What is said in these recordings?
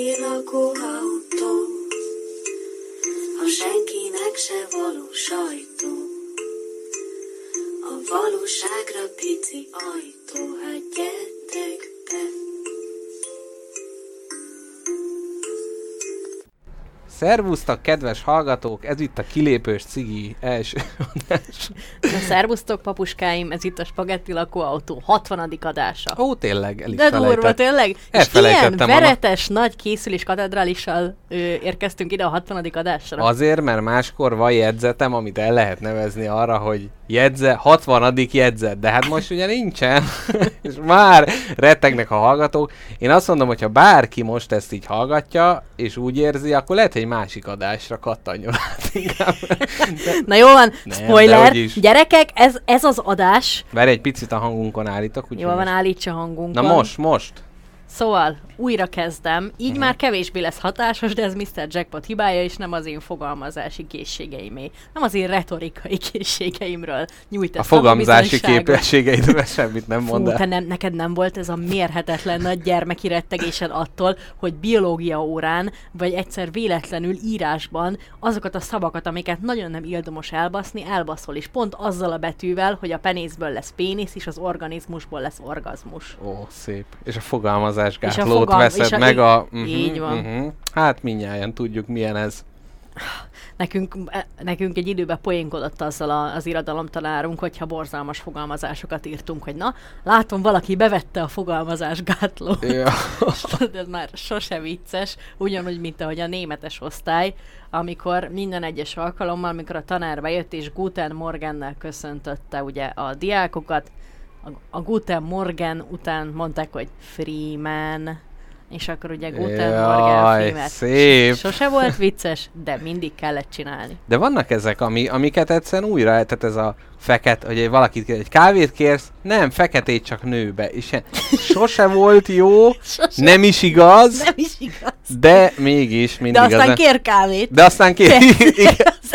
spagetti lakóautó, a senkinek se való sajtó. A valóságra pici ajtó, hát gyertek Szervusztok, kedves hallgatók! Ez itt a kilépős cigi első adás. Na, szervusztok, papuskáim, ez itt a Spagetti lakóautó 60. adása. Ó, tényleg, el is De durva, tényleg? És ilyen veretes, nagy készülés katedrálissal ö, érkeztünk ide a 60. adásra. Azért, mert máskor van jegyzetem, amit el lehet nevezni arra, hogy jegyze, 60. jegyzet, de hát most ugye nincsen, és már rettegnek a hallgatók. Én azt mondom, hogy ha bárki most ezt így hallgatja, és úgy érzi, akkor lehet, hogy egy másik adásra kattanjon át inkább. De Na jó van, Nem, spoiler, gyerekek, ez, ez az adás. Várj, egy picit a hangunkon állítok. úgyhogy Jó van, most- állítsa hangunkon. Na most, most. Szóval, újra kezdem. Így Mhm. már kevésbé lesz hatásos, de ez Mr. Jackpot hibája, és nem az én fogalmazási készségeimé. Nem az én retorikai készségeimről nyújt A tanúbizonyságot. képességeidről semmit nem mond el. nem, neked nem volt ez a mérhetetlen nagy gyermeki rettegésed attól, hogy biológia órán, vagy egyszer véletlenül írásban azokat a szavakat, amiket nagyon nem ildomos elbaszni, elbaszol is. Pont azzal a betűvel, hogy a penészből lesz pénisz, és az organizmusból lesz orgazmus. Ó, szép. És a fogalmazás És a gátlót fogal- veszed a- meg a... így van. Uh-huh. Hát mindjárt tudjuk, milyen ez. Nekünk, e, nekünk egy időben poénkodott azzal a, az irodalomtanárunk, hogyha borzalmas fogalmazásokat írtunk, hogy na, látom, valaki bevette a fogalmazás gátlót. Ja. de ez már sose vicces, ugyanúgy, mint ahogy a németes osztály, amikor minden egyes alkalommal, amikor a tanár bejött és Guten Morgennel köszöntötte ugye a diákokat, a, a Guten Morgen után mondták, hogy Freeman, és akkor ugye Guten Morgen Jaj, Freeman. szép. Sose volt vicces, de mindig kellett csinálni. De vannak ezek, ami, amiket egyszerűen újra, tehát ez a feket, hogy valakit kér, egy kávét kérsz, nem, feketét csak nőbe. És ilyen, sose volt jó, Sose. nem is igaz, Nem is igaz. de mégis mindig De aztán az- kér kávét. De aztán kér. Igen.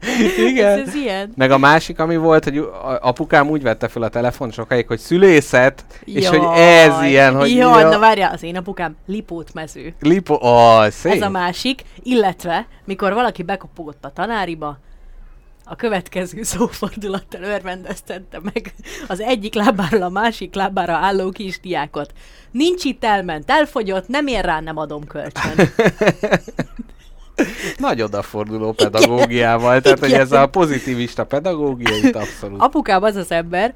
Igen. ez, ez ilyen. Meg a másik, ami volt, hogy apukám úgy vette fel a telefon sokáig, hogy szülészet, és hogy ez Jaj. ilyen, hogy Jaj, ja, na várjál, az én apukám lipót mező. lipo, ó, szép. Ez a másik, illetve mikor valaki bekopogott a tanáriba, a következő szófordulattal örvendeztette meg az egyik lábáról a másik lábára álló kisdiákot. Nincs itt, elment, elfogyott, nem ér rá, nem adom kölcsön. Nagy odaforduló pedagógiával, tehát hogy Igen. ez a pozitivista pedagógia itt abszolút. Apukám az az ember,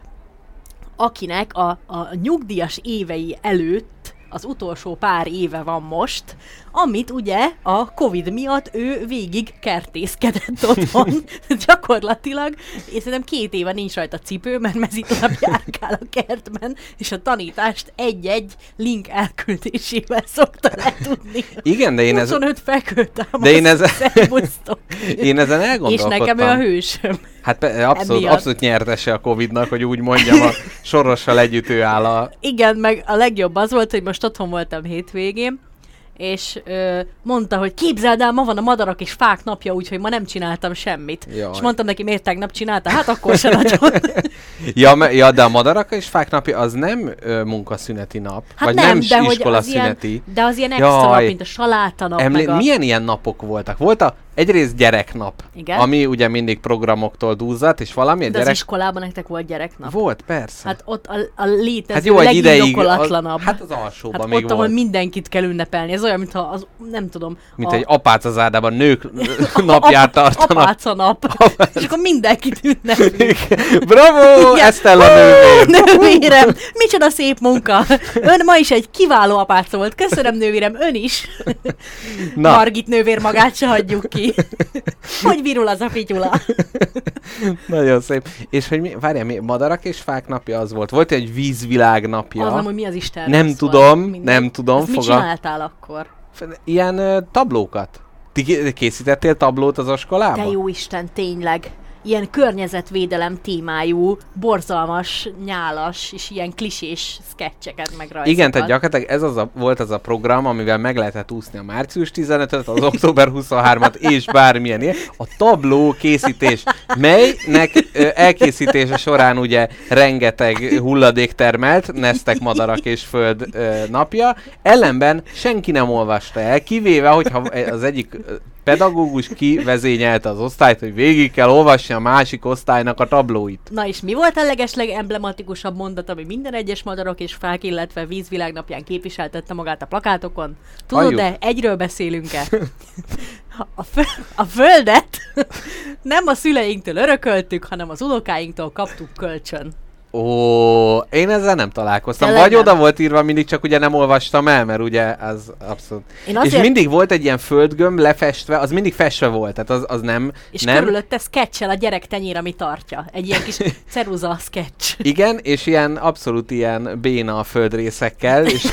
akinek a, a nyugdíjas évei előtt az utolsó pár éve van most, amit ugye a Covid miatt ő végig kertészkedett otthon, gyakorlatilag, és szerintem két éve nincs rajta cipő, mert mezitláb járkál a kertben, és a tanítást egy-egy link elküldésével szokta letudni. Igen, de én, ez, 25 fekőtámasz, De én ez- én ezen És elgondolkodtam. nekem ő a hősöm. Hát abszolút, Emiatt. abszolút nyertese a Covid-nak, hogy úgy mondjam, a sorossal együtt ő áll a... Igen, meg a legjobb az volt, hogy most otthon voltam hétvégén, és ö, mondta, hogy képzeld el, ma van a madarak és fák napja, úgyhogy ma nem csináltam semmit. Jaj. És mondtam neki, miért tegnap csinálta? Hát akkor se nagyon. Ja, me- ja, de a madarak és fák napja az nem ö, munkaszüneti nap, Hát vagy nem, nem, de iskola az ilyen, de az ilyen extra nap, Jaj. mint a saláta nap, Emlé- a... Milyen ilyen napok voltak? Volt a egyrészt gyereknap, Igen. ami ugye mindig programoktól dúzzat, és valami a De az gyerek... iskolában nektek volt gyereknap. Volt, persze. Hát ott a, a létező hát jó, egy ideig... legindokolatlanabb. Hát az alsóban hát még ott, ahol volt. mindenkit kell ünnepelni. Ez olyan, mintha az, nem tudom, Mint a, egy apác az áldában nők napját tartanak. apáca nap. és akkor mindenkit ünnepelünk. Bravo, Igen. Estella nővér! Nővérem, micsoda szép munka. Ön ma is egy kiváló apáca volt. Köszönöm, nővérem, ön is. Na. Margit nővér magát se hagyjuk ki. Hogy virul az a fityula? Nagyon szép. És hogy mi, várjál, mi, madarak és fák napja az volt. Volt egy vízvilág napja. Az nem, hogy mi az Isten. Nem tudom. Mindegy. nem tudom, Ezt mit fogal- csináltál akkor? Ilyen ö, tablókat. Ti ké- készítettél tablót az iskolába? Te jó Isten, tényleg. Ilyen környezetvédelem témájú, borzalmas, nyálas és ilyen klisés sketcheket megrajzolhat. Igen, tehát gyakorlatilag ez az a, volt az a program, amivel meg lehetett úszni a március 15-öt, az október 23-at és bármilyen ilyen. A tabló készítés, melynek ö, elkészítése során ugye rengeteg hulladék termelt, neztek madarak és föld ö, napja, ellenben senki nem olvasta el, kivéve, hogyha az egyik pedagógus kivezényelte az osztályt, hogy végig kell olvasni a másik osztálynak a tablóit. Na és mi volt a legesleg emblematikusabb mondat, ami minden egyes madarok és fák, illetve vízvilágnapján képviseltette magát a plakátokon? Tudod, de egyről beszélünk-e? A, fö- a földet nem a szüleinktől örököltük, hanem az unokáinktól kaptuk kölcsön. Ó, én ezzel nem találkoztam. Tényleg Vagy nem? oda volt írva, mindig csak ugye nem olvastam el, mert ugye az abszolút. Én És azért, mindig volt egy ilyen földgömb lefestve, az mindig festve volt, tehát az, az nem... és nem. körülötte sketchel a gyerek tenyér, ami tartja. Egy ilyen kis ceruza sketch. Igen, és ilyen abszolút ilyen béna a földrészekkel, és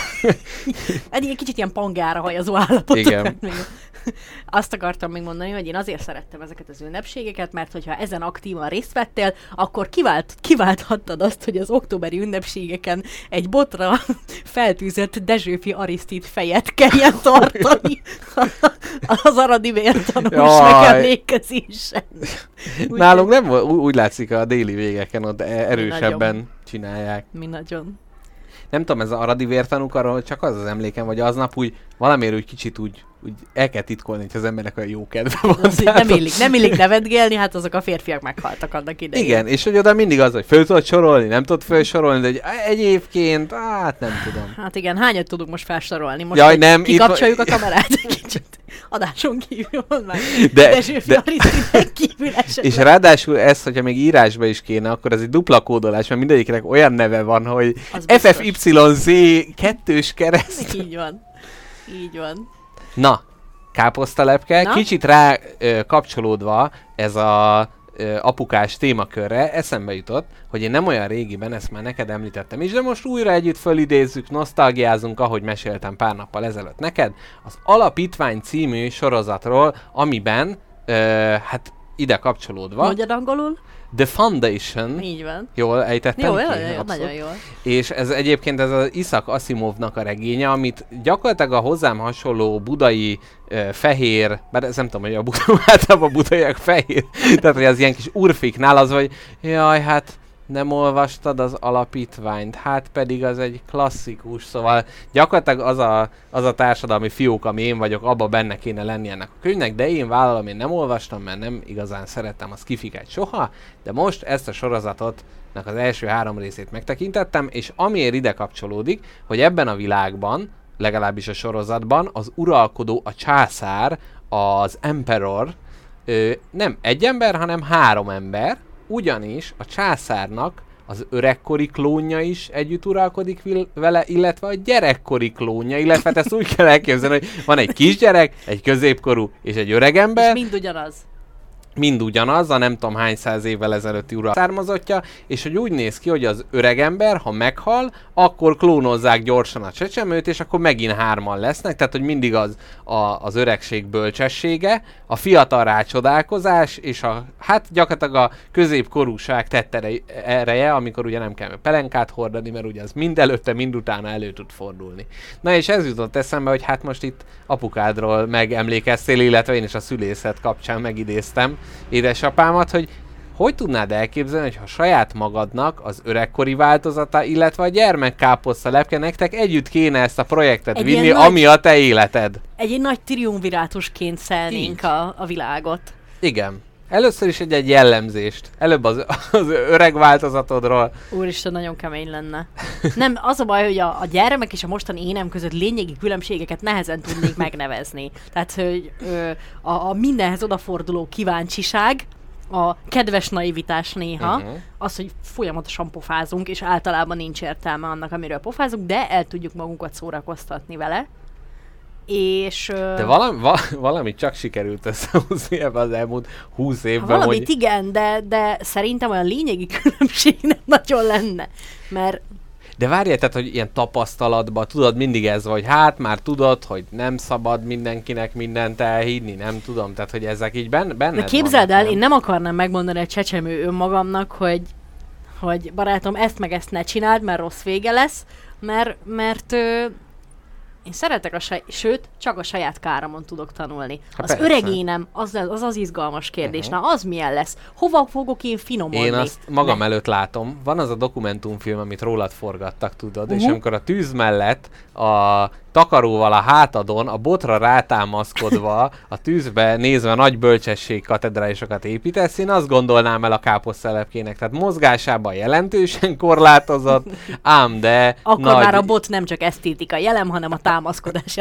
Egy ilyen kicsit ilyen pangára hajazó állapot. Igen. Azt akartam még mondani, hogy én azért szerettem ezeket az ünnepségeket, mert hogyha ezen aktívan részt vettél, akkor kivált, kiválthattad azt, hogy az októberi ünnepségeken egy botra feltűzött Dezsőfi Arisztid fejet kelljen tartani az aradi vértanús Jaj. megemlékezésen. Úgy- nálunk nem volt, úgy látszik a déli végeken ott e- erősebben csinálják. Mi nagyon. Nem tudom, ez a aradi vértanúk, arról csak az az emlékem, hogy aznap úgy valamiért úgy kicsit úgy, úgy el kell titkolni, hogy az embernek olyan jó kedve van. Az, Tehát nem illik, nem illik nevetgélni, hát azok a férfiak meghaltak annak idején. Igen, és hogy oda mindig az, hogy föl tudod sorolni, nem tudod felsorolni, de hogy egyébként, hát nem tudom. Hát igen, hányat tudunk most felsorolni? Most Jaj, nem, itt kikapcsoljuk van- a kamerát egy kicsit. Adáson kívül van már. De- de- Fiarisztinek kívül esetleg. És ráadásul ez, hogyha még írásba is kéne, akkor ez egy dupla kódolás, mert mindegyiknek olyan neve van, hogy. FFYZ kettős kereszt. Így van. Így van. Na, káposztalepke, Na? kicsit rá ö, kapcsolódva ez a ö, apukás témakörre eszembe jutott, hogy én nem olyan régiben, ezt már neked említettem is, de most újra együtt fölidézzük, nosztalgiázunk, ahogy meséltem pár nappal ezelőtt neked, az Alapítvány című sorozatról, amiben, ö, hát ide kapcsolódva, Mondjad angolul? The Foundation, Így van. jól ejtettem Jó, ki? jó, jó, nagyon jól. És ez egyébként ez az Isaac Asimovnak a regénye, amit gyakorlatilag a hozzám hasonló budai ö, fehér, bár ez nem tudom, hogy a buda, általában a budaiak fehér, tehát hogy az ilyen kis urfiknál az, hogy jaj, hát nem olvastad az alapítványt, hát pedig az egy klasszikus, szóval gyakorlatilag az a, az a társadalmi fiók, ami én vagyok, abba benne kéne lenni ennek a könyvnek, de én vállalom, én nem olvastam, mert nem igazán szerettem az kifiket soha, de most ezt a sorozatot az első három részét megtekintettem, és amiért ide kapcsolódik, hogy ebben a világban, legalábbis a sorozatban, az uralkodó, a császár, az emperor, ö, nem egy ember, hanem három ember, ugyanis a császárnak az öregkori klónja is együtt uralkodik vele, illetve a gyerekkori klónja, illetve hát ezt úgy kell elképzelni, hogy van egy kisgyerek, egy középkorú és egy öreg És mind ugyanaz. Mind ugyanaz, a nem tudom hány száz évvel ezelőtti ura származottja, és hogy úgy néz ki, hogy az öregember, ha meghal, akkor klónozzák gyorsan a csecsemőt, és akkor megint hárman lesznek, tehát hogy mindig az a, az öregség bölcsessége, a fiatal rácsodálkozás, és a, hát gyakorlatilag a középkorúság tettere ereje, amikor ugye nem kell pelenkát hordani, mert ugye az mind előtte, mind utána elő tud fordulni. Na és ez jutott eszembe, hogy hát most itt apukádról megemlékeztél, illetve én is a szülészet kapcsán megidéztem édesapámat, hogy hogy tudnád elképzelni, hogy ha saját magadnak az öregkori változata, illetve a gyermekkáposzta lepke, nektek együtt kéne ezt a projektet Egy vinni, nagy- ami a te életed? Egy, egy nagy triumvirátusként szelnénk a, a világot. Igen. Először is egy, egy jellemzést. Előbb az, az öreg változatodról. Úristen, nagyon kemény lenne. Nem, az a baj, hogy a, a gyermek és a mostani énem között lényegi különbségeket nehezen tudnék megnevezni. Tehát, hogy ö, a, a mindenhez odaforduló kíváncsiság, a kedves naivitás néha, uh-huh. az, hogy folyamatosan pofázunk, és általában nincs értelme annak, amiről pofázunk, de el tudjuk magunkat szórakoztatni vele. És... De valami, va, valami csak sikerült összehúzni ebben az elmúlt húsz évben, Valamit hogy... igen, de, de szerintem olyan lényegi különbség nem nagyon lenne. Mert De várjál, tehát, hogy ilyen tapasztalatban, tudod, mindig ez vagy, hát már tudod, hogy nem szabad mindenkinek mindent elhinni, nem tudom, tehát, hogy ezek így ben, benned De képzeld vannak, el, én nem akarnám megmondani egy csecsemő önmagamnak, hogy, hogy barátom, ezt meg ezt ne csináld, mert rossz vége lesz, mert, mert én szeretek a saj, sőt, csak a saját káramon tudok tanulni. Hát az persze. öreg énem, az, az az izgalmas kérdés. Mhm. Na, az milyen lesz? Hova fogok én finomodni? Én azt magam Ne. előtt látom. Van az a dokumentumfilm, amit rólad forgattak, tudod, és Uh-huh. amikor a tűz mellett a takaróval a hátadon, a botra rátámaszkodva, a tűzbe nézve nagy bölcsesség katedrálisokat építesz, én azt gondolnám el a káposztelepkének. Tehát mozgásában jelentősen korlátozott, ám de Akkor nagy... már a bot nem csak esztétika jelem, hanem a támaszkodás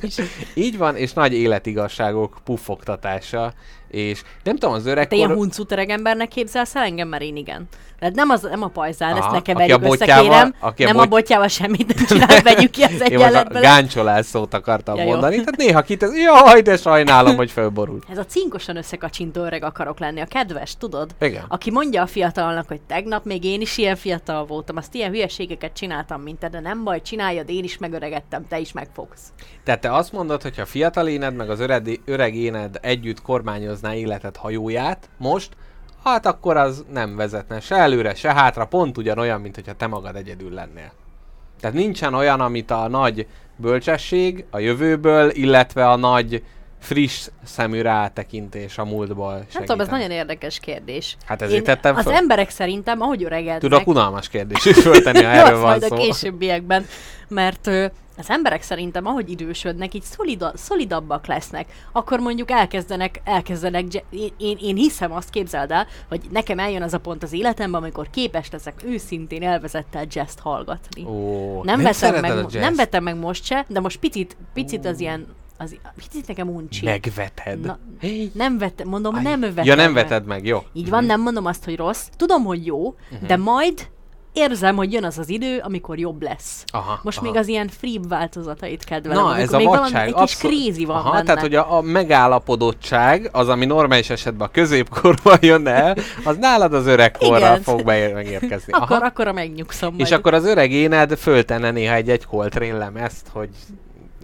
is. Így van, és nagy életigasságok puffogtatása, és nem tudom, az Te ilyen öregkor... huncut öreg embernek képzelsz el engem, mert én igen. Tehát nem, az, nem a pajzán, ezt Aha, ne aki keverjük a össze, kérem. aki a nem bot- a botjával semmit nem csinál, vegyük ki az Én a egyenletből. gáncsolás szót akartam Ja, jó. mondani, tehát néha kitesz, jaj, de sajnálom, hogy fölborult. Ez a cinkosan összekacsintó öreg akarok lenni, a kedves, tudod? Igen. Aki mondja a fiatalnak, hogy tegnap még én is ilyen fiatal voltam, azt ilyen hülyeségeket csináltam, mint te, de nem baj, csináljad, én is megöregettem, te is megfogsz. Tehát te azt mondod, hogy ha fiatal éned meg az öredi, öreg éned együtt kormányozná életed hajóját, most, hát akkor az nem vezetne se előre, se hátra, pont ugyanolyan, mint hogyha te magad egyedül lennél. Tehát nincsen olyan, amit a nagy bölcsesség a jövőből, illetve a nagy friss szemű rátekintés a múltból Nem tudom, ez nagyon érdekes kérdés. Hát ezért tettem Az föl. emberek szerintem, ahogy öregednek... Tudok unalmas kérdés is föltenni, ha erről van szó. a későbbiekben, mert ö, az emberek szerintem, ahogy idősödnek, így szolida, szolidabbak lesznek, akkor mondjuk elkezdenek, elkezdenek, én, én, én hiszem azt, képzeld el, hogy nekem eljön az a pont az életemben, amikor képes leszek őszintén elvezettel jazzt hallgatni. Ó, nem, vetem szereted meg, jazz? nem vetem meg most se, de most picit, picit az ilyen, az, picit nekem uncsi. Megveted. Na. Nem vetem, mondom, Aj. nem vetem Ja, nem veted meg, jó. Így van, nem mondom azt, hogy rossz. Tudom, hogy jó, de majd érzem, hogy jön az az idő, amikor jobb lesz. Aha, Most aha. még az ilyen free változatait kedvelem, Na, ez a még valami, vadság. egy kis abszol- krízi van Aha, benne. tehát, hogy a, a megállapodottság, az, ami normális esetben a középkorban jön el, az nálad az öregkorra fog beér, megérkezni. akkor, Aha. akkor megnyugszom És majd. akkor az öreg éned föltenne néha egy-egy Coltrane lemezt, hogy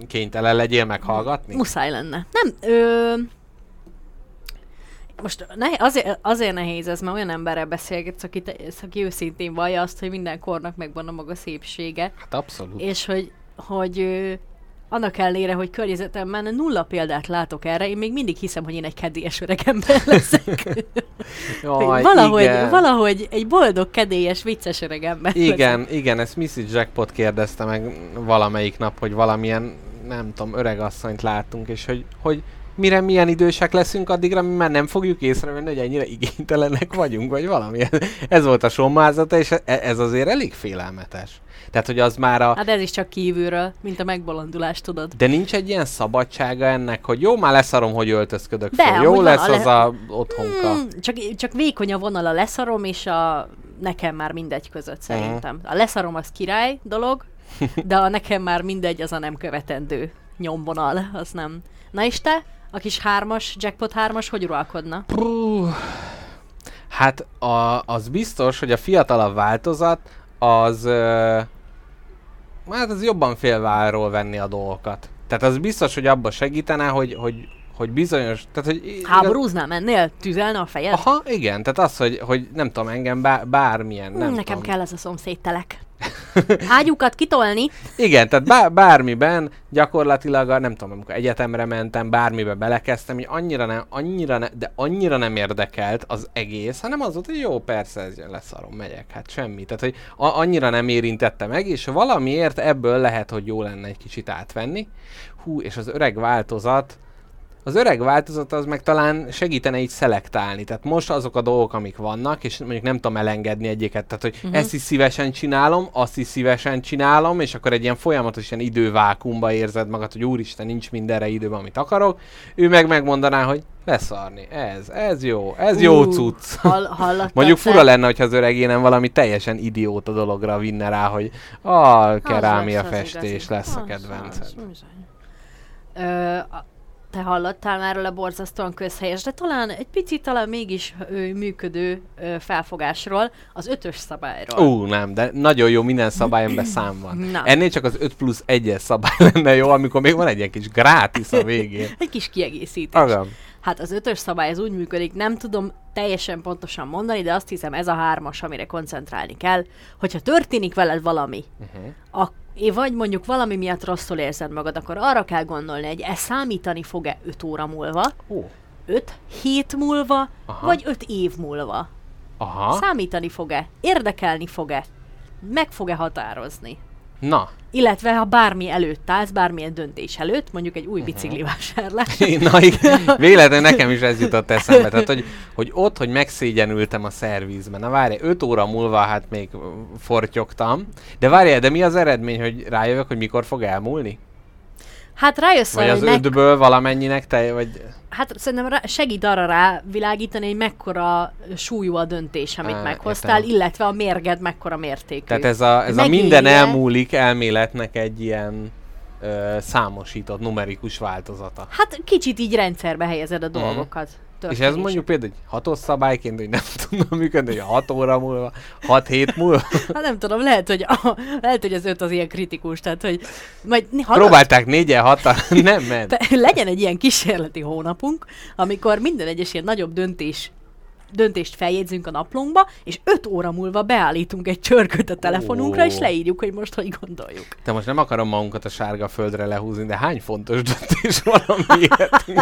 kénytelen legyél meghallgatni? Muszáj lenne. Nem, ö... Most ne, azért, azért nehéz ez, mert olyan emberrel beszélgetsz, aki, te, aki őszintén vallja azt, hogy minden kornak megvan a maga szépsége, Hát abszolút. és hogy, hogy ö, annak ellenére, hogy környezetemben nulla példát látok erre, én még mindig hiszem, hogy én egy kedélyes öreg ember leszek. Jaj, valahogy, igen. valahogy egy boldog, kedélyes, vicces öreg ember leszek. Igen, igen, ezt Mrs. Jackpot kérdezte meg valamelyik nap, hogy valamilyen, nem tudom, öreg asszonyt láttunk, és hogy, hogy mire milyen idősek leszünk, addigra mi már nem fogjuk észrevenni, hogy ennyire igénytelenek vagyunk, vagy valami. Ez volt a sommázata, és e- ez azért elég félelmetes. Tehát, hogy az már a... Hát ez is csak kívülről, mint a megbolondulás, tudod. De nincs egy ilyen szabadsága ennek, hogy jó, már leszarom, hogy öltözködök De, föl. Jó lesz a az le- a otthonka. Hmm, csak, csak vékony a vonal a leszarom és a nekem már mindegy között szerintem. A leszarom az király dolog, de a nekem már mindegy az a nem követendő nyomvonal, az nem. Na és te? A kis hármas, jackpot hármas, hogy uralkodna? Puh. Hát a, az biztos, hogy a fiatalabb változat az ö, hát az jobban félváról venni a dolgokat. Tehát az biztos, hogy abba segítene, hogy, hogy, hogy bizonyos... Tehát, hogy Háborúznál mennél? Tüzelne a fejed? Aha, igen, tehát az, hogy, hogy nem tudom, engem bár, bármilyen, nem Nekem tudom. kell ez a szomszédtelek. Ágyukat kitolni? Igen, tehát bár, bármiben gyakorlatilag, nem tudom, amikor egyetemre mentem, bármibe belekezdtem, hogy annyira nem, annyira ne, de annyira nem érdekelt az egész, hanem az volt, hogy jó, persze, ez leszarom, megyek, hát semmi. Tehát, hogy annyira nem érintette meg, és valamiért ebből lehet, hogy jó lenne egy kicsit átvenni. Hú, és az öreg változat, az öreg változat az meg talán segítene így szelektálni. Tehát most azok a dolgok, amik vannak, és mondjuk nem tudom elengedni egyiket. Tehát, hogy uh-huh. ezt is szívesen csinálom, azt is szívesen csinálom, és akkor egy ilyen folyamatos ilyen idővákumba érzed magad, hogy úristen, nincs mindenre időben, amit akarok. Ő meg megmondaná, hogy leszarni. Ez, ez jó, ez jó Ú, cucc. Hall, Mondjuk te? fura lenne, hogyha az öreg nem valami teljesen idióta dologra vinne rá, hogy a kerámia lesz az festés lesz a Az, kedvenced. az. Ö, a- te hallottál már róla borzasztóan közhelyes, de talán egy picit talán mégis ö, működő ö, felfogásról, az ötös szabályról. Ú, nem, de nagyon jó, minden szabályon be szám van. Na. Ennél csak az 5 plusz 1-es szabály lenne jó, amikor még van egy ilyen kis grátis a végén. Egy kis kiegészítés. Agam. Hát az ötös szabály az úgy működik, nem tudom teljesen pontosan mondani, de azt hiszem ez a hármas, amire koncentrálni kell, hogyha történik veled valami, uh-huh. a, é- vagy mondjuk valami miatt rosszul érzed magad, akkor arra kell gondolni, hogy ez számítani fog-e 5 óra múlva, Ó, 5 hét múlva, Aha. vagy 5 év múlva. aha. Számítani fog-e? Érdekelni fog-e? Meg fog-e határozni? Na, Illetve ha bármi előtt állsz, bármilyen döntés előtt, mondjuk egy új vásárlás. Na igen, véletlenül nekem is ez jutott eszembe. Tehát, hogy, hogy ott, hogy megszégyenültem a szervizben. Na várj, 5 óra múlva hát még fortyogtam. De várjál, de mi az eredmény, hogy rájövök, hogy mikor fog elmúlni? Hát rájössz Vagy az meg... ötből valamennyinek te, vagy... Hát szerintem rá, segít arra rá világítani, hogy mekkora súlyú a döntés, amit Á, meghoztál, értem. illetve a mérged mekkora mértékű. Tehát ez a, ez a minden elmúlik elméletnek egy ilyen ö, számosított, numerikus változata. Hát kicsit így rendszerbe helyezed a dolgokat. Mhm. És ez mondjuk például egy hatos szabályként, hogy nem tudna működni, hogy 6 óra múlva, 6 hét múlva. Hát nem tudom, lehet, hogy, a, lehet, hogy az öt az ilyen kritikus, tehát hogy majd hallod, Próbálták négyen, hatan, nem ment. legyen egy ilyen kísérleti hónapunk, amikor minden egyes ilyen nagyobb döntés döntést feljegyzünk a naplónkba, és 5 óra múlva beállítunk egy csörköt a telefonunkra, Ó. és leírjuk, hogy most hogy gondoljuk. Te most nem akarom magunkat a sárga földre lehúzni, de hány fontos döntés van a mi?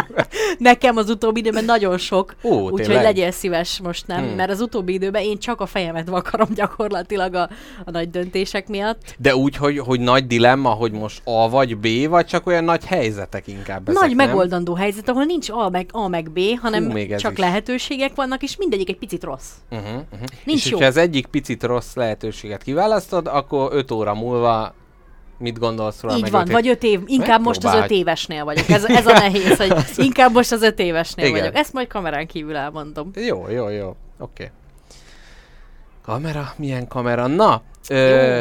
Nekem az utóbbi időben nagyon sok, úgyhogy legyél szíves most nem, Hmm. mert az utóbbi időben én csak a fejemet vakarom gyakorlatilag a, a nagy döntések miatt. De úgy, hogy, hogy nagy dilemma, hogy most A vagy B, vagy csak olyan nagy helyzetek inkább ezek, Nagy nem? megoldandó helyzet, ahol nincs A meg, A meg B, hanem Hú, csak is. lehetőségek vannak, és mindegyik egy picit rossz. Uh-huh, uh-huh. Nincs és jó. hogyha az egyik picit rossz lehetőséget kiválasztod, akkor 5 óra múlva mit gondolsz róla? Így van, vagy öt év, inkább most az öt évesnél vagyok. Ez, ez a nehéz, hogy inkább most az öt évesnél Igen. vagyok. Ezt majd kamerán kívül elmondom. Jó, jó, jó. Oké. Okay. Kamera? Milyen kamera? Na, ö,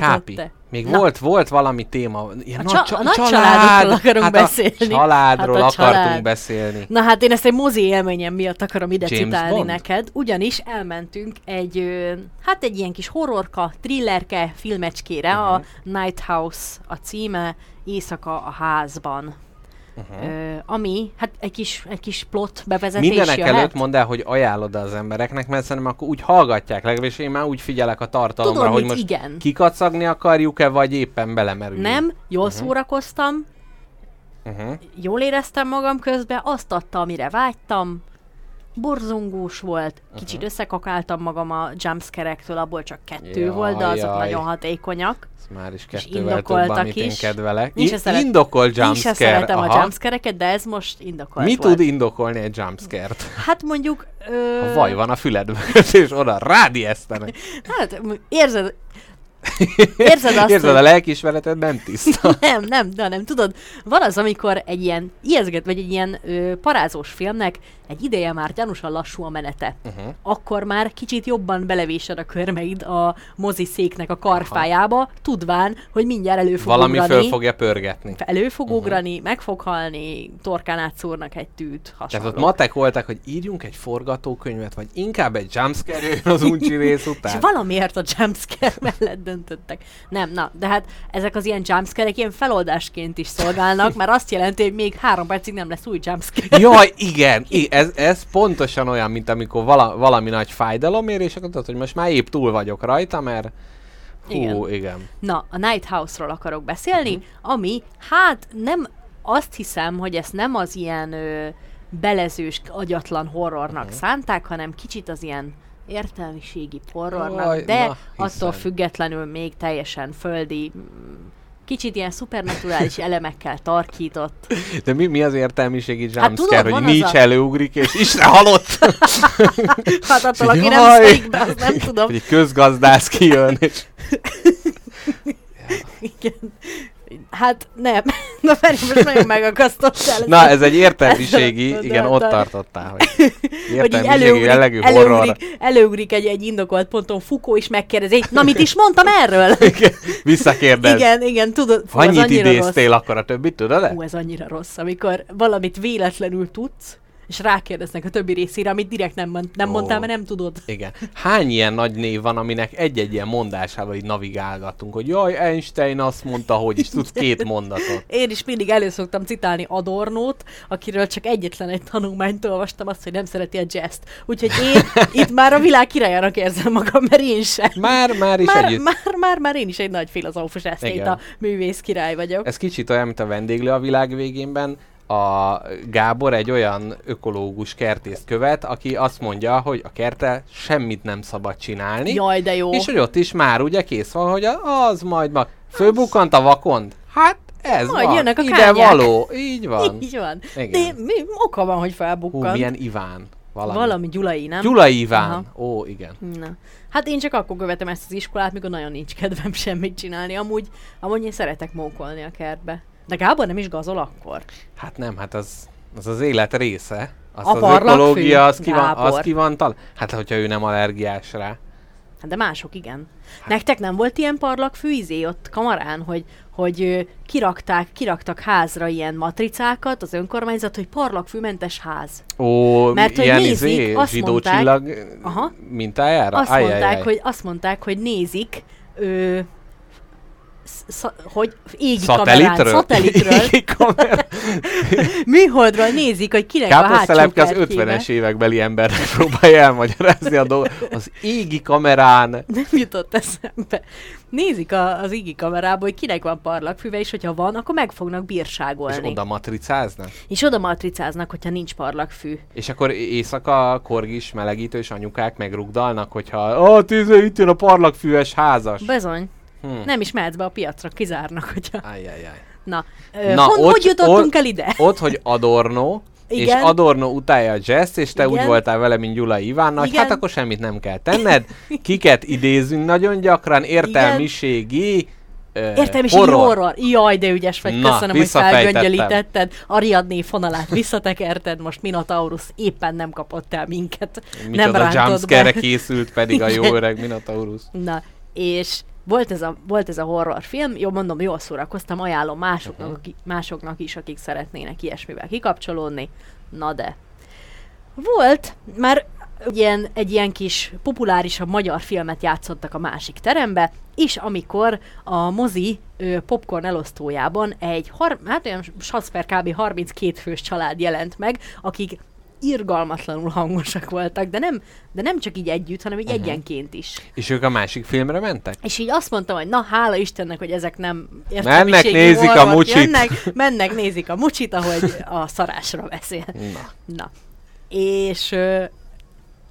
Kápi. te. Még Na. volt, volt valami téma. Ilyen A csa- a nagy családokról akarunk hát beszélni. A családról Hát a akartunk család. beszélni. Na hát én ezt egy mozi élményem miatt akarom ide James citálni Bond? neked, ugyanis elmentünk egy, hát egy ilyen kis horrorka, thrillerke filmecskére, Mhm. uh-huh. a Night House a címe, Éjszaka a házban. Uh-huh. Ö, ami, hát egy kis, egy kis plot bevezetés Mindenek jöhet. előtt mondd el, hogy ajánlod az embereknek, mert szerintem akkor úgy hallgatják, legalábbis én már úgy figyelek a tartalomra, Tudod hogy most Igen. kikacagni akarjuk-e, vagy éppen belemerülünk. Nem, jól uh-huh. szórakoztam, Uh-huh. jól éreztem magam közben, azt adta, amire vágytam, borzongós volt, kicsit uh-huh. összekakáltam magam a jumpscare-ektől, abból csak kettő Jaj, volt, de azok jaj. nagyon hatékonyak. Ez már is kettővel több, indokoltak amit én is. kedvelek. Én In- szeret- indokolt Én jumpscare. sem szeretem aha. a jumpscare de ez most indokolt Mi volt. tud indokolni egy jumpscare-t? Hát mondjuk... Ö... Ha vaj van a füledben, és oda rád ijesztenek. Hát érzed... Érzed azt, Érzed, hogy... a lelkiismereted nem tiszta. Nem, nem, de nem, tudod, van az, amikor egy ilyen ijeszget, vagy egy ilyen ö, parázós filmnek egy ideje már gyanúsan lassú a menete. Uh-huh. Akkor már kicsit jobban belevésed a körmeid a moziszéknek a karfájába, tudván, hogy mindjárt elő fog Valami ugrani. föl fogja pörgetni. Elő fog ugrani, meg fog halni, torkán átszúrnak egy tűt, Tehát hasonló. ott matek voltak, hogy írjunk egy forgatókönyvet, vagy inkább egy jumpscare az uncsi rész És után. valamiért a jumpscare mellett döntöttek. Nem, na, de hát ezek az ilyen jumpscare ilyen feloldásként is szolgálnak, mert azt jelenti, hogy még három percig nem lesz új jumpscare. Jaj, igen, ez, ez pontosan olyan, mint amikor vala, valami nagy fájdalom ér, és akkor tudod, hogy most már épp túl vagyok rajta, mert hú, igen. Igen. Na, a Night House-ról akarok beszélni, Mhm. ami, hát nem, azt hiszem, hogy ezt nem az ilyen ö, belezős, agyatlan horrornak Mhm. szánták, hanem kicsit az ilyen értelmiségi horrornak, Jaj, de na, attól függetlenül még teljesen földi, kicsit ilyen szupernaturális elemekkel tarkított. De mi, mi az értelmiségi jumpscare, Hát tudod, hogy nincs a- előugrik, és Isten halott! Hát attól, aki nem szalik be, azt nem tudom. hogy egy közgazdász kijön, és Igen. Hát nem. Na Feri, most nagyon megakasztottál. Na, ez egy értelmiségi, ezt igen, ott tartottál, hogy hogy értelmiségi előugrik, jellegű horror. előugrik, előugrik egy, egy indokolt ponton Fukó is megkérdezi, na mit is mondtam erről? Visszakérdez. igen, igen, tudod, fú, Annyit idéztél akkor a többit, tudod Rossz. Ú, ez annyira rossz, amikor valamit véletlenül tudsz, és rákérdeznek a többi részére, amit direkt nem, mond, nem Ó. mondtál, mert nem tudod. Igen. Hány ilyen nagy név van, aminek egy-egy ilyen mondásával így navigálgatunk, hogy jaj, Einstein azt mondta, hogy is tudsz két mondatot. Én is mindig elő szoktam citálni Adornót, akiről csak egyetlen egy tanulmányt olvastam, azt, hogy nem szereti a jazzt. Úgyhogy én itt már a világ királyának érzem magam, mert én sem. Már, már is Már, együtt. már, már, már én is egy nagy filozófus esztét, Igen. a művész király vagyok. Ez kicsit olyan, mint a vendéglő a világ végénben. A Gábor egy olyan ökológus kertészt követ, aki azt mondja, hogy a kertel semmit nem szabad csinálni. Jaj, de jó. És hogy ott is már ugye kész van, hogy az majd ma fölbukkant a vakond. Hát ez Majd van. jönnek a Ide kányák. való. Így van. Így van. Igen. De mi, oka van, hogy Hú, felbukkant. milyen Iván. Valami. Valami Gyulai, nem? Gyulai Iván. Aha. Ó, igen. Na. Hát én csak akkor követem ezt az iskolát, mikor nagyon nincs kedvem semmit csinálni. Amúgy, amúgy én szeretek mókolni a kertbe. De Gábor nem is gazol akkor. Hát nem, hát az az, az élet része. Az A az ökológia, az ki, van, az ki van tal- Hát, hogyha ő nem allergiás rá. Hát de mások igen. Nektek nem volt ilyen parlagfű izé ott kamarán, hogy, hogy kirakták, kiraktak házra ilyen matricákat az önkormányzat, hogy parlagfűmentes ház. Ó, Mert, hogy ilyen nézik, izé, azt zsidó mondták- csillag Aha. mintájára? Azt Ajjajjaj. mondták, hogy, azt mondták, hogy nézik, ö, sz- hogy égi kamerán, Szatellitről? szatellitről, Égi kamera. műholdról nézik, hogy kinek a hátsó Káposztelepke az kertjébe. 50-es évekbeli embernek próbálja elmagyarázni a dolgot. Az égi kamerán Nem jutott eszembe. Nézik a, az égi kamerába, hogy kinek van parlagfüve, és hogyha van, akkor meg fognak bírságolni. és oda matricáznak. és oda matricáznak, hogyha nincs parlagfű. És akkor éjszaka korgis melegítős anyukák megrugdalnak, hogyha ó, tíze, itt jön a parlagfűes házas. Bezony. Hm. Nem is mehetsz be a piacra, kizárnak, hogyha... Ajjajjaj. Na, ö, Na, hon, ott- hogy jutottunk ott- el ide? Ott, hogy Adorno, és Igen. Adorno utálja a jazz, és te Igen. úgy voltál vele, mint Gyula Ivánna, hogy Igen. hát akkor semmit nem kell tenned. Kiket idézünk nagyon gyakran, értelmiségi ö, Értelmiségi horror. horror. Jaj, de ügyes vagy. Na, Köszönöm, hogy felgöngyölítetted. Ariadné fonalát visszatekerted, most Minotaurus éppen nem kapott el minket. nem Micsoda rántott jumpscare be. készült pedig a jó Igen. öreg Minotaurus. Na, és volt ez, a, volt ez a horrorfilm, jó mondom, jól szórakoztam, ajánlom másoknak, aki, másoknak is, akik szeretnének ilyesmivel kikapcsolódni. Na de. Volt, már ilyen, egy ilyen kis populárisabb magyar filmet játszottak a másik terembe, és amikor a mozi ö, popcorn elosztójában egy, har- hát olyan saszper kb. 32 fős család jelent meg, akik irgalmatlanul hangosak voltak, de nem, de nem csak így együtt, hanem így uh-huh. egyenként is. És ők a másik filmre mentek? És így azt mondtam, hogy na, hála Istennek, hogy ezek nem Mennek, nézik a mucsit. Jönnek, mennek, nézik a mucsit, ahogy a szarásra beszél. Na. Na. És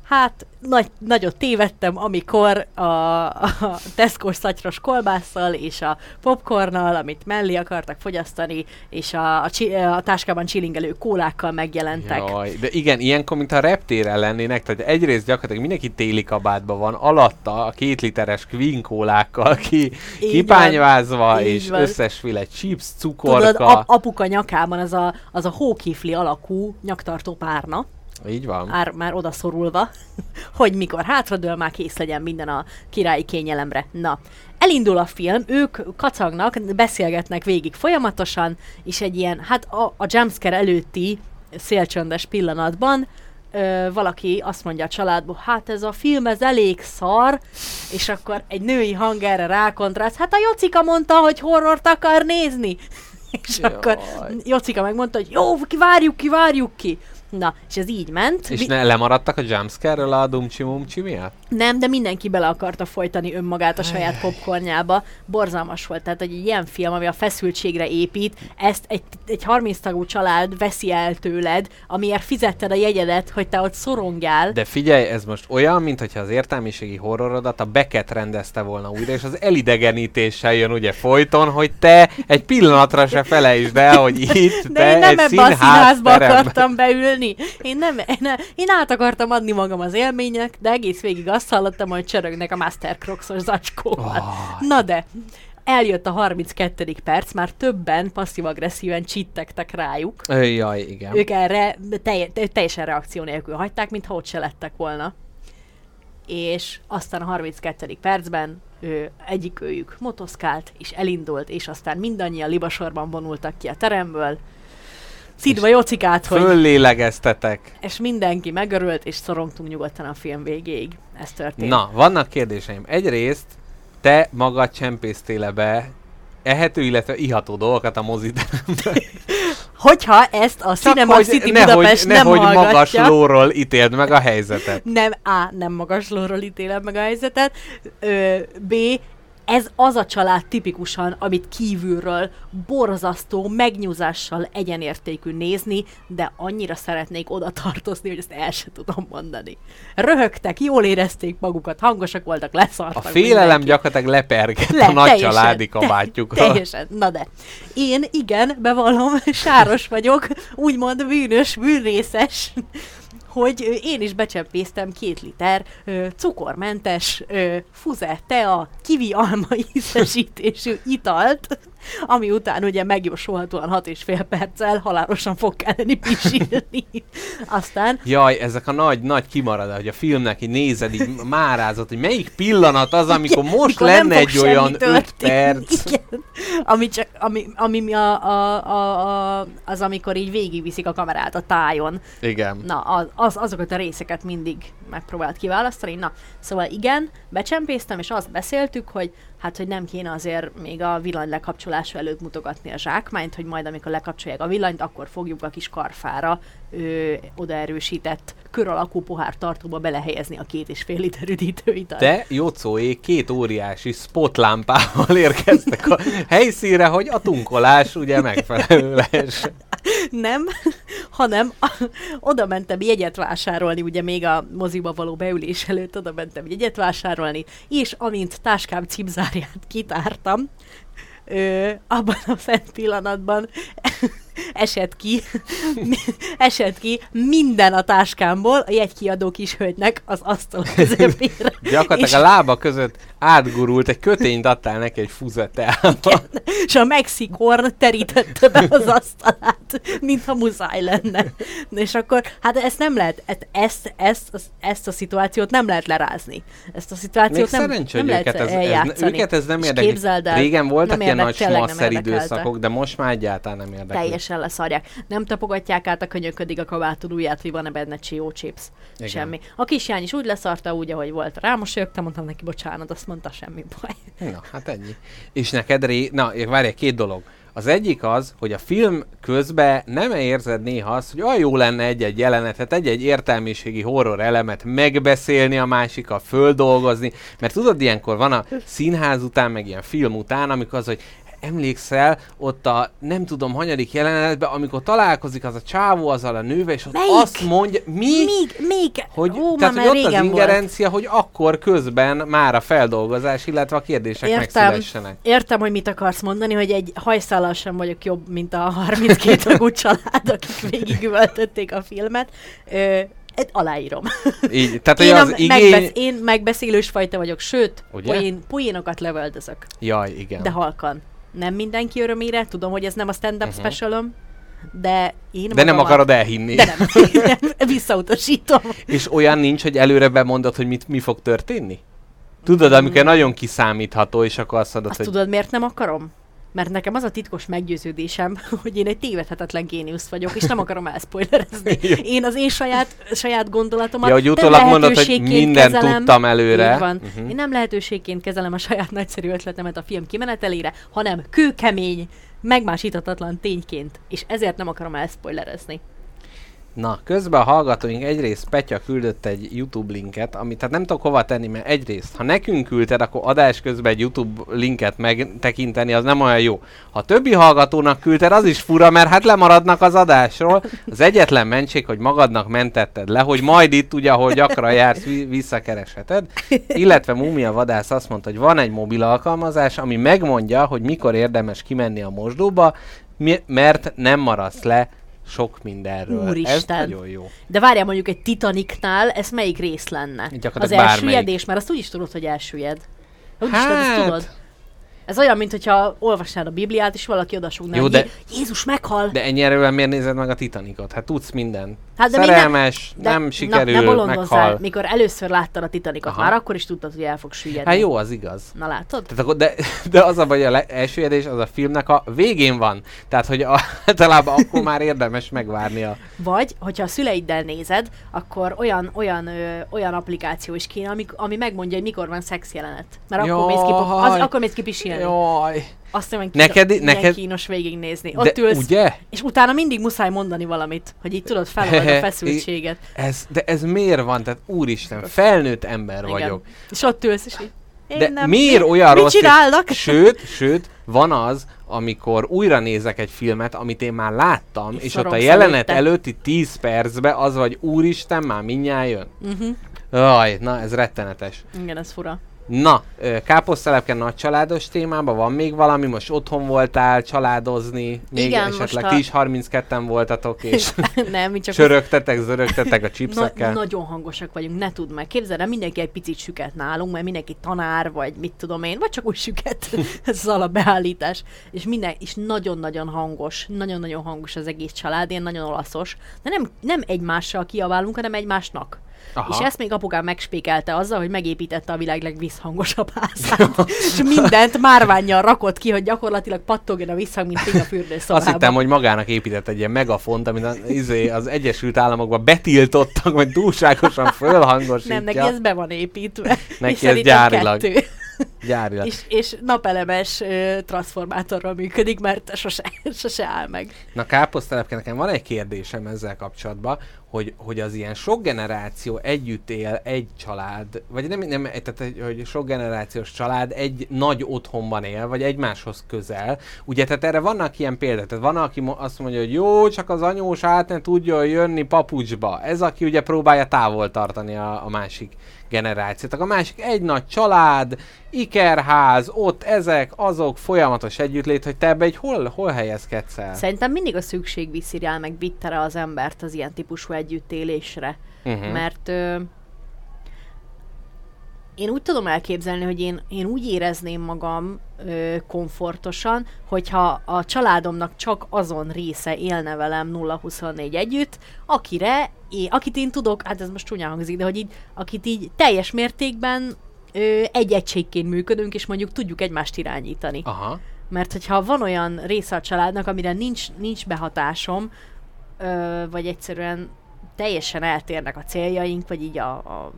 hát nagy, nagyot tévedtem, amikor a, a Tesco-s szatyros kolbásszal és a popcornnal, amit mellé akartak fogyasztani, és a, a, csi, a táskában csilingelő kólákkal megjelentek. Jaj, de igen, ilyenkor, mint a reptéren lennének, tehát egyrészt gyakorlatilag mindenki téli kabátban van, alatta a két literes kvinkólákkal ki, Így kipányvázva, van, és van. összesféle chips, cukorka. Tudod, ap- apuka nyakában az a, az a hókifli alakú nyaktartó párna, Így van. már, már odaszorulva, hogy mikor hátradől, már kész legyen minden a királyi kényelemre. Na, elindul a film, ők kacagnak, beszélgetnek végig folyamatosan, és egy ilyen, hát a, a jumpscare előtti szélcsöndes pillanatban ö, valaki azt mondja a családból, hát ez a film, ez elég szar, és akkor egy női hang erre rákontráz, hát a Jocika mondta, hogy horrort akar nézni. És Jaj. akkor Jocika megmondta, hogy jó, kivárjuk ki, várjuk ki. Na, és ez így ment. És Mi- ne, lemaradtak a jumpscare-ről a dumcsi mumcsi miatt? Nem, de mindenki bele akarta folytani önmagát a saját popcornjába. Borzalmas volt. Tehát, hogy egy ilyen film, ami a feszültségre épít, ezt egy, egy 30 tagú család veszi el tőled, amiért fizetted a jegyedet, hogy te ott szorongjál. De figyelj, ez most olyan, mintha az értelmiségi horrorodat a Beckett rendezte volna újra, és az elidegenítéssel jön ugye folyton, hogy te egy pillanatra se felejtsd el, hogy itt De te én nem egy ebbe a színház színházba teremben- akartam beülni. Én, nem, én, én át akartam adni magam az élménynek, de egész végig azt hallottam, hogy csörögnek a Master Crocs-os zacskóval. Ah. Na de, eljött a 32. perc, már többen passzív-agresszíven csittegtek rájuk. Jaj, igen. Ők erre telj, te- teljesen reakció nélkül hagyták, mintha ott se lettek volna. És aztán a 32. percben ő, egyik őjük motoszkált, és elindult, és aztán mindannyian libasorban vonultak ki a teremből. Szidva jocikát, hogy... Föllélegeztetek. És mindenki megörült, és szorongtunk nyugodtan a film végéig. Ez történt. Na, vannak kérdéseim. Egyrészt te magad csempésztél be ehető, illetve iható dolgokat a moziteremben. Hogyha ezt a Cinema City Budapest nem nehogy hallgatja... magas lóról ítéld meg a helyzetet. nem A. Nem magas lóról ítélem meg a helyzetet, ö, B. Ez az a család tipikusan, amit kívülről borzasztó megnyúzással egyenértékű nézni, de annyira szeretnék oda tartozni, hogy ezt el sem tudom mondani. Röhögtek, jól érezték magukat, hangosak voltak, A leszartak. félelem mindenki. gyakorlatilag lepergett Le, a nagy teljesen, családi te- kabátjukról. Teljesen. Na de. Én igen, bevallom, sáros vagyok, úgymond bűnös, bűnrészes, hogy én is becsempésztem két liter cukormentes ö, fuze, tea, kivi alma ízesítésű italt, ami után ugye megjósolhatóan hat és fél perccel halálosan fog kelleni pisilni. Aztán Jaj, ezek a nagy, nagy kimarad, hogy a filmnek így nézed, így márázott, hogy melyik pillanat az, amikor most mikor lenne egy olyan semmi 5 történni. perc. Igen. Ami, csak, ami, ami mi a, a, a, a, az, amikor így végigviszik a kamerát a tájon. Igen. Na, az, az, azokat a részeket mindig megpróbált kiválasztani. Na, szóval igen, becsempésztem, és azt beszéltük, hogy hát, hogy nem kéne azért még a villany lekapcsolása előtt mutogatni a zsákmányt, hogy majd amikor lekapcsolják a villanyt, akkor fogjuk a kis karfára ö, odaerősített kör alakú pohár tartóba belehelyezni a két és fél liter üdítőitalt. De Jocóék két óriási spotlámpával érkeztek a helyszínre, hogy a tunkolás ugye megfelelő lehessen. Nem, hanem oda mentem jegyet vásárolni, ugye még a moziba való beülés előtt oda mentem jegyet vásárolni, és amint táskám cipzárját kitártam, ö, abban a szent pillanatban esett ki, esett ki minden a táskámból a jegykiadó kishölgynek az asztal közepére. Gyakorlatilag a lába között átgurult, egy kötényt adtál neki egy fuzetelba. és a Mexikorn terítette be az asztalát, mintha muszáj lenne. És akkor, hát ezt nem lehet, ezt, ezt, ezt, ezt a szituációt nem lehet lerázni. Ezt a Még szituációt nem, szerencsé, nem lehet őket ez, ez, őket ez nem És érdekli. Régen voltak nem ilyen nagy smaszer időszakok, de most már egyáltalán nem érdekli. Teljesen leszarják. Nem tapogatják át a könyöködig a kabátod ujját, hogy van-e benne csió chips. Igen. Semmi. A kisjány is úgy leszarta, úgy, ahogy volt. Rámosolyogtam, mondtam neki, bocsánat, azt mondta, semmi baj. Na, hát ennyi. És neked ré... Na, várj, két dolog. Az egyik az, hogy a film közben nem érzed néha azt, hogy olyan jó lenne egy-egy jelenetet, egy-egy értelmiségi horror elemet megbeszélni a másikkal, földolgozni, mert tudod, ilyenkor van a színház után, meg ilyen film után, amikor az, hogy emlékszel ott a nem tudom hanyadik jelenetben, amikor találkozik az a csávó azzal a nővel, és ott Melyik? azt mondja, mi? Még, még, Hogy, ó, tehát, hogy ott az régen volt. ingerencia, hogy akkor közben már a feldolgozás, illetve a kérdések Értem, megszülessenek. értem, hogy mit akarsz mondani, hogy egy hajszállal sem vagyok jobb, mint a 32 tagú család, akik végigüvöltötték a filmet. Ö, egy aláírom. Így, tehát, Én, az igény... megbesz, én megbeszélős fajta vagyok, sőt, Ugye? poén, poénokat lövöldözök, Jaj, igen. de halkan. Nem mindenki örömére, tudom, hogy ez nem a stand-up uh-huh. specialom, de én De nem akarod elhinni. De nem, nem, visszautasítom. És olyan nincs, hogy előre bemondod, hogy mit, mi fog történni? Tudod, amikor nagyon kiszámítható, és akkor azt mondod, Azt hogy tudod, miért nem akarom? Mert nekem az a titkos meggyőződésem, hogy én egy tévedhetetlen géniusz vagyok, és nem akarom elspoilerezni. Jó. Én az én saját, saját gondolatomat Ja, hogy utólag mondod, hogy mindent kezelem. tudtam előre. Így van. Uh-huh. Én nem lehetőségként kezelem a saját nagyszerű ötletemet a film kimenetelére, hanem kőkemény, megmásíthatatlan tényként, és ezért nem akarom elspoilerezni. Na, közben a hallgatóink egyrészt Petya küldött egy YouTube linket, amit tehát nem tudok hova tenni, mert egyrészt, ha nekünk küldted, akkor adás közben egy YouTube linket megtekinteni, az nem olyan jó. Ha többi hallgatónak küldted, az is fura, mert hát lemaradnak az adásról. Az egyetlen mentség, hogy magadnak mentetted le, hogy majd itt ugye, ahol gyakran jársz, vi- visszakeresheted. Illetve Mumia Vadász azt mondta, hogy van egy mobil alkalmazás, ami megmondja, hogy mikor érdemes kimenni a mosdóba, mert nem maradsz le sok mindenről. Ez Úristen. nagyon jó. De várjál mondjuk egy Titanicnál, ez melyik rész lenne? Az elsüllyedés, mert azt úgy is tudod, hogy elsüllyed. Úgy is tudod, ezt tudod. Ez olyan, mint hogyha olvasnád a Bibliát, és valaki odasúgná, Jó, hogy de- Jé- Jézus meghal. De ennyi erővel miért nézed meg a Titanicot? Hát tudsz minden. Hát de Szerelmes, de, nem na, sikerül, ne bolondozzál, meghal. mikor először láttad a Titanicot, Aha. már akkor is tudtad, hogy el fog süllyedni. Hát jó, az igaz. Na látod? Tehát akkor, de, de az a baj, a le- elsüllyedés az a filmnek a végén van. Tehát, hogy a, általában akkor már érdemes megvárni a... Vagy, hogyha a szüleiddel nézed, akkor olyan, olyan, ö, olyan applikáció is kéne, ami, ami megmondja, hogy mikor van szex jelenet. Mert akkor mész ki, az, Jaj. akkor mész ki pisilni. Jaj. Azt mondom, Neked- neked, neked- neked... kínos végignézni. De Ott ülsz, ugye? és utána mindig muszáj mondani valamit, hogy így tudod felold a feszültséget. Ez, de ez miért van? Tehát úristen, felnőtt ember vagyok. És ott ülsz, és így, én De nem, miért mi, olyan mit rossz? csinálnak? Sőt, sőt, van az, amikor újra nézek egy filmet, amit én már láttam, És és, ott a jelenet előtte. előtti 10 percben az vagy, úristen, már mindjárt jön. Uh-huh. Aj, na ez rettenetes. Igen, ez fura. Na, káposztelepke nagy családos témában van még valami? Most otthon voltál családozni, még Igen, esetleg most a- ti is 32-en voltatok, és nem, mi csak csörögtettek, zörögtettek a Na, chipsekkel. nagyon hangosak vagyunk, ne tudd meg. Képzeld el, mindenki egy picit süket nálunk, mert mindenki tanár, vagy mit tudom én, vagy csak úgy süket. Ez az alapbeállítás. És minden, és nagyon-nagyon hangos, nagyon-nagyon hangos az egész család, én nagyon olaszos. De nem, nem egymással kiabálunk, hanem egymásnak. Aha. És ezt még apukám megspékelte azzal, hogy megépítette a világ legvízhangosabb házát. és mindent márványjal rakott ki, hogy gyakorlatilag pattogjon a visszhang, mint a fürdőszobában. Azt hittem, hogy magának épített egy ilyen megafont, amit az, izé, az Egyesült Államokban betiltottak, vagy túlságosan fölhangosítja. Nem, neki ez be van építve. Neki és ez gyárilag. Kettő. Gyárilag. És, és napelemes ö, transformátorral működik, mert sose, sose áll meg. Na káposztelepke, nekem van egy kérdésem ezzel kapcsolatban, hogy, hogy az ilyen sok generáció együtt él egy család, vagy nem, nem tehát, hogy- sok generációs család egy nagy otthonban él, vagy egymáshoz közel. Ugye, tehát erre vannak ilyen példák. Tehát van, aki azt mondja, hogy jó, csak az anyós át ne tudjon jönni papucsba. Ez, aki ugye próbálja távol tartani a, a másik generációt. A másik egy nagy család, ikerház, ott ezek, azok, folyamatos együttlét, hogy te ebbe egy hol, hol helyezkedsz el? Szerintem mindig a szükség viszi rá, meg vitte rá az embert az ilyen típusú együttélésre. Uh-huh. Mert ö, én úgy tudom elképzelni, hogy én, én úgy érezném magam ö, komfortosan, hogyha a családomnak csak azon része élne velem 0-24 együtt, akire, én, akit én tudok, hát ez most csúnyán hangzik, de hogy így, akit így teljes mértékben ö, egy egységként működünk, és mondjuk tudjuk egymást irányítani. Aha. Mert hogyha van olyan része a családnak, amire nincs, nincs behatásom, ö, vagy egyszerűen teljesen eltérnek a céljaink, vagy így a, a,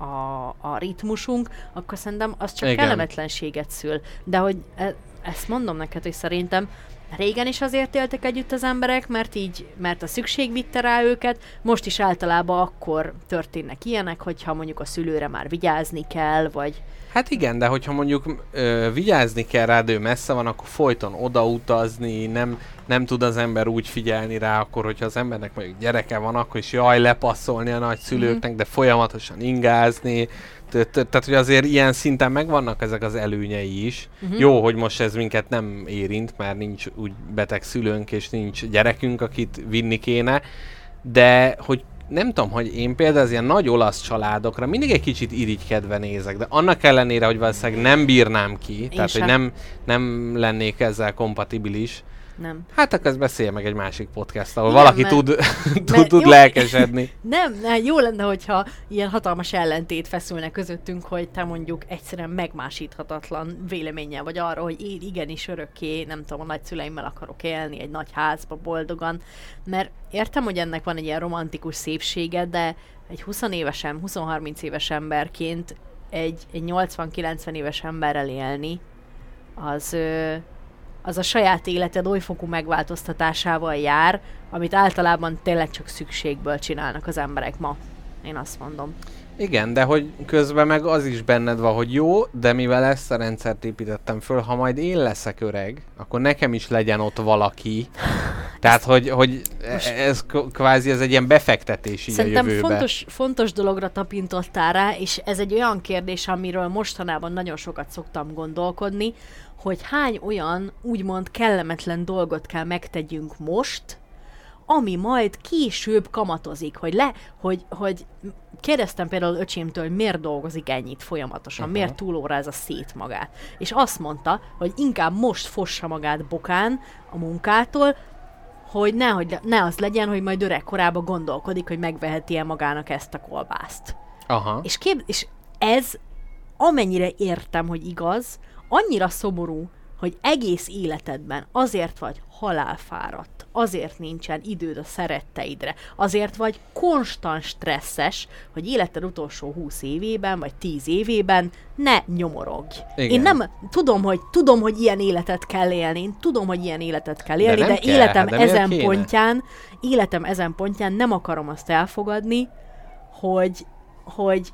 a, a ritmusunk, akkor szerintem az csak Igen. Kellemetlenséget szül. De hogy e, ezt mondom neked, hogy szerintem régen is azért éltek együtt az emberek, mert így, mert a szükség vitte rá őket, most is általában akkor történnek ilyenek, hogyha mondjuk a szülőre már vigyázni kell, vagy Hát igen, de hogyha mondjuk ö, vigyázni kell rád, ő messze van, akkor folyton odautazni, nem, nem tud az ember úgy figyelni rá, akkor hogyha az embernek mondjuk gyereke van, akkor is jaj, lepasszolni a nagyszülőknek, de folyamatosan ingázni. Tehát, hogy azért ilyen szinten megvannak ezek az előnyei is. Jó, hogy most ez minket nem érint, mert nincs úgy beteg szülőnk, és nincs gyerekünk, akit vinni kéne, de hogy nem tudom, hogy én például az ilyen nagy olasz családokra mindig egy kicsit irigykedve nézek, de annak ellenére, hogy valószínűleg nem bírnám ki, tehát hogy sem. nem, nem lennék ezzel kompatibilis, nem. hát akkor ezt beszélje meg egy másik podcast, ahol Igen, valaki mert- tud, tud, mert tud jó- lelkesedni. Nem, nem, jó lenne, hogyha ilyen hatalmas ellentét feszülne közöttünk, hogy te mondjuk egyszerűen megmásíthatatlan véleménnyel vagy arra, hogy én igenis örökké, nem tudom, a nagyszüleimmel akarok élni egy nagy házba boldogan, mert értem, hogy ennek van egy ilyen romantikus szépsége, de egy 20 évesen, 20-30 éves emberként egy, egy 80-90 éves emberrel élni, az, az a saját életed olyfokú megváltoztatásával jár, amit általában tényleg csak szükségből csinálnak az emberek ma. Én azt mondom. Igen, de hogy közben meg az is benned van, hogy jó, de mivel ezt a rendszert építettem föl, ha majd én leszek öreg, akkor nekem is legyen ott valaki. Tehát, hogy, hogy ez k- kvázi ez egy ilyen befektetés így Szerintem a jövőbe. fontos, fontos dologra tapintottál rá, és ez egy olyan kérdés, amiről mostanában nagyon sokat szoktam gondolkodni, hogy hány olyan úgymond kellemetlen dolgot kell megtegyünk most, ami majd később kamatozik, hogy le, hogy, hogy kérdeztem például öcsémtől, hogy miért dolgozik ennyit folyamatosan, uh-huh. miért túlórázza szét magát. És azt mondta, hogy inkább most fossa magát bokán a munkától, hogy nehogy, ne az legyen, hogy majd öregkorában gondolkodik, hogy megveheti-e magának ezt a kolbászt. Aha. És, kép, és ez, amennyire értem, hogy igaz, annyira szomorú, hogy egész életedben azért vagy halálfáradt, azért nincsen időd a szeretteidre, azért vagy konstant stresszes, hogy életed utolsó 20 évében, vagy 10 évében ne nyomorogj. Igen. Én nem, tudom, hogy tudom, hogy ilyen életet kell élni, én tudom, hogy ilyen életet kell élni, de, de kell, életem de miért ezen kéne? pontján, életem ezen pontján nem akarom azt elfogadni, hogy, hogy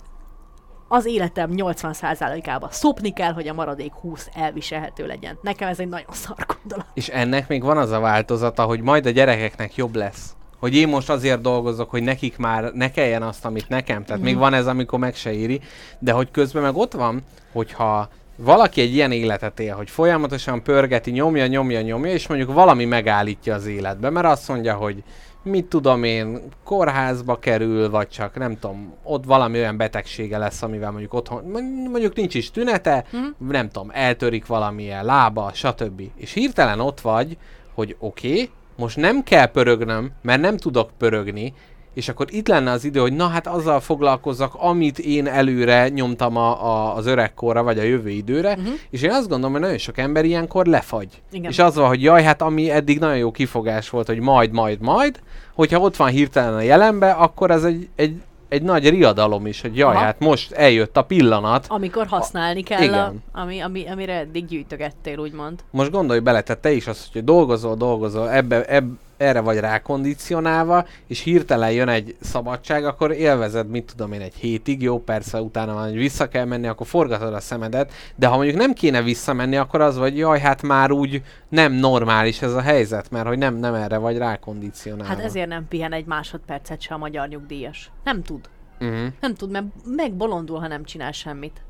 az életem 80%-ában szopni kell, hogy a maradék 20 elviselhető legyen. Nekem ez egy nagyon szar gondolat. És ennek még van az a változata, hogy majd a gyerekeknek jobb lesz. Hogy én most azért dolgozok, hogy nekik már ne kelljen azt, amit nekem. Tehát még van ez, amikor meg se éri. De hogy közben meg ott van, hogyha valaki egy ilyen életet él, hogy folyamatosan pörgeti, nyomja, nyomja, nyomja, és mondjuk valami megállítja az életbe, mert azt mondja, hogy mit tudom én, kórházba kerül, vagy csak nem tudom, ott valami olyan betegsége lesz, amivel mondjuk otthon, mond- mondjuk nincs is tünete, Mhm. nem tudom, eltörik valamilyen lába, stb. És hirtelen ott vagy, hogy oké, okay, most nem kell pörögnöm, mert nem tudok pörögni, és akkor itt lenne az idő, hogy na hát azzal foglalkozzak, amit én előre nyomtam a, a, az öregkorra, vagy a jövő időre, uh-huh. és én azt gondolom, hogy nagyon sok ember ilyenkor lefagy. Igen. És az van, hogy jaj, hát ami eddig nagyon jó kifogás volt, hogy majd, majd, majd, hogyha ott van hirtelen a jelenbe, akkor ez egy, egy, egy nagy riadalom is, hogy jaj, Aha. hát most eljött a pillanat, Amikor használni kell, a, igen. ami, ami, amire eddig gyűjtögettél, úgymond. most gondolj bele, tehát te is azt, hogy dolgozol, dolgozol, ebbe, ebb, erre vagy rákondicionálva, és hirtelen jön egy szabadság, akkor élvezed, mit tudom én, egy hétig, jó, persze utána van, hogy vissza kell menni, akkor forgatod a szemedet, de ha mondjuk nem kéne visszamenni, akkor az vagy, jaj, hát már úgy nem normális ez a helyzet, mert hogy nem, nem erre vagy rákondicionálva. Hát ezért nem pihen egy másodpercet se a magyar nyugdíjas. Nem tud. Uh-huh. Nem tud, mert megbolondul, ha nem csinál semmit.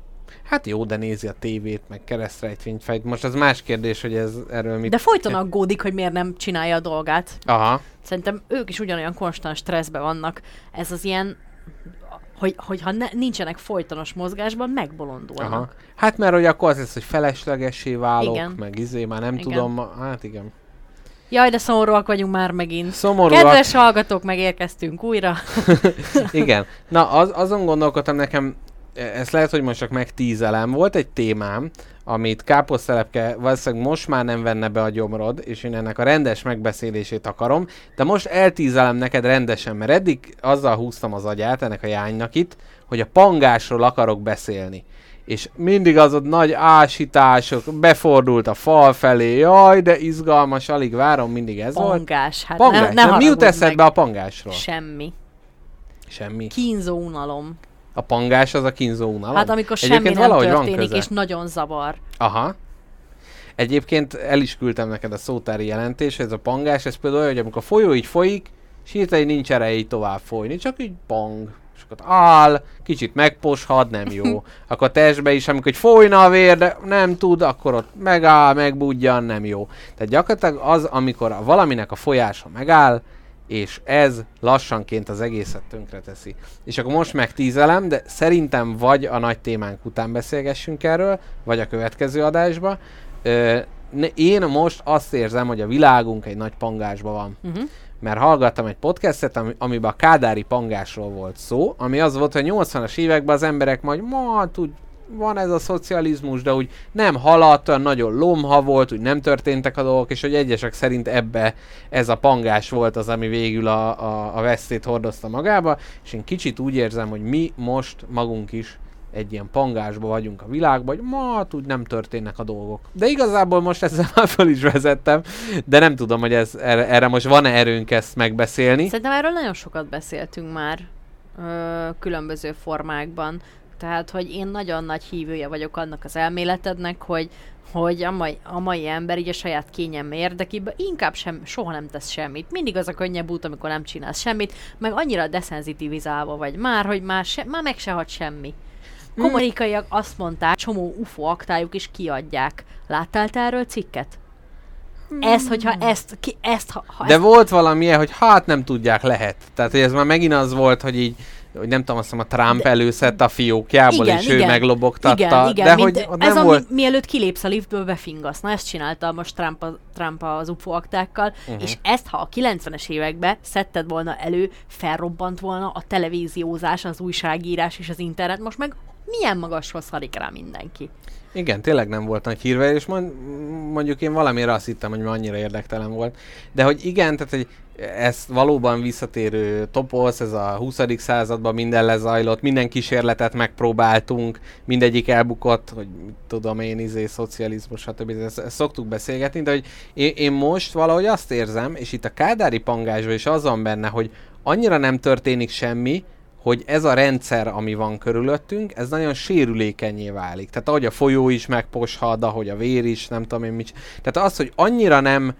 Hát jó, de nézi a tévét, meg keresztrejtvényt fejt. Most az más kérdés, hogy ez erről mit... De folyton aggódik, hogy miért nem csinálja a dolgát. Aha. Szerintem ők is ugyanolyan konstant stresszben vannak. Ez az ilyen, hogy, hogyha ne, nincsenek folytonos mozgásban, megbolondulnak. Aha. Hát mert hogy akkor az lesz, hogy feleslegesé válok, Igen. meg izé, már nem Igen. tudom, hát igen. Jaj, de szomorúak vagyunk már megint. Szomorúak. Kedves hallgatók, megérkeztünk újra. Igen. Na, az, azon gondolkodtam nekem, e, ez lehet, hogy most csak megtízelem. Volt egy témám, amit káposztelepke valószínűleg most már nem venne be a gyomrod, és én ennek a rendes megbeszélését akarom, de most eltízelem neked rendesen, mert eddig azzal húztam az agyát ennek a jánynak itt, hogy a pangásról akarok beszélni. És mindig az ott nagy ásítások, befordult a fal felé, jaj, de izgalmas, alig várom, mindig ez volt. Pangás, hát Pangás, ne, ne nem, mi jut eszedbe a pangásról? Semmi. Semmi. Kínzó unalom. A pangás az a kínzó unalom? Hát amikor semmi Egyébként nem valahogy történik, és nagyon zavar. Aha. Egyébként el is küldtem neked a szótári jelentés, ez a pangás, ez például olyan, hogy amikor a folyó így folyik, és hirtelen nincs ereje tovább folyni, csak így pang, és akkor áll, kicsit megposhat, nem jó. Akkor a testbe is, amikor hogy folyna a vér, de nem tud, akkor ott megáll, megbudjan, nem jó. Tehát gyakorlatilag az, amikor a valaminek a folyása megáll, és ez lassanként az egészet tönkreteszi. És akkor most megtízelem, de szerintem vagy a nagy témánk után beszélgessünk erről, vagy a következő adásba. Ö, én most azt érzem, hogy a világunk egy nagy pangásban van. Uh-huh. Mert hallgattam egy podcastet, ami, amiben a kádári pangásról volt szó, ami az volt, hogy a 80-as években az emberek majd, ma, úgy van ez a szocializmus, de úgy nem haladt, olyan nagyon lomha volt, úgy nem történtek a dolgok, és hogy egyesek szerint ebbe ez a pangás volt az, ami végül a, a, a vesztét hordozta magába, és én kicsit úgy érzem, hogy mi most magunk is egy ilyen pangásba vagyunk a világban, hogy ma úgy nem történnek a dolgok. De igazából most ezzel már föl is vezettem, de nem tudom, hogy ez, erre, erre most van-e erőnk ezt megbeszélni. Szerintem erről nagyon sokat beszéltünk már különböző formákban. Tehát, hogy én nagyon nagy hívője vagyok annak az elméletednek, hogy, hogy a mai, a mai ember így a saját kényelme érdekében inkább sem, soha nem tesz semmit. Mindig az a könnyebb út, amikor nem csinálsz semmit, meg annyira deszenzitivizálva vagy már, hogy már, se, már meg se hat semmi. Kommunikaiak azt mondták, csomó UFO aktájuk is kiadják. Láttál te erről cikket? Ez, hogyha ezt, ki, ezt ha, ha De ezt, volt valamilyen, hogy hát nem tudják, lehet. Tehát, hogy ez már megint az volt, hogy így hogy nem tudom, azt hiszem a Trump de, előszett a fiókjából, Igen, és ő igen. meglobogtatta. igen, igen, de mint, hogy ott ez nem ami, volt... mielőtt kilépsz a liftből, befingasz. Na ezt csinálta most Trump, a, Trump az UFO aktákkal, uh-huh. és ezt, ha a 90-es években szedted volna elő, felrobbant volna a televíziózás, az újságírás és az internet, most meg milyen magashoz szarik rá mindenki. Igen, tényleg nem volt nagy hírvel, és mond, mondjuk én valamire azt hittem, hogy annyira érdektelen volt. De hogy igen, tehát hogy ez valóban visszatérő toposz, ez a 20. században minden lezajlott, minden kísérletet megpróbáltunk, mindegyik elbukott, hogy mit tudom én, izé, szocializmus, stb. Ezt, ezt szoktuk beszélgetni, de hogy én, én most valahogy azt érzem, és itt a kádári pangásban is az van benne, hogy annyira nem történik semmi, hogy ez a rendszer, ami van körülöttünk, ez nagyon sérülékenyé válik. Tehát ahogy a folyó is megposhad, ahogy a vér is, nem tudom én mit. Tehát az, hogy annyira nem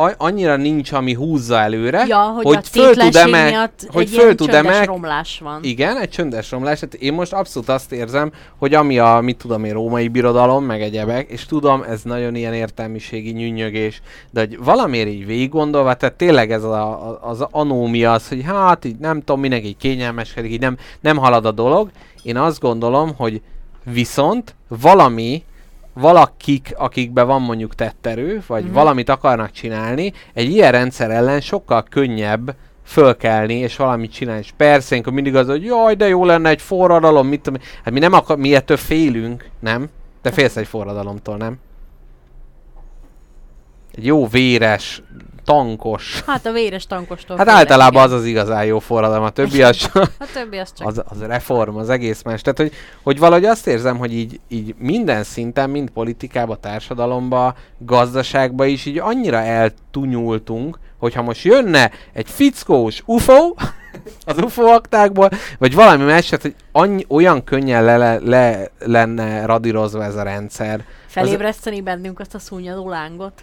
a- annyira nincs, ami húzza előre, Ja, hogy, hogy a föl tud tétlenség emel- miatt hogy egy föl tud csöndes emel- romlás van. igen, egy csöndes romlás. Hát én most abszolút azt érzem, hogy ami a, mit tudom én, római birodalom, meg egyebek, és tudom, ez nagyon ilyen értelmiségi nyűnyögés, de hogy valamiért így végig gondolva, tehát tényleg ez a, a, az anómia az, hogy hát így nem tudom, mindenki így kényelmeskedik, így nem, nem halad a dolog. Én azt gondolom, hogy viszont valami, valakik, akikben van mondjuk tetterő, vagy Mhm. mm. valamit akarnak csinálni, egy ilyen rendszer ellen sokkal könnyebb fölkelni, és valamit csinálni. És persze, amikor mindig az, hogy jaj, de jó lenne egy forradalom, mit tudom, hát mi nem akar, mi ettől félünk, nem? Te félsz egy forradalomtól, nem? Egy jó véres, tankos. Hát a véres tankostól Hát általában az igen. az igazán jó forradalom, a többi az, A többi az csak... az, az reform, az egész más. Tehát, hogy, hogy valahogy azt érzem, hogy így, így minden szinten, mind politikába, társadalomba, gazdaságba is így annyira eltunyultunk, hogyha most jönne egy fickós UFO, az UFO aktákból, vagy valami más, tehát, hogy annyi, olyan könnyen le, le, le lenne radírozva ez a rendszer. Felébreszteni bennünk azt a szúnyadó lángot.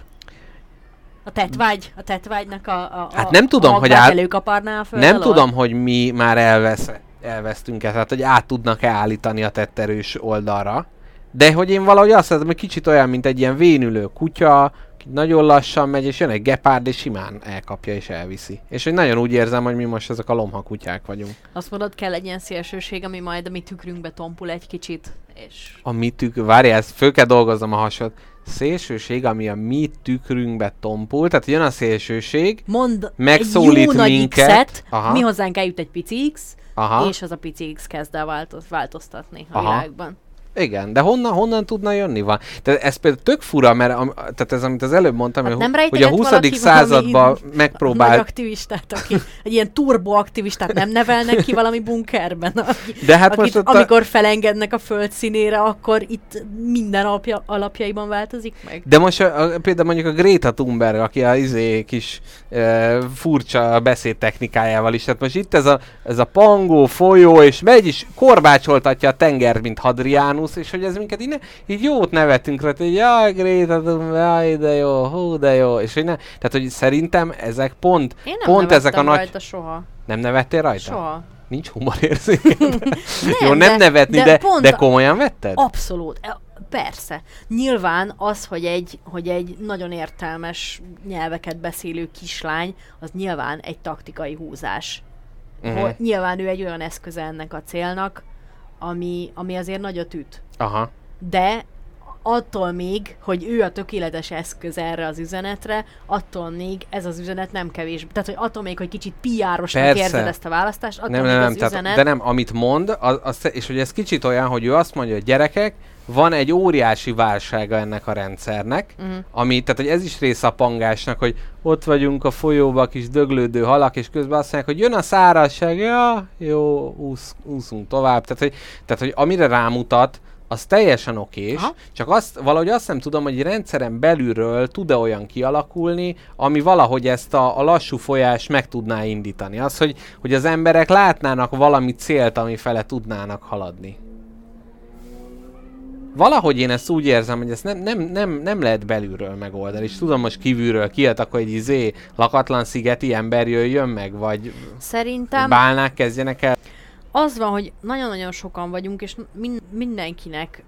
A tetvágy, a tetvágynak a, a, Hát nem tudom, a hogy át- előkaparná a föld Nem alól? tudom, hogy mi már elvesz, elvesztünk-e, tehát hogy át tudnak-e állítani a tetterős oldalra. De hogy én valahogy azt hiszem, hogy kicsit olyan, mint egy ilyen vénülő kutya, aki nagyon lassan megy, és jön egy gepárd, és simán elkapja és elviszi. És hogy nagyon úgy érzem, hogy mi most ezek a lomha kutyák vagyunk. Azt mondod, kell egy ilyen szélsőség, ami majd a mi tükrünkbe tompul egy kicsit, és A mi tük... Várjál, ezt föl kell dolgoznom a hasad. Szélsőség, ami a mi tükrünkbe tompul, tehát jön a szélsőség, mond Megszólít egy jó nagy minket. X-et, Aha. mi hozzánk eljut egy pici X, Aha. és az a pici X kezd el változ, változtatni a Aha. világban. Igen, de honnan, honnan tudna jönni? Van? Tehát ez például tök fura, mert am, tehát ez, amit az előbb mondtam, Hát hogy, hogy a rejteget 20. valaki században valami Nagy aktivistát, aki egy ilyen turboaktivistát nem nevelnek ki valami bunkerben, aki, de hát akit, most a, amikor felengednek a föld színére, akkor itt minden alapja, alapjaiban változik meg. de most a, a, például mondjuk a Greta Thunberg, aki a izé kis e, furcsa beszédtechnikájával is, tehát most itt ez a, ez a pangó folyó, és megy is korbácsoltatja a tengert, mint Hadrianus, és hogy ez minket így, ne, így jót nevetünk rá, hogy jaj, Greta Thunberg, jaj, de jó, hú, de jó, és hogy ne, tehát hogy szerintem ezek pont, Én nem pont ezek a nagy... rajta soha. Nem nevettél rajta? Soha. Nincs humorérzék. Jó, nem de- nevetni, de, de pont de komolyan vetted? Abszolút. E- Persze. Nyilván az, hogy egy, hogy egy nagyon értelmes nyelveket beszélő kislány, az nyilván egy taktikai húzás. Uh-huh. Nyilván ő egy olyan eszköze ennek a célnak, ami, ami azért nagyot üt. Aha. De attól még, hogy ő a tökéletes eszköz erre az üzenetre, attól még ez az üzenet nem kevés. Tehát, hogy attól még, hogy kicsit Persze. érzed ezt a választást, attól Nem, még nem, nem, az tehát, üzenet... de nem, amit mond, az, az, és hogy ez kicsit olyan, hogy ő azt mondja, hogy gyerekek, van egy óriási válsága ennek a rendszernek, Mhm. ami, tehát hogy ez is része a pangásnak, hogy ott vagyunk a folyóba, kis döglődő halak, és közben azt mondják, hogy jön a szárazság, ja, jó, úsz, úszunk tovább. Tehát hogy, tehát, hogy amire rámutat, az teljesen okés, Aha. csak azt, valahogy azt nem tudom, hogy egy rendszeren belülről tud-e olyan kialakulni, ami valahogy ezt a, a lassú folyást meg tudná indítani. Az, hogy, hogy az emberek látnának valami célt, ami fele tudnának haladni. Valahogy én ezt úgy érzem, hogy ezt nem, nem, nem, nem lehet belülről megoldani. És tudom, most kívülről kijött, akkor egy izé lakatlan szigeti ember jöjjön meg, vagy Szerintem bálnák kezdjenek el. az van, hogy nagyon-nagyon sokan vagyunk, és min- mindenkinek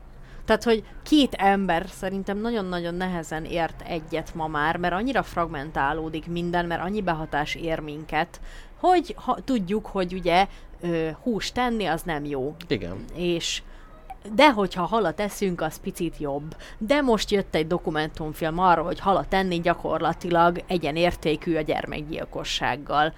Tehát, hogy két ember szerintem nagyon-nagyon nehezen ért egyet ma már, mert annyira fragmentálódik minden, mert annyi behatás ér minket, hogy ha, tudjuk, hogy ugye ö, húst tenni az nem jó. Igen. És de hogyha halat eszünk, az picit jobb. De most jött egy dokumentumfilm arról, hogy halat enni gyakorlatilag egyenértékű a gyermekgyilkossággal.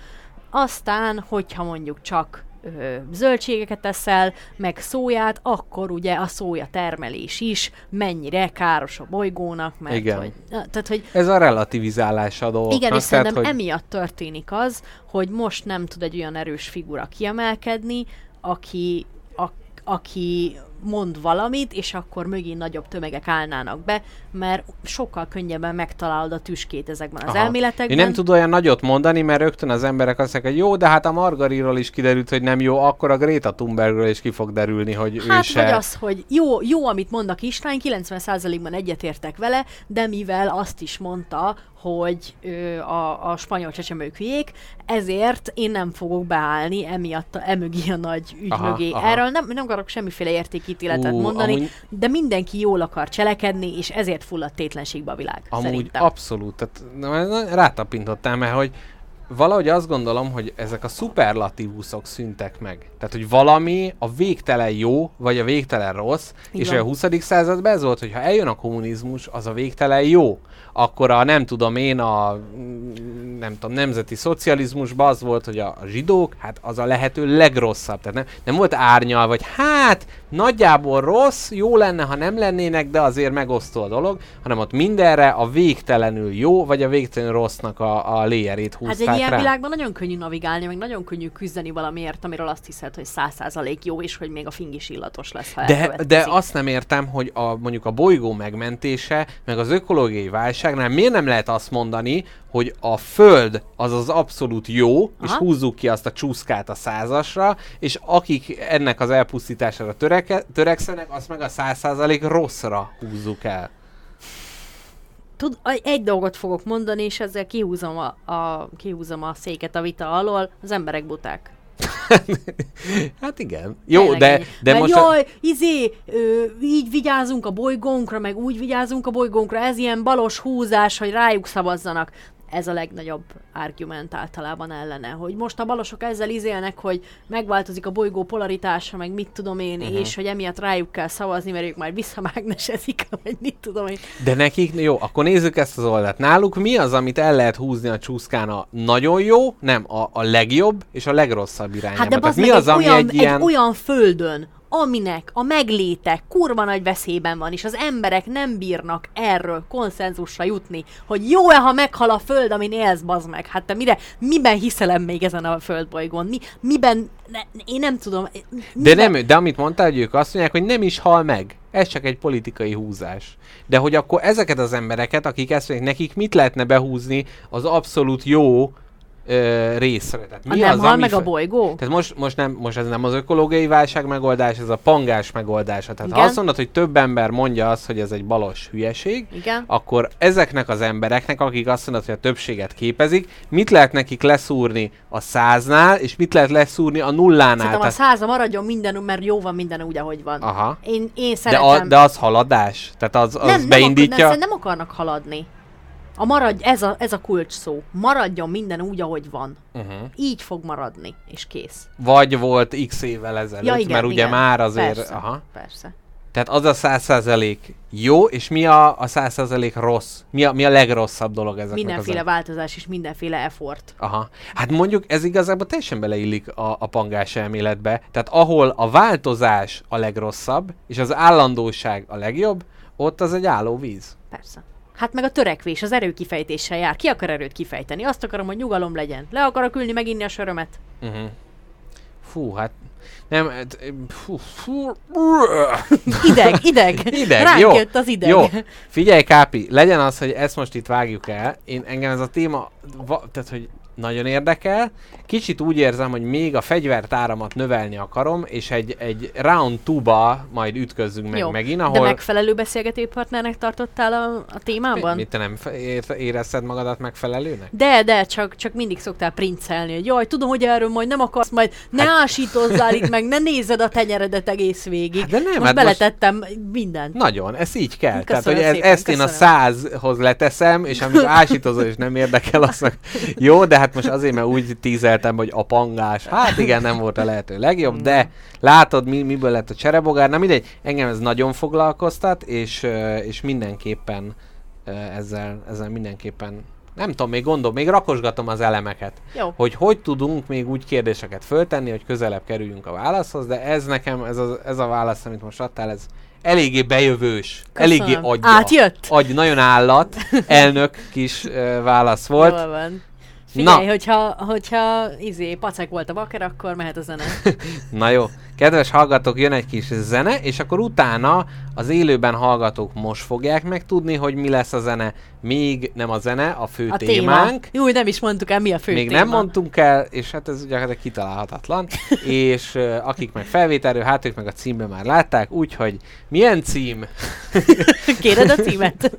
Aztán, hogyha mondjuk csak ö, zöldségeket eszel, meg szóját, akkor ugye a szója termelés is mennyire káros a bolygónak, mert Igen. hogy... Tehát, hogy Ez a relativizálás a dolgoknak. igen, és tehát, szerintem hogy... emiatt történik az, hogy most nem tud egy olyan erős figura kiemelkedni, aki, a, aki mond valamit, és akkor mögé nagyobb tömegek állnának be, mert sokkal könnyebben megtalálod a tüskét ezekben az Aha. elméletekben. Én nem tud olyan nagyot mondani, mert rögtön az emberek azt mondják, hogy jó, de hát a Margariról is kiderült, hogy nem jó, akkor a Greta Thunbergről is ki fog derülni, hogy ő Hát se. vagy az, hogy jó, jó, amit mond a kislány, 90%-ban egyetértek vele, de mivel azt is mondta, hogy ö, a, a spanyol csecsemők hülyék, ezért én nem fogok beállni emiatt, a, emögé a nagy ügy Aha, mögé. aha. Erről nem, nem akarok semmiféle értékítéletet Ú, mondani, amúgy- de mindenki jól akar cselekedni, és ezért fulladt tétlenségbe a világ, Amúgy szerintem. abszolút, tehát rátapintottál, mert hogy valahogy azt gondolom, hogy ezek a szuperlatívuszok szüntek meg. Tehát, hogy valami a végtelen jó, vagy a végtelen rossz, Így és a 20. században ez volt, hogy ha eljön a kommunizmus, az a végtelen jó. Akkor a nem tudom én, a nem tudom, nemzeti szocializmusban az volt, hogy a, a zsidók, hát az a lehető legrosszabb. Tehát nem, nem volt árnyal, vagy hát nagyjából rossz, jó lenne, ha nem lennének, de azért megosztó a dolog, hanem ott mindenre a végtelenül jó, vagy a végtelenül rossznak a, a léjerét Hát húzták egy ilyen rá. világban nagyon könnyű navigálni, meg nagyon könnyű küzdeni valamiért, amiről azt hiszed, hogy száz százalék jó, és hogy még a fing is illatos lesz, ha De, de azt nem értem, hogy a, mondjuk a bolygó megmentése, meg az ökológiai válságnál miért nem lehet azt mondani, hogy a Föld az az abszolút jó, Aha. és húzzuk ki azt a csúszkát a százasra, és akik ennek az elpusztítására töreke, törekszenek, azt meg a száz százalék rosszra húzzuk el. Tud, a- egy dolgot fogok mondani, és ezzel kihúzom a, a, kihúzom a széket a vita alól, az emberek buták. Hát igen. Jó, Tényleg de, ennyi. de Mert most... A... jaj, izé, ö, így vigyázunk a bolygónkra, meg úgy vigyázunk a bolygónkra, ez ilyen balos húzás, hogy rájuk szavazzanak. Ez a legnagyobb argument általában ellene, hogy most a balosok ezzel izélnek, hogy megváltozik a bolygó polaritása, meg mit tudom én, uh-huh. és hogy emiatt rájuk kell szavazni, mert ők már visszamágnesezik, vagy mit tudom én. De nekik, jó, akkor nézzük ezt az oldalt. Náluk mi az, amit el lehet húzni a csúszkán a nagyon jó, nem, a, a legjobb és a legrosszabb irányába? Hát de Tehát mi az, ami olyan, egy ilyen... egy olyan földön, aminek a megléte kurva nagy veszélyben van, és az emberek nem bírnak erről konszenzusra jutni, hogy jó-e, ha meghal a föld, amin élsz, bazd meg. Hát te mire, miben hiszelem még ezen a földbolygón? Mi, miben, ne, én nem tudom. De, miben- nem, de amit mondtál, hogy ők azt mondják, hogy nem is hal meg. Ez csak egy politikai húzás. De hogy akkor ezeket az embereket, akik ezt mondják, nekik mit lehetne behúzni az abszolút jó ö, részre? Tehát A nem az, hal ami meg a bolygó? Tehát most, most, nem, most ez nem az ökológiai válság megoldás, ez a pangás megoldása. Tehát ha Igen. azt mondod, hogy több ember mondja azt, hogy ez egy balos hülyeség, Igen. akkor ezeknek az embereknek, akik azt mondod, hogy a többséget képezik, mit lehet nekik leszúrni a száznál, és mit lehet leszúrni a nullánál? Szerintem a Tehát- száza maradjon minden, mert jó van minden úgy, ahogy van. Aha. Én, én De, szeretem. a, de az haladás? Tehát az, az nem, beindítja? Nem, akar, nem, nem akarnak haladni. A maradj, ez a, ez a kulcs szó. Maradjon minden úgy, ahogy van. uh-huh. Így fog maradni, és kész. Vagy volt x évvel ezelőtt, Ja, igen, mert ugye igen. már azért... Persze, Aha. persze. Tehát az a száz százalék jó, és mi a, a száz százalék rossz? Mi a, mi a legrosszabb dolog ezeknek Mindenféle az változás és mindenféle effort. Aha. Hát mondjuk ez igazából teljesen beleillik a, a pangás elméletbe. Tehát ahol a változás a legrosszabb, és az állandóság a legjobb, ott az egy álló víz. Persze. Hát meg a törekvés, az erő kifejtéssel jár. Ki akar erőt kifejteni? Azt akarom, hogy nyugalom legyen. Le akarok ülni, meginni a sörömet. Uh-huh. Fú, hát nem, hát, fú, fú, Ideg, ideg. ideg, Ránk jó, jött az ideg. jó. Figyelj, Kápi, legyen az, hogy ezt most itt vágjuk el. Én engem ez a téma, va, tehát, hogy nagyon érdekel. Kicsit úgy érzem, hogy még a fegyvertáramat növelni akarom, és egy, egy round 2-ba majd ütközzünk meg Jó, megint, ahol... De megfelelő beszélgető partnernek tartottál a, a témában? Mit, te nem érezted magadat megfelelőnek? De, de, csak, csak mindig szoktál princelni, hogy jaj, tudom, hogy erről majd nem akarsz, majd ne hát... ásítozzál itt meg, ne nézed a tenyeredet egész végig. Hát de nem, most hát most- beletettem mindent. Nagyon, ez így kell. Tehát, Köszönöm hogy ez, szépen, ezt én a köszönöm. százhoz leteszem, és amikor ásítozol és nem érdekel, azt meg... Jó, de hát most azért, mert úgy tízeltem, hogy a pangás. Hát igen, nem volt a lehető legjobb, de látod, mi, miből lett a cserebogár. Na mindegy, engem ez nagyon foglalkoztat, és, és mindenképpen ezzel, ezzel mindenképpen nem tudom, még gondolom, még rakosgatom az elemeket. Jó. Hogy hogy tudunk még úgy kérdéseket föltenni, hogy közelebb kerüljünk a válaszhoz, de ez nekem, ez a, ez a válasz, amit most adtál, ez eléggé bejövős, Köszönöm. eléggé agya. Átjött? Agy, nagyon állat, elnök kis uh, válasz volt. Jól van. Figyelj, Na. hogyha, hogyha izé, pacek volt a baker, akkor mehet a zene. Na jó, kedves hallgatók, jön egy kis zene, és akkor utána az élőben hallgatók most fogják megtudni, hogy mi lesz a zene, még nem a zene, a fő A témánk. téma. Jó, nem is mondtuk el, mi a fő Még téma. nem mondtunk el, és hát ez ugye kitalálhatatlan, és uh, akik meg felvételről, hát ők meg a címben már látták, úgyhogy milyen cím? Kéred a címet?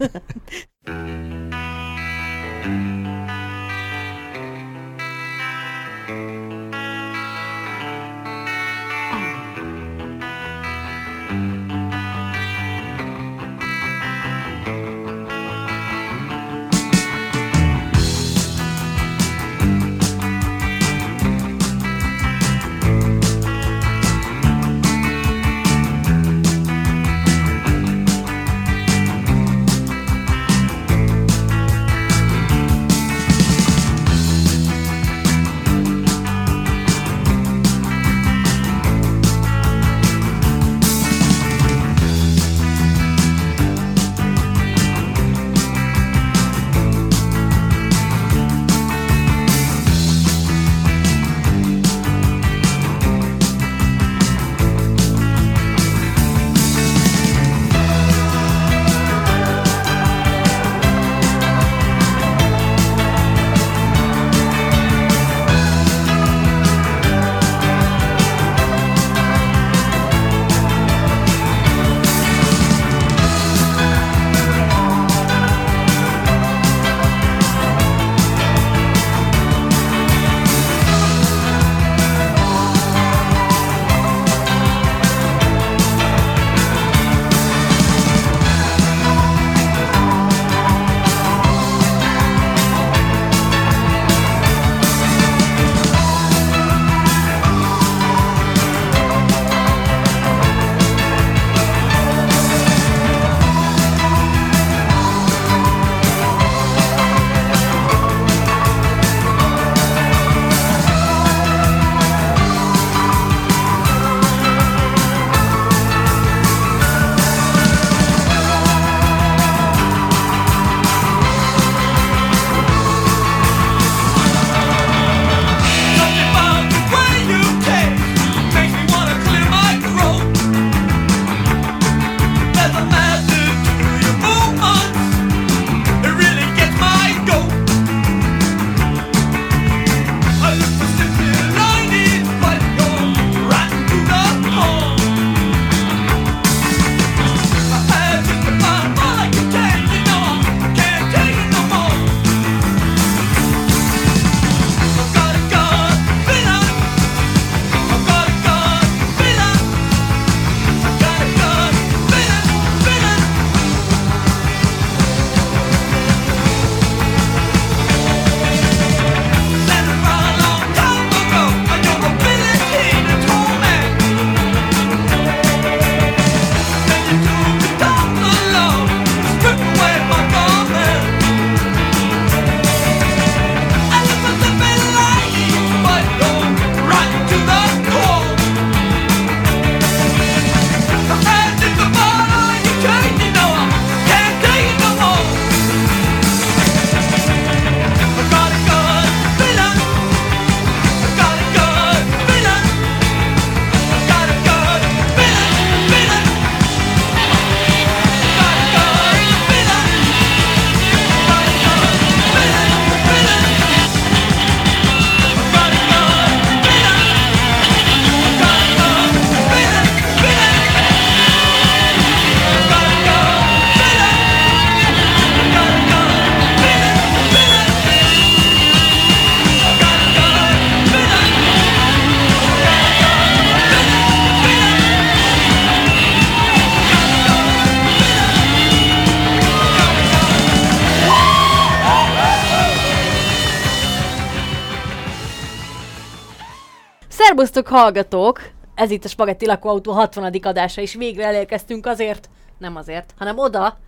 Szerbusztok hallgatók! Ez itt a Spagetti lakóautó 60. adása, és végre elérkeztünk azért, nem azért, hanem oda,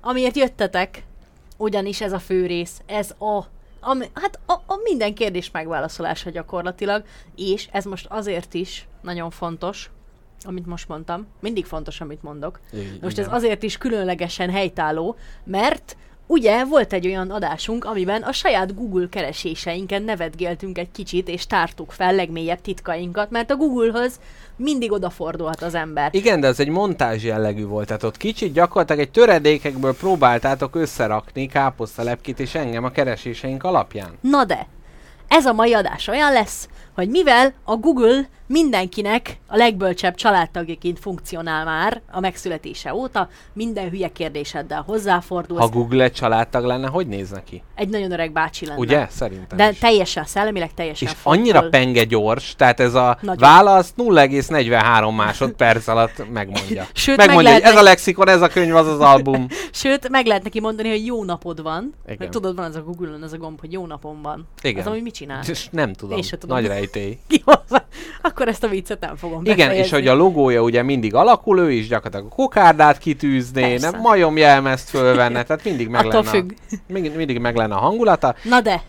amiért jöttetek. Ugyanis ez a fő rész, ez a, ami, hát a, a minden kérdés megválaszolása gyakorlatilag, és ez most azért is nagyon fontos, amit most mondtam. Mindig fontos, amit mondok. I- Most igen. ez azért is különlegesen helytálló, mert ugye volt egy olyan adásunk, amiben a saját Google kereséseinken nevetgéltünk egy kicsit, és tártuk fel legmélyebb titkainkat, mert a Google-höz mindig odafordulhat az ember. Igen, de ez egy montázs jellegű volt, tehát ott kicsit gyakorlatilag egy töredékekből próbáltátok összerakni káposztalepkit és engem a kereséseink alapján. Na de, ez a mai adás olyan lesz, hogy mivel a Google mindenkinek a legbölcsebb családtagjaként funkcionál már a megszületése óta, minden hülye kérdéseddel hozzáfordulsz, Ha Google egy családtag lenne, hogy néz neki? egy nagyon öreg bácsi lenne. Ugye? Szerintem De is. teljesen szellemileg, teljesen És fontol. annyira penge gyors, tehát ez a Nagyon. válasz 0,43 másodperc alatt megmondja. Sőt, meg megmondja, hogy lehet ez a meg- lexikon, ez a könyv, az az album. Sőt, meg lehet neki mondani, hogy jó napod van. Igen. Hogy tudod, van az a Google-on ez a gomb, hogy jó napom van. Igen. Az, ami mit csinál? És nem tudom, Én tudom. nagy rejtély. Jó, Akkor ezt a viccet nem fogom Igen, és befejezni. hogy a logója ugye mindig alakul, ő is gyakorlatilag a kokárdát kitűzné, Persze. nem majom jelmezt fölvenne, tehát mindig meg Attól lenne, függ. A, mindig, mindig meg lenne a hangulata. Na de,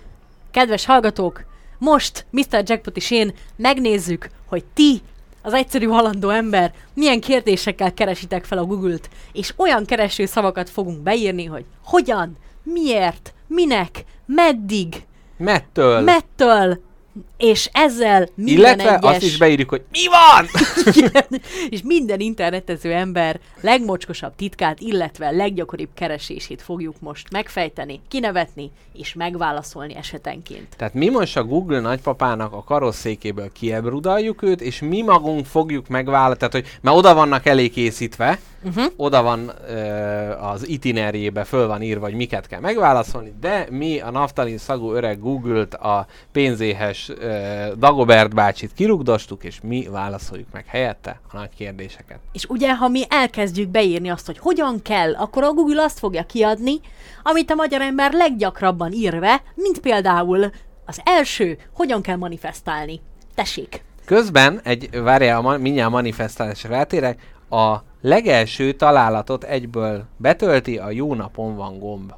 kedves hallgatók, most Mr. Jackpot és én megnézzük, hogy ti, az egyszerű halandó ember, milyen kérdésekkel keresitek fel a Google-t, és olyan kereső szavakat fogunk beírni, hogy hogyan, miért, minek, meddig, Mettől. mettől, és ezzel minden Illetve egyes... azt is beírjuk, hogy mi van? Igen, és minden internetező ember legmocskosabb titkát, illetve leggyakoribb keresését fogjuk most megfejteni, kinevetni és megválaszolni esetenként. Tehát mi most a Google nagypapának a karosszékéből kiebrudaljuk őt, és mi magunk fogjuk megválaszolni, tehát hogy mert oda vannak elé készítve, Uh-huh. oda van ö, az itinerjébe, föl van írva, hogy miket kell megválaszolni, de mi a naftalin szagú öreg Google-t, a pénzéhes ö, Dagobert bácsit kirugdostuk, és mi válaszoljuk meg helyette a nagy kérdéseket. És ugye, ha mi elkezdjük beírni azt, hogy hogyan kell, akkor a Google azt fogja kiadni, amit a magyar ember leggyakrabban írve, mint például az első, hogyan kell manifestálni. Tessék! Közben egy, várjál, ma, mindjárt manifestálásra rátérek, a legelső találatot egyből betölti, a jó napon van gomb.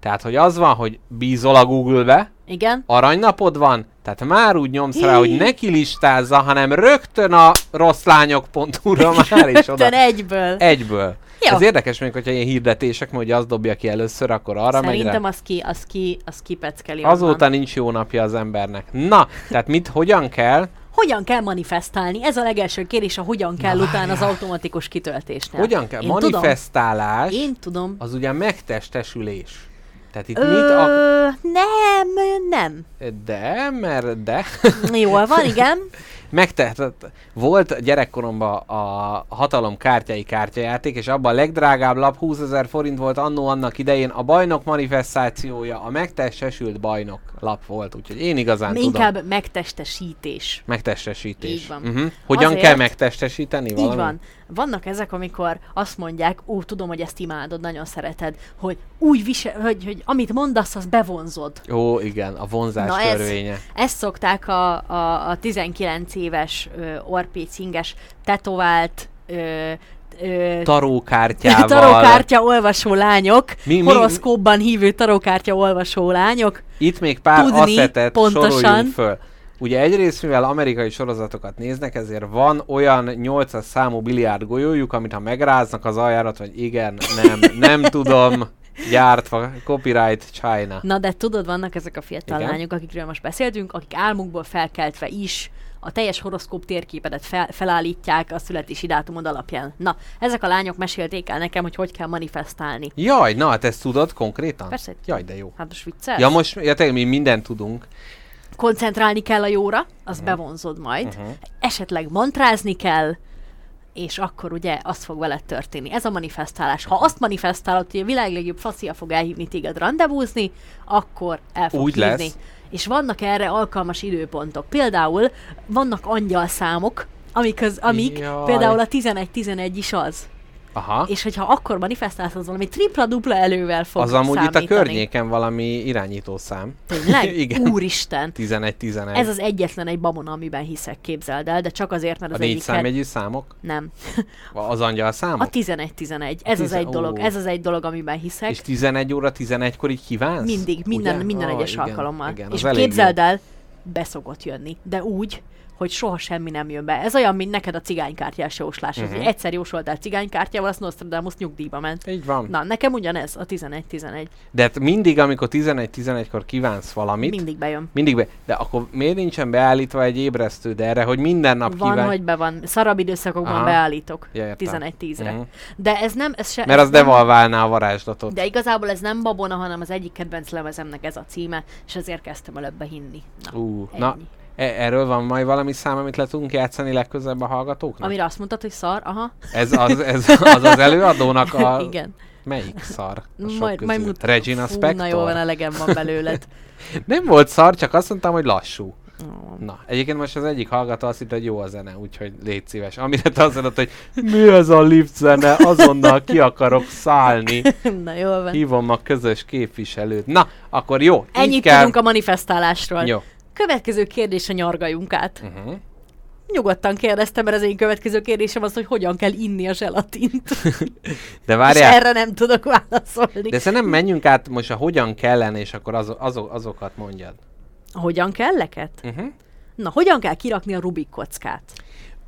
Tehát, hogy az van, hogy bízol a Google-be, Igen? aranynapod van, tehát már úgy nyomsz rá, hogy neki listázza, hanem rögtön a rosszlányok.hu-ra már is oda. Egyből. Egyből. Jó. Ez érdekes még, hogyha ilyen hirdetések, hogy az dobja ki először, akkor arra megy Szerintem az ki, az ki, az kipeckeli Azóta onnan. nincs jó napja az embernek. Na, tehát mit, hogyan kell? Hogyan kell manifestálni? Ez a legelső kérdés, a hogyan kell utána az automatikus kitöltésnél. Hogyan kell? Én Manifestálás, Tudom. Én tudom. az ugye megtestesülés. Tehát itt mit a... Ö, nem, nem. De, mert de... Jól van, igen. Megtehetett. Volt gyerekkoromban a hatalom kártyai kártyajáték, és abban a legdrágább lap 20 ezer forint volt annó annak idején. A bajnok manifestációja, a megtestesült bajnok lap volt, úgyhogy én igazán tudom. Inkább megtestesítés. Megtestesítés. Így van. Uh-huh. Hogyan Azért- kell megtestesíteni valami? Így van. Vannak ezek, amikor azt mondják, ó, tudom, hogy ezt imádod, nagyon szereted, hogy úgy visel, hogy, hogy amit mondasz, az bevonzod. Ó, igen, a vonzás Na ez- törvénye. Ezt szokták a, a, a 19 éves ö, orpécinges tetovált ö, ö, Tarókártyával. tarókártya olvasó lányok, Mi- mi- horoszkópban hívő tarókártya olvasó lányok. Itt még pár Tudni pontosan. föl. Ugye egyrészt, mivel amerikai sorozatokat néznek, ezért van olyan 800 számú biliárd golyójuk, amit ha megráznak az aljárat, vagy igen, nem, nem tudom, gyártva, copyright China. Na de tudod, vannak ezek a fiatal Igen. lányok, akikről most beszéltünk, akik álmukból felkeltve is a teljes horoszkóp térképedet fel, felállítják a születési dátumod alapján. Na, ezek a lányok mesélték el nekem, hogy hogy kell manifestálni. Jaj, na hát ezt tudod konkrétan? Persze. Jaj, de jó. Hát most viccelsz? Ja, most, ja, tényleg mi mindent tudunk. Koncentrálni kell a jóra, az Mhm. bevonzod majd. Uh-huh. Esetleg mantrázni kell, és akkor ugye az fog veled történni. Ez a manifestálás. Ha azt manifestálod, hogy a világ legjobb faszia fog elhívni téged rendezvúzni, akkor el fog Úgy hívni. lesz. És vannak erre alkalmas időpontok. Például vannak angyalszámok, amik, az, amik Jaj. például a 11-11 is az. Aha. és hogyha akkor manifestálsz, az valami tripla-dupla elővel fog Az amúgy számítani. itt a környéken valami irányítószám. Tényleg? Igen. Úristen! 11-11. Ez az egyetlen egy babona, amiben hiszek, képzeld el, de csak azért, mert a az négy egyik... számjegyű számok? Nem. Az angyal számok? A 11-11. Ez az Tizen- egy dolog, ó. ez az egy dolog, amiben hiszek. És 11 óra 11-kor így kívánsz? Mindig, minden, Ugye? minden Ó, egyes igen, alkalommal. Igen, és az képzeld jó. el, beszokott jönni, de úgy, hogy soha semmi nem jön be. Ez olyan, mint neked a cigánykártyás jóslás. Uh-huh. Mhm. Egyszer jósoltál cigánykártyával, azt Nostradamus nyugdíjba ment. Így van. Na, nekem ugyanez, a 11-11. De hát mindig, amikor 11-11-kor kívánsz valamit, Mindig bejön. mindig be, de akkor miért nincsen beállítva egy ébresztőd erre, hogy minden nap Van, kíván... hogy be van. Szarabb időszakokban Aha. beállítok. Ja, értem. 11-10-re. Mhm. De ez nem, ez se... Mert ez az nem, devalválná a varázslatot. De igazából ez nem babona, hanem az egyik kedvenc lemezemnek ez a címe, és ezért kezdtem el ebbe hinni. Na, Ú, ennyi. na, erről van majd valami szám, amit le tudunk játszani legközelebb a hallgatóknak? Amire azt mondtad, hogy szar, aha. Ez az, ez az, az előadónak a... Igen. Melyik szar? A sok Majd, majd mut... Regina Fú, Spector? Na jó, van, elegem van belőled. Nem volt szar, csak azt mondtam, hogy lassú. Na, egyébként most az egyik hallgató azt hitt, hogy jó a zene, úgyhogy légy szíves. Amire te azt mondod, hogy mi ez a lift zene, azonnal ki akarok szállni. Na jól van. Hívom a közös képviselőt. Na, akkor jó. Ennyit kell... tudunk a manifestálásról. Jó. Következő kérdés a nyargajunk át. Uh-huh. Nyugodtan kérdeztem, mert az én következő kérdésem az, hogy hogyan kell inni a zselatint. De És várjál, erre nem tudok válaszolni. de szerintem menjünk át most a hogyan kellene, és akkor az, azok, azokat mondjad. Hogyan kell leket? Uh-huh. Na, hogyan kell kirakni a Rubik kockát?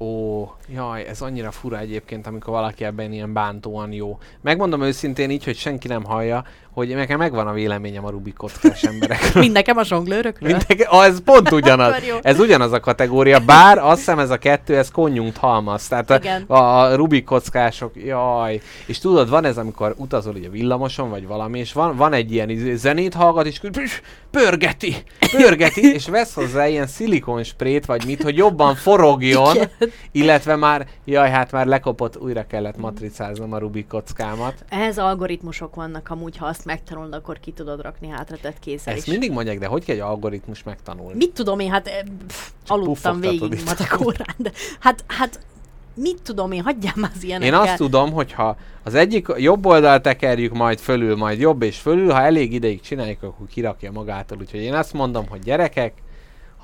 Ó, jaj, ez annyira fura egyébként, amikor valaki ebben ilyen bántóan jó. Megmondom őszintén így, hogy senki nem hallja, hogy nekem megvan a véleményem a Rubik kockás emberekről. Mind nekem a zsonglőrökről? Mindenki, ah, ez pont ugyanaz. Ez ugyanaz a kategória, bár azt hiszem ez a kettő, ez konjunkt halmaz. Tehát Igen. a, a Rubik kockások, jaj. És tudod, van ez, amikor utazol ugye villamoson, vagy valami, és van, van egy ilyen izé- zenét hallgat, és püss, pörgeti, pörgeti, és vesz hozzá ilyen szilikonsprét, vagy mit, hogy jobban forogjon, Igen. illetve már, jaj, hát már lekopott, újra kellett matricáznom a Rubik kockámat. Ehhez algoritmusok vannak amúgy, ha azt megtanulod, akkor ki tudod rakni hátratett kézzel Ezt is. mindig mondják, de hogy kell egy algoritmus megtanulni? Mit tudom én, hát eh, pff, aludtam végig matek órán, de hát, hát mit tudom én, hagyjál már az Én ilyenekkel. azt tudom, hogy ha az egyik jobb oldalt tekerjük, majd fölül, majd jobb és fölül, ha elég ideig csináljuk, akkor kirakja magától. Úgyhogy én azt mondom, hogy gyerekek,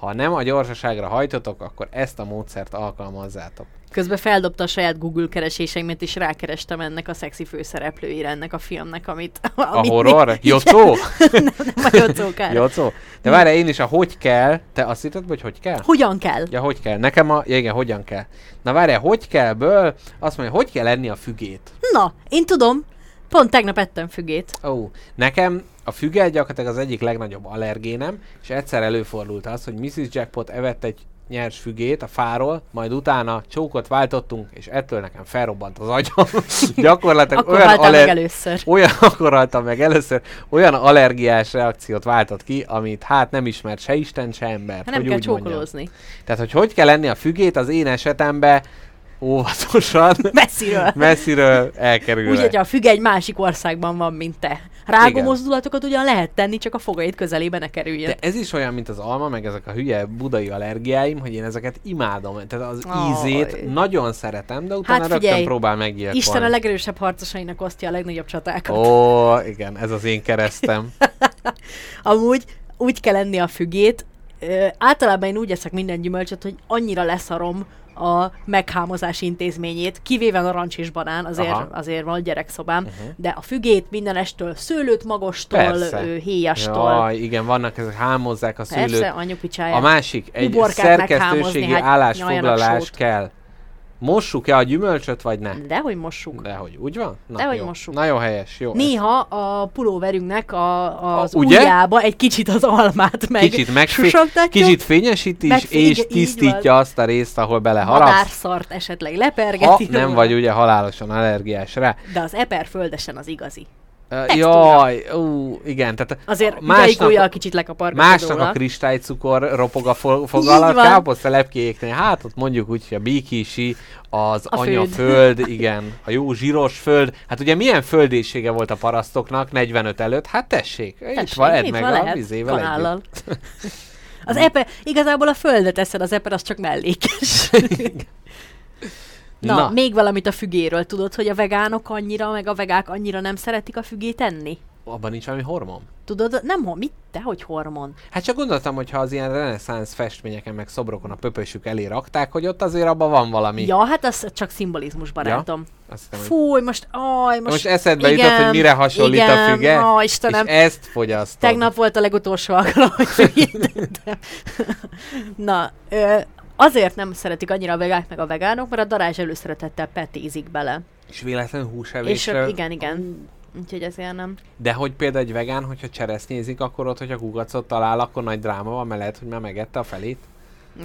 ha nem a gyorsaságra hajtotok, akkor ezt a módszert alkalmazzátok. Közben feldobta a saját Google kereséseimet, és rákerestem ennek a szexi főszereplőire ennek a filmnek, amit... A amit horror? Jocó? nem, nem a Jocókára. Jocó? De várj, én is a hogy kell, te azt hitted, hogy hogy kell? Hogyan kell? Ja, hogy kell. Nekem a, ja, igen, hogyan kell. Na várj, hogy kellből, azt mondja, hogy kell enni a fügét. Na, én tudom. Pont tegnap ettem fügét. Ó, nekem a füge gyakorlatilag az egyik legnagyobb allergénem, és egyszer előfordult az, hogy Mrs. Jackpot evett egy nyers fügét a fáról, majd utána csókot váltottunk, és ettől nekem felrobbant az agyam. Gyakorlatilag Akkor olyan, váltál meg aller- először. olyan, akkor haltam meg először, olyan allergiás reakciót váltott ki, amit hát nem ismert se Isten, se ember. Hát nem hogy kell úgy mondjam. csókolózni. Tehát, hogy hogy kell lenni a fügét, az én esetemben óvatosan, Messziről. messziről elkerülve. Úgy, hogy a füge egy másik országban van, mint te. Rágó mozdulatokat ugyan lehet tenni, csak a fogaid közelébe ne kerüljön. De ez is olyan, mint az alma, meg ezek a hülye budai allergiáim, hogy én ezeket imádom. Tehát az Aj. ízét nagyon szeretem, de utána Hát rögtön figyelj, próbál meggyilkolni. Isten a legerősebb harcosainak osztja a legnagyobb csatákat. Ó, igen, ez az én keresztem. Amúgy úgy kell enni a fügét. Ö, általában én úgy eszek minden gyümölcsöt, hogy annyira leszarom a meghámozás intézményét, kivéve a rancs és banán, azért, Aha. azért van a gyerekszobám, uh-huh. de a fügét minden estől, szőlőt magostól, Persze. héjastól, Jaj, igen, vannak ezek, hámozzák a szőlőt. persze, anyupicsáját. A másik, egy Uborkát szerkesztőségi hát állásfoglalás kell. Mossuk-e a gyümölcsöt, vagy ne? Dehogy mossuk. Dehogy, úgy van? Na, Dehogy jó. mossuk. Na jó, helyes, jó. Néha a pulóverünknek a, az A- ugye? ujjába egy kicsit az almát meg Kicsit, megfé- kicsit fényesíti is, és tisztítja azt a részt, ahol beleharapsz. madárszart esetleg Ha lepergeti nem róla. vagy ugye halálosan allergiás rá. De az eper földesen az igazi. Uh, jaj, ú, igen, tehát Azért másnak, másnak, kicsit lekapargatod másnak róla. a kristálycukor ropog a fo- fog alatt, káposzta lepkéknél, hát ott mondjuk úgy, hogy a bíkisi, az A anya föld. föld, igen, a jó zsíros föld. Hát ugye milyen földészsége volt a parasztoknak 45 előtt? Hát tessék, itt Tessék, van, edd itt meg van, a vizével. Az eper, igazából a földet eszed, az eper az csak mellékes. Na, Na. még valamit a fügéről. Tudod, hogy a vegánok annyira, meg a vegák annyira nem szeretik a fügét enni? Abban nincs valami hormon? Tudod, nem, mit? Te, hogy hormon? Hát csak gondoltam, hogy ha az ilyen reneszánsz festményeken, meg szobrokon a pöpösük elé rakták, hogy ott azért abban van valami. Ja, hát az csak szimbolizmus, barátom. Hittem, hogy- Fúj, most, aj, most, most eszedbe jutott, hogy mire hasonlít igen, a füge, Ó, és Istenem, ezt fogyasztod. tegnap volt a legutolsó alkalom, hogy. Na, ö, azért nem szeretik annyira a vegák meg a vegánok, mert a darázs előszeretettel petézik bele. És véletlenül És húsevésre. igen, igen. Úgyhogy ezért nem. De hogy például egy vegán, hogyha cseresznyézik, akkor ott, hogyha kukacot talál, akkor nagy dráma van, mert lehet, hogy már megette a felét.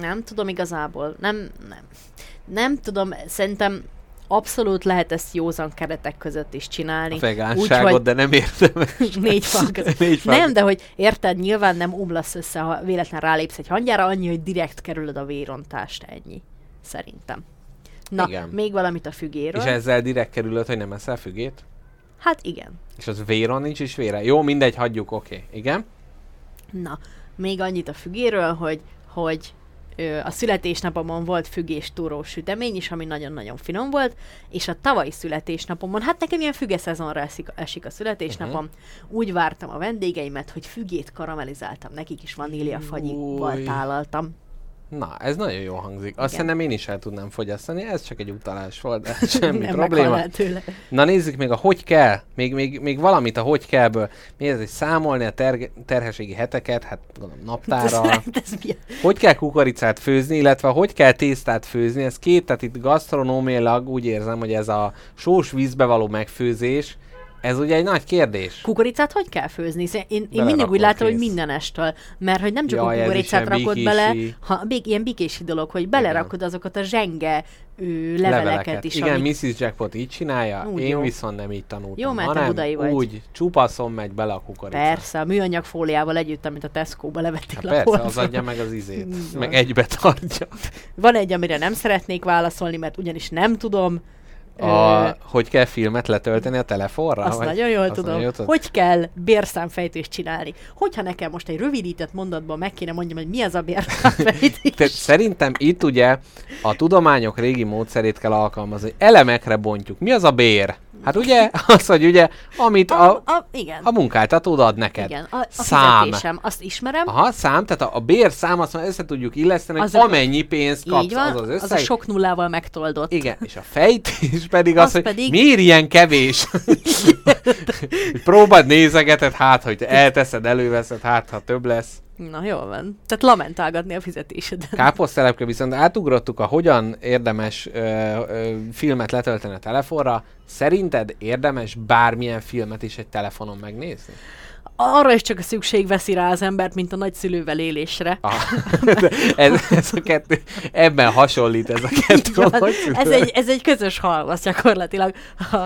Nem tudom igazából. Nem, nem. Nem tudom, szerintem abszolút lehet ezt józan keretek között is csinálni. A vegánságot, Úgyhogy- de nem érdemes. Négy fal között. Négy fal Nem, de hogy érted, nyilván nem omlasz össze, ha véletlen rálépsz egy hangyára, annyi, hogy direkt kerülöd a vérontást, ennyi. Szerintem. Na, Igen. még valamit a fügéről. És ezzel direkt kerülött, hogy nem eszel fügét? Hát igen. És az véron nincs is vére. Jó, mindegy, hagyjuk, oké. Okay. Igen? Na, még annyit a fügéről, hogy, hogy a születésnapomon volt fügés túrós sütemény is, ami nagyon-nagyon finom volt, és a tavalyi születésnapomon, hát nekem ilyen füge szezonra esik, esik a születésnapom, uh-huh. úgy vártam a vendégeimet, hogy fügét karamellizáltam, nekik is vaníliafagyival Új. tálaltam. Na, ez nagyon jó hangzik. Azt Igen. szerintem én is el tudnám fogyasztani, ez csak egy utalás volt, de semmi Nem probléma. tőle. Na nézzük még a hogy kell, még, még, még valamit a hogy kellből. Mi ez, hogy számolni a ter- terhességi heteket, hát gondolom naptára. Ez, ez mi? hogy kell kukoricát főzni, illetve hogy kell tésztát főzni, ez két, tehát itt gasztronómiailag úgy érzem, hogy ez a sós vízbe való megfőzés, ez ugye egy nagy kérdés. Kukoricát hogy kell főzni? Szóval Én, én mindig úgy látom, hogy kész. mindenestől. Mert hogy nem csak Jaj, a kukoricát rakod bikési- bele, ha, bék, ilyen bikési dolog, hogy belerakod azokat a zsenge ő, leveleket, is. Igen, amik... Mrs. Jackpot így csinálja, Úgy én jó. viszont nem így tanultam, Jó, mert hanem budai vagy. úgy csupaszon megy bele a kukorica. Persze, a műanyag fóliával együtt, amit a Tesco-ba levették Hát persze, polcon. az adja meg az izét, meg egybe tartja. Van egy, amire nem szeretnék válaszolni, mert ugyanis nem tudom. A, hogy kell filmet letölteni a telefonra? azt vagy? nagyon jól Azt tudom. nagyon jól? Hogy kell bérszámfejtést csinálni? Hogyha nekem most egy rövidített mondatban meg kéne mondjam, hogy mi az a bérszámfejtés. Tehát szerintem itt ugye a tudományok régi módszerét kell alkalmazni. Elemekre bontjuk. Mi az a bér? Hát ugye, az, hogy ugye, amit a, a, a, igen. a munkáltatód ad neked. igen, a, a Szám. fizetésem, azt ismerem. Aha, szám, tehát a, a bérszám, azt már össze tudjuk illeszteni, hogy Azok- amennyi pénzt kapsz, Így van, az az összeg. az a sok nullával megtoldott. Igen, és a fejtés pedig az, Az hogy pedig- miért ilyen kevés? próbáld nézegeted, hát, hogy elteszed, előveszed, hát, ha több lesz. Na, jól van. Tehát lamentálgatni a fizetéseden. Káposztelepke viszont átugrottuk a hogyan érdemes ö, ö, filmet letölteni a telefonra. Szerinted érdemes bármilyen filmet is egy telefonon megnézni? Arra is csak a szükség veszi rá az embert, mint a nagyszülővel élésre. Ah, ez, ez a kettő, ebben hasonlít ez a kettő. Hogy ez, egy, ez egy közös halmaz gyakorlatilag. A,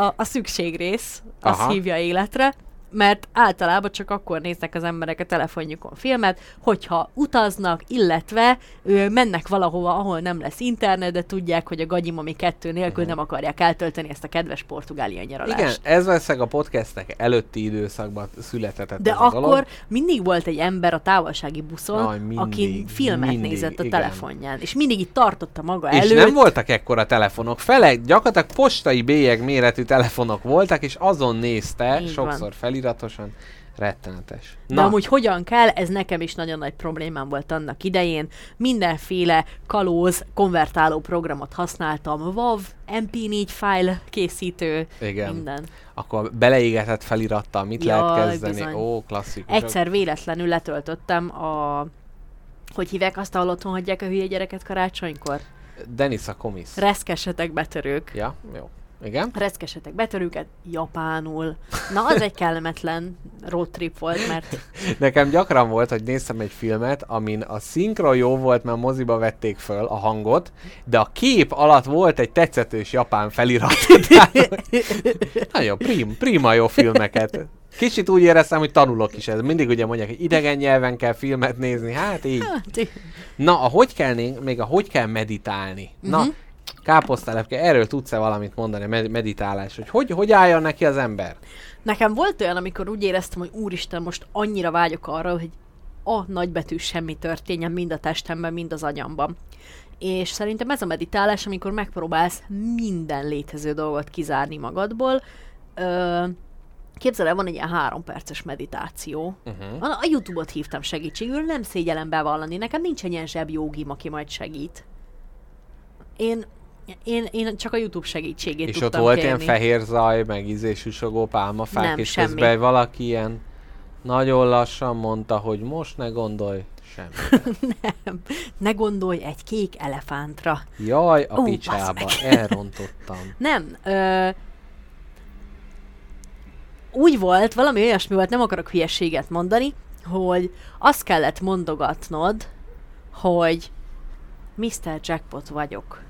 a, a szükségrész, az Aha. hívja életre, mert általában csak akkor néznek az emberek a telefonjukon filmet, hogyha utaznak, illetve ő, mennek valahova, ahol nem lesz internet, de tudják, hogy a gagyimami kettő nélkül nem akarják eltölteni ezt a kedves portugália nyaralást. Igen, ez valószínűleg a podcastek előtti időszakban született De akkor dolog. mindig volt egy ember a távolsági buszon, Aj, mindig, aki filmet mindig, nézett a igen. telefonján, és mindig itt tartotta maga És előtt. nem voltak ekkora telefonok. Fele, gyakorlatilag postai bélyeg méretű telefonok voltak, és azon nézte, Így sokszor van. Feliratosan. Rettenetes. De amúgy hogyan kell, ez nekem is nagyon nagy problémám volt annak idején. Mindenféle kalóz, konvertáló programot használtam. WAV, MP4 file készítő, Igen. minden. akkor beleégetett felirattal mit Jaj, lehet kezdeni? bizony. Ó, klasszikus. Egyszer véletlenül letöltöttem a... Hogy hívják azt, ahol otthon hagyják a hülye gyereket karácsonykor? Denis a komisz. Reszkesetek betörők. Ja, jó. Igen? Reszkesetek betörőket japánul. Na, az egy kellemetlen road trip volt, mert Nekem gyakran volt, hogy néztem egy filmet, amin a szinkron jó volt, mert moziba vették föl a hangot, de a kép alatt volt egy tetszetős japán felirat. Nagyon prim, prima jó filmeket. Kicsit úgy éreztem, hogy tanulok is ez. Mindig ugye mondják, hogy idegen nyelven kell filmet nézni. Hát így. hát, Na, a hogy kell, még a hogy kell meditálni. Na, Mhm. Káposztelepke, erről tudsz-e valamit mondani, med- meditálás, hogy, hogy hogy álljon neki az ember? Nekem volt olyan, amikor úgy éreztem, hogy úristen, most annyira vágyok arra, hogy a nagybetű semmi történjen mind a testemben, mind az agyamban. És szerintem ez a meditálás, amikor megpróbálsz minden létező dolgot kizárni magadból. Ö, képzeld el, van egy ilyen három perces meditáció. Uh-huh. A, a YouTube-ot hívtam segítségül, nem szégyellem bevallani. Nekem nincs egy ilyen zsebjogim, aki majd segít. Én, én, én csak a YouTube segítségét És ott tudtam volt kérni. ilyen fehér zaj, meg ízésűsogó pálmafák, Nem, és semmi. közben valaki ilyen nagyon lassan mondta, hogy most ne gondolj semmi. Nem. Ne gondolj egy kék elefántra. Jaj, a Ó, picsába, elrontottam. Nem. Ö, úgy volt, valami olyasmi volt, nem akarok hülyeséget mondani, hogy azt kellett mondogatnod, hogy Mr. Jackpot vagyok.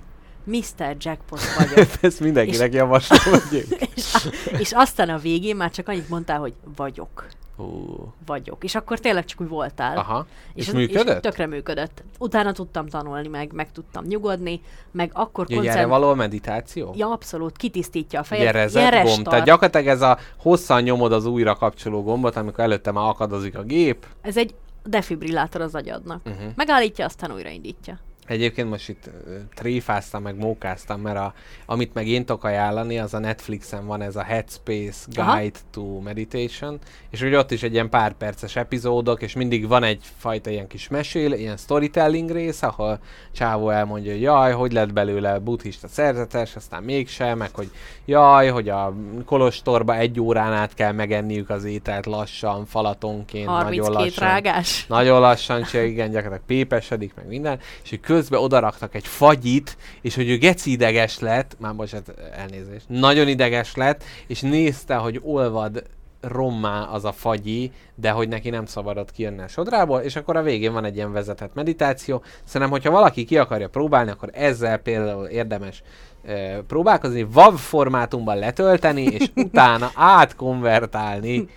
Mr. Jackpot vagyok. Ezt mindenkinek javaslom, hogy és, és aztán a végén már csak annyit mondtál, hogy vagyok. Ú, Vagyok. És akkor tényleg csak úgy voltál. Aha, és, az- működött? És tökre működött. Utána tudtam tanulni, meg, meg tudtam nyugodni, meg akkor Ugye erre koncert... való a meditáció? Ja, abszolút, kitisztítja a fejed. Ilyen reset gomb. restart. Tehát gyakorlatilag ez a hosszan nyomod az újra kapcsoló gombot, amikor előtte már akadozik a gép. Ez egy defibrillátor az agyadnak. Uh-huh. Megállítja, aztán újraindítja. Egyébként most itt tréfáztam, meg mókáztam, mert a, amit meg én tudok ajánlani, az a Netflixen van ez a Headspace Aha. Guide to Meditation, és ugye ott is egy ilyen pár perces epizódok, és mindig van egyfajta ilyen kis mesél, ilyen storytelling rész, ahol Csávó elmondja, hogy jaj, hogy lett belőle buddhista szerzetes, aztán mégsem, meg hogy jaj, hogy a kolostorba egy órán át kell megenniük az ételt lassan, falatonként, nagyon 32 lassan. rágás. Nagyon lassan csinálja, igen, gyakorlatilag pépesedik, meg minden, és közben odaraktak egy fagyit, és hogy ő geci ideges lett, már bocsánat, elnézést, nagyon ideges lett, és nézte, hogy olvad rommá az a fagyi, de hogy neki nem szabadott kijönni a sodrából, és akkor a végén van egy ilyen vezetett meditáció. Szerintem, hogyha valaki ki akarja próbálni, akkor ezzel például érdemes eh, próbálkozni, WAV formátumban letölteni, és utána átkonvertálni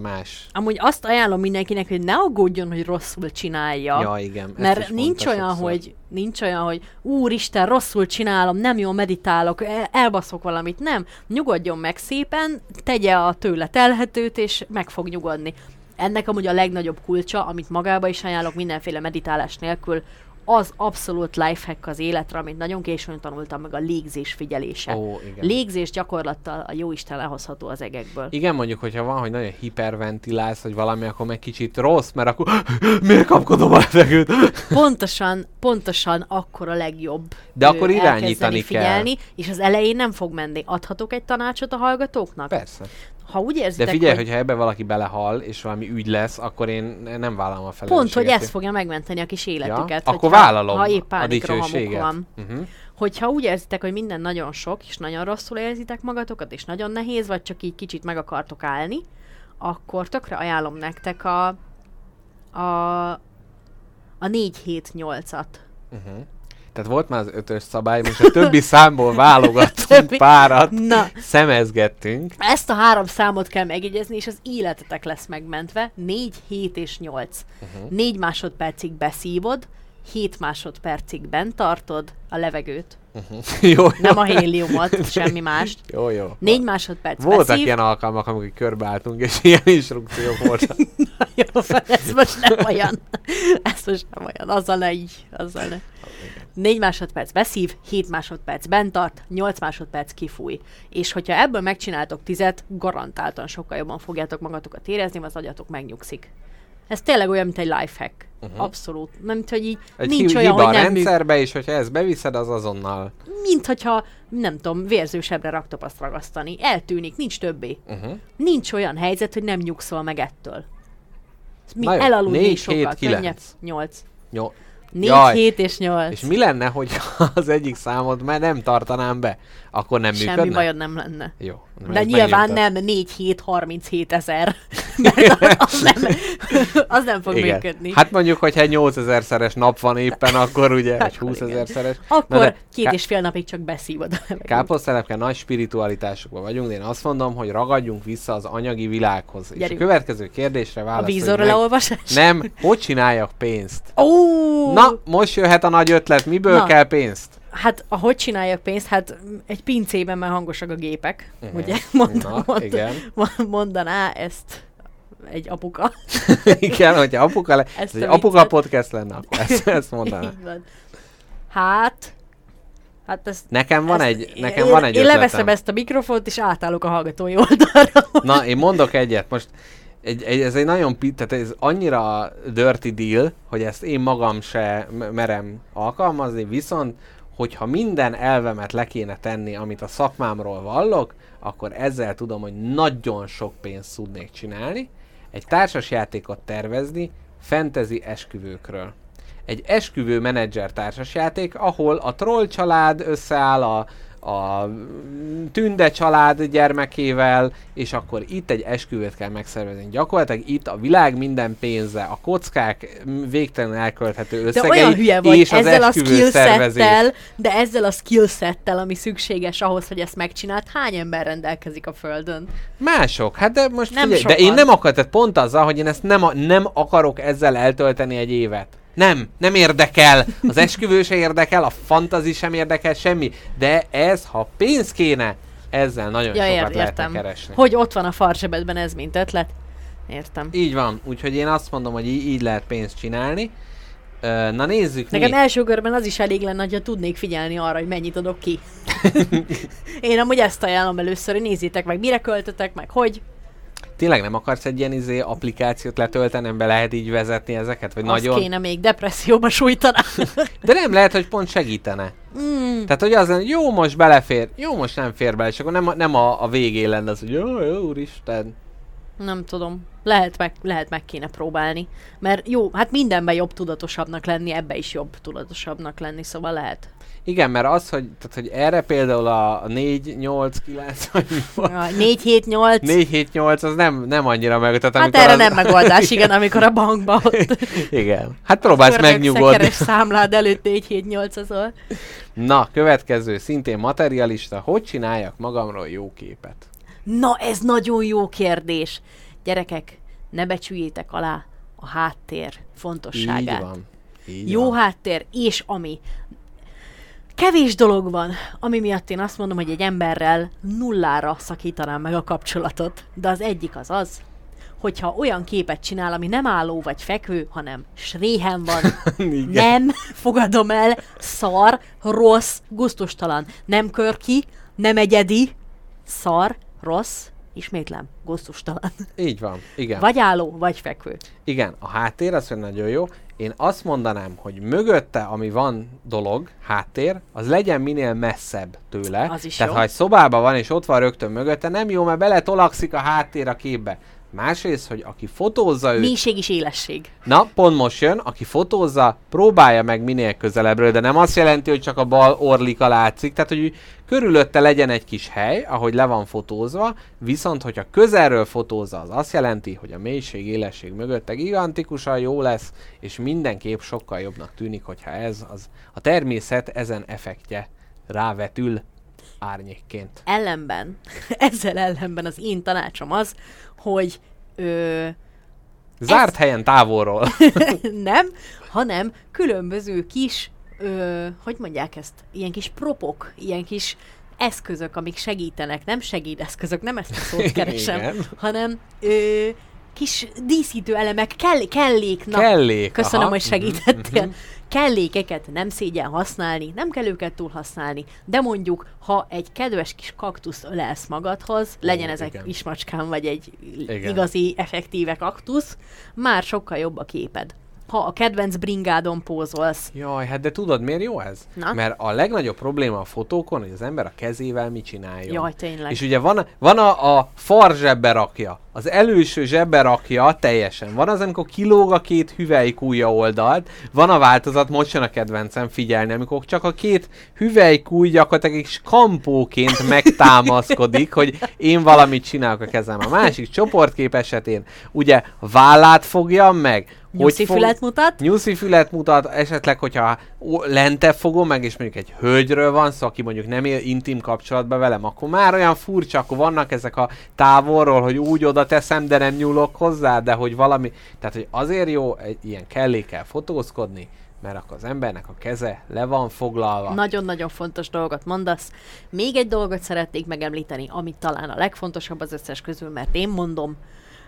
más. Amúgy azt ajánlom mindenkinek, hogy ne aggódjon, hogy rosszul csinálja. Ja, igen. Mert nincs olyan, sokszor. hogy nincs olyan, hogy úristen, rosszul csinálom, nem jól meditálok, el- elbaszok valamit. Nem. Nyugodjon meg szépen, tegye a tőle telhetőt, és meg fog nyugodni. Ennek amúgy a legnagyobb kulcsa, amit magába is ajánlok mindenféle meditálás nélkül, az abszolút lifehack az életre, amit nagyon későn tanultam meg, a légzés figyelése. Ó, igen. Légzés gyakorlattal a jóisten lehozható az egekből. Igen, mondjuk, hogyha van, hogy nagyon hiperventilálsz, vagy valami, akkor meg kicsit rossz, mert akkor miért kapkodom a levegőt? Pontosan, pontosan akkor a legjobb. De akkor irányítani elkezdeni kell. figyelni, és az elején nem fog menni. Adhatok egy tanácsot a hallgatóknak? Persze. Ha úgy De érzitek, figyelj, hogy hogyha ebbe valaki belehal, és valami ügy lesz, akkor én nem vállalom a pont, felelősséget. hogy ez fogja megmenteni a kis életüket. ja? Akkor vállalom ha épp a dicsőséget. van. Uh-huh. Hogyha úgy érzitek, hogy minden nagyon sok, és nagyon rosszul érzitek magatokat, és nagyon nehéz, vagy csak így kicsit meg akartok állni, akkor tökre ajánlom nektek a, a, a 4-7-8-at. Uh-huh. Tehát volt már az ötös szabály, most a többi számból válogattunk Többi- párat, Na, szemezgettünk. Ezt a három számot kell megjegyezni, és az életetek lesz megmentve. 4, 7 és 8. Uh-huh. 4 másodpercig beszívod, 7 másodpercig bent tartod a levegőt. Uh-huh. jó, jó. Nem a héliumot, semmi mást. Jó, jó. 4 másodperc Voltak beszív. ilyen alkalmak, amikor körbeálltunk, és ilyen instrukciók voltak. Jó, ez most nem olyan. Ez most nem olyan. Azzal ne így. Azzal ne. 4 másodperc beszív, 7 másodperc bent tart, 8 másodperc kifúj. És hogyha ebből megcsináltok tizet, garantáltan sokkal jobban fogjátok magatokat érezni, az agyatok megnyugszik. Ez tényleg olyan, mint egy lifehack. Uh-huh. Abszolút. Nem, hogy így Egy nincs hi- olyan, hiba hogy a nem működik. rendszerbe, és hogyha ezt beviszed, az azonnal. Mint hogyha, nem tudom, vérzősebbre raktopaszt ragasztani. Eltűnik, nincs többé. Uh-huh. Nincs olyan helyzet, hogy nem nyugszol meg ettől. Mi elaludni sokkal hét, kilenc. könnyebb. 8. Jó. 4, Jaj. 7 és 8. És mi lenne, hogy az egyik számot már nem tartanám be? Akkor nem Semmi működne? bajod nem lenne. Jó. De nyilván megnyugtat. nem 4 7 37 ezer. Mert az nem, az nem fog Igen. működni. Hát mondjuk, hogyha egy 8000 szeres nap van éppen, akkor ugye, vagy Akkor 20 ezer igen. szeres. Akkor de két és fél napig csak beszívod a levegőt. Káposztelepke nagy spiritualitásokban vagyunk, de én azt mondom, hogy ragadjunk vissza az anyagi világhoz. És Gyerünk. a következő kérdésre A válaszolj vízorra meg. leolvasás? Nem, hogy csináljak pénzt? Ó! Na, most jöhet a nagy ötlet, miből Na. kell pénzt? Hát, ahogy csináljak pénzt? Hát egy pincében már hangosak a gépek. Mhm. Ugye? Mond, Na, mond, igen. mondaná ezt egy apuka. Igen, hogyha apuka, le, ez egy apuka podcast lenne, akkor ezt, ezt mondaná. Így van. Hát... Hát ez... Nekem van ezt- egy, nekem én, van egy Én ötletem. leveszem ezt a mikrofont, és átállok a hallgatói oldalra. Na, én mondok egyet. Most egy, egy, ez egy nagyon, tehát ez annyira dirty deal, hogy ezt én magam se merem alkalmazni, viszont hogyha minden elvemet le kéne tenni, amit a szakmámról vallok, akkor ezzel tudom, hogy nagyon sok pénzt tudnék csinálni, egy társasjátékot tervezni fantasy esküvőkről. Egy esküvő menedzser társasjáték, ahol a troll család összeáll a, a tünde család gyermekével, és akkor itt egy esküvőt kell megszervezni. Gyakorlatilag itt a világ minden pénze, a kockák m, végtelenül elkölthető De összegei, olyan hülye vagy és az ezzel a esküvő szervezés. de ezzel a skillsettel, ami szükséges ahhoz, hogy ezt megcsinált, hány ember rendelkezik a földön? Mások, hát de most Nem figyelj, de én nem akar, tehát pont azzal, hogy én ezt nem, a, nem akarok ezzel eltölteni egy évet. Nem, nem érdekel. Az esküvő se érdekel, a fantazi sem érdekel, semmi. De ez, ha pénz kéne, ezzel nagyon Ja, sokat ér, értem. keresni. Hogy ott van a farzsebedben ez, mint ötlet. Értem. Így van, úgyhogy én azt mondom, hogy í- így lehet pénzt csinálni. Na nézzük Nekem mi. első körben az is elég lenne, ha tudnék figyelni arra, hogy mennyit adok ki. Én amúgy ezt ajánlom először, hogy nézzétek meg, mire költötek, meg hogy. Tényleg nem akarsz egy ilyen izé applikációt letölteni, be lehet így vezetni ezeket? Vagy Azt nagyon... kéne még depresszióba sújtaná. De nem lehet, hogy pont segítene. mm, Tehát, hogy az lenne, jó, most belefér, jó, most nem fér bele, és akkor nem, a- nem a, a végén lenne az, hogy jó, jó, úristen. nem tudom. Lehet meg, lehet meg kéne próbálni. Mert jó, hát mindenben jobb tudatosabbnak lenni, ebbe is jobb tudatosabbnak lenni, szóval lehet. Igen, mert az, hogy, tehát, hogy erre például a 4, 8, 9, vagy? Ja, 4, 7, 8. 4, 7, 8, az nem, nem annyira meg. Tehát Hát erre az... nem megoldás, igen, amikor a bankba ott Igen. Hát próbálsz megnyugodni. számlád előtt 4, 7, 8 azol. Na, következő, szintén materialista. Hogy csináljak magamról jó képet? Na, ez nagyon jó kérdés. Gyerekek, ne becsüljétek alá a háttér fontosságát. Így van. Így Jó van. háttér, és ami. Kevés dolog van, ami miatt én azt mondom, hogy egy emberrel nullára szakítanám meg a kapcsolatot. De az egyik az az, hogyha olyan képet csinál, ami nem álló vagy fekvő, hanem sréhen van, nem fogadom el, szar, rossz, gusztustalan. Nem körki, nem egyedi, szar, rossz, ismétlem, gusztustalan. Így van. Igen. Vagy álló, vagy fekvő. Igen, a háttér az hogy nagyon jó. Én azt mondanám, hogy mögötte, ami van dolog, háttér, az legyen minél messzebb tőle. Az is Tehát jó. ha egy szobában van, és ott van rögtön mögötte, nem jó, mert beletolakszik a háttér a képbe. Másrészt, hogy aki fotózza őt, Mélység is élesség. na, pont most jön, aki fotózza, próbálja meg minél közelebbről, de nem azt jelenti, hogy csak a bal orlika látszik, tehát hogy körülötte legyen egy kis hely, ahogy le van fotózva, viszont hogyha közelről fotózza, az azt jelenti, hogy a mélység, élesség mögötte gigantikusan jó lesz, és minden kép sokkal jobbnak tűnik, hogyha ez az a természet ezen effektje rávetül árnyékként. Ellenben, ezzel ellenben az én tanácsom az, hogy ö, Zárt helyen távolról. nem, hanem különböző kis, ö, hogy mondják ezt, ilyen kis propok, ilyen kis eszközök, amik segítenek, nem segédeszközök, nem ezt a szót keresem, Igen. hanem ö, kis díszítő elemek, kell, kellék, na, Kellék. Köszönöm, aha. hogy segítettél. Mhm, mhm. Kellékeket nem szégyen használni, nem kell őket túl használni, de mondjuk, ha egy kedves kis kaktusz ölelsz magadhoz, legyen ez egy igen. kismacskán, vagy egy Igen. igazi, effektíve kaktusz, már sokkal jobb a képed. Ha a kedvenc bringádon pózolsz, Jaj, hát de tudod, miért jó ez? Na? Mert a legnagyobb probléma a fotókon, hogy az ember a kezével mit csináljon. jaj, tényleg. És ugye van, van a, a far zsebbe rakja, az előső zsebbe rakja teljesen. Van az, amikor kilóg a két hüvelykújja oldalt, van a változat, most jön a kedvencem figyelni, amikor csak a két hüvelykúj gyakorlatilag egy kampóként megtámaszkodik, hogy én valamit csinálok a kezem. A másik csoportkép esetén ugye vállát fogjam meg, Nyuszi fület mutat? Nyuszi fület mutat, esetleg, hogyha lentebb fogom meg, és mondjuk egy hölgyről van szó, aki mondjuk nem él intim kapcsolatban velem, akkor már olyan furcsa, akkor vannak ezek a távolról, hogy úgy oda teszem, de nem nyúlok hozzá, de hogy valami, tehát hogy azért jó egy ilyen kellékkel fotózkodni, mert akkor az embernek a keze le van foglalva. Nagyon-nagyon fontos dolgot mondasz. Még egy dolgot szeretnék megemlíteni, ami talán a legfontosabb az összes közül, mert én mondom,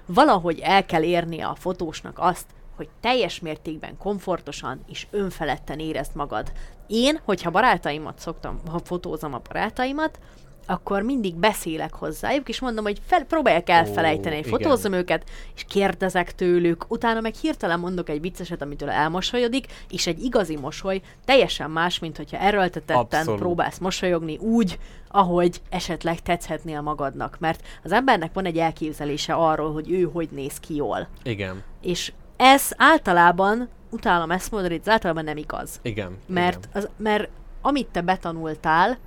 valahogy el kell érnie a fotósnak azt, hogy teljes mértékben komfortosan és önfeledten érezd magad. Én, hogyha barátaimat szoktam, ha fotózom a barátaimat, akkor mindig beszélek hozzájuk, és mondom, hogy fel, próbálják elfelejteni, Ó, hogy igen. őket, és kérdezek tőlük, utána meg hirtelen mondok egy vicceset, amitől elmosolyodik, és egy igazi mosoly teljesen más, mint hogyha erőltetetten Abszolút. próbálsz mosolyogni úgy, ahogy esetleg tetszhetnél magadnak. Mert az embernek van egy elképzelése arról, hogy ő hogy néz ki jól. Igen, És ez általában, utálom ezt mondani, ez általában nem igaz. igen. Mert, igen. az, mert amit te betanultál,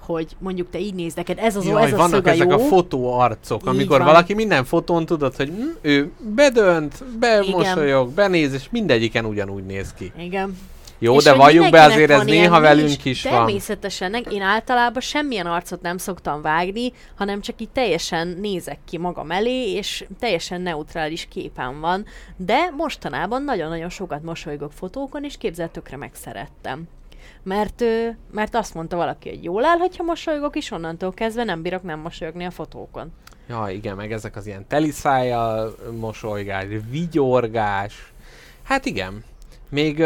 hogy mondjuk te így néz neked, ez az Jaj, ez a vannak szög a ezek jó, a fotóarcok, Így amikor van. valaki minden fotón tudod, hogy hm, ő bedönt, bemosolyog, benéz, és mindegyiken ugyanúgy néz ki. Igen. Jó, És de valljuk be azért ez néha velünk is van. Természetesen, én általában semmilyen arcot nem szoktam vágni, hanem csak így teljesen nézek ki magam elé, és teljesen neutrális képen van, de mostanában nagyon-nagyon sokat mosolygok fotókon, és képzelt tökre megszerettem. Mert, mert azt mondta valaki, hogy jól áll, hogyha mosolygok, és onnantól kezdve nem bírok nem mosolyogni a fotókon. Ja, igen, meg ezek az ilyen teliszájjal mosolygás, vigyorgás. Hát igen. Még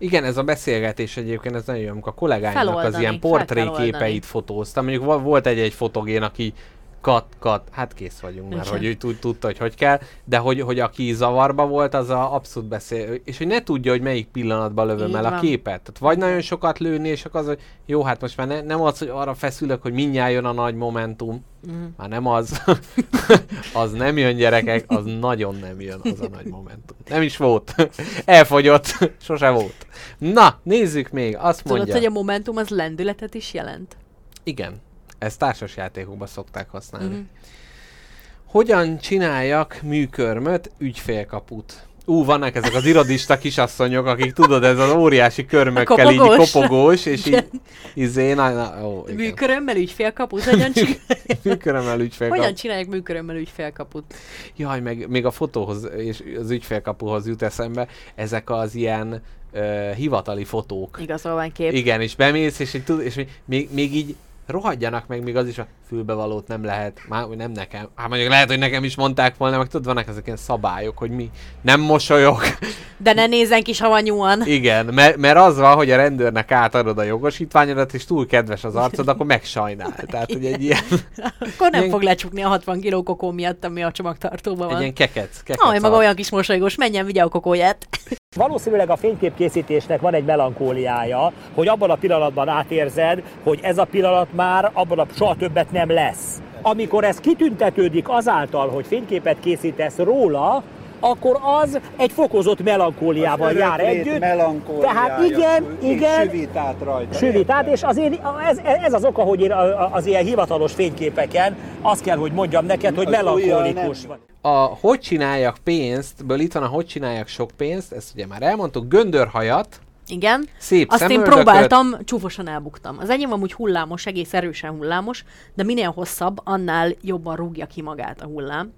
igen, ez a beszélgetés egyébként, ez nagyon jó, amikor a kollégáimnak az Feloldani, ilyen fel kell portréképeit fotóztam. Mondjuk vo- volt egy-egy fotogén, aki kat, kat, hát kész vagyunk már, Igen. hogy ő tud, tudta, hogy hogy kell, de hogy, hogy aki zavarba volt, az a abszolút beszél, és hogy ne tudja, hogy melyik pillanatban lövöm Így el a van. képet. Tehát vagy nagyon sokat lőni, és akkor az, hogy jó, hát most már ne, nem az, hogy arra feszülök, hogy mindjárt jön a nagy momentum, Mm. már nem az. az nem jön, gyerekek, az nagyon nem jön, az a nagy momentum. Nem is volt. Elfogyott. Sose volt. Na, nézzük még. Azt Tudod, mondja. hogy a momentum az lendületet is jelent? Igen. Ezt társasjátékokban szokták használni. Mhm. Hogyan csináljak műkörmöt, ügyfélkaput? Ú, vannak ezek az irodista kisasszonyok, akik tudod, ez az óriási körmökkel így kopogós. kopogós, és így Igen. izé, na, na, ó, igen. Műkörömmel ügyfélkaput? Hogyan, csin- Műkörömmel ügyfélkaput. hogyan csinálják műkörömmel ügyfélkaput? Jaj, meg még a fotóhoz és az ügyfélkapuhoz jut eszembe, ezek az ilyen ö, hivatali fotók. Igazolvány kép. Igen, és bemész, és, így tud, és még, még így rohadjanak meg, még az is a fülbevalót nem lehet, már nem nekem, hát mondjuk lehet, hogy nekem is mondták volna, meg tudod, vannak ezek ilyen szabályok, hogy mi nem mosolyog. De ne nézzen ki savanyúan. Igen, mert, mert az van, hogy a rendőrnek átadod a jogosítványodat, és túl kedves az arcod, akkor megsajnál. Tehát, hogy egy ilyen, Akkor nem Ilyen- fog lecsukni a 60 kiló kokó miatt, ami a csomagtartóban egy van. ilyen kekec. kekec Aj, maga olyan kis mosolygós, menjen, vigye a kokóját. Valószínűleg a fényképkészítésnek van egy melankóliája, hogy abban a pillanatban átérzed, hogy ez a pillanat már abban a soha többet nem lesz. Amikor ez kitüntetődik azáltal, hogy fényképet készítesz róla, akkor az egy fokozott melankóliával jár együtt. Tehát igen, igen, Süvít át rajta. Süvít át, és azért ez, ez az oka, hogy én az ilyen hivatalos fényképeken azt kell, hogy mondjam neked, hogy melankólikus vagy. a hogy csináljak pénzt, ből itt van a hogy csináljak sok pénzt, ezt ugye már elmondtuk, göndörhajat, Igen. szép Azt én próbáltam, csúfosan elbuktam. Az enyém amúgy hullámos, egész erősen hullámos, de minél hosszabb, annál jobban rúgja ki magát a hullám.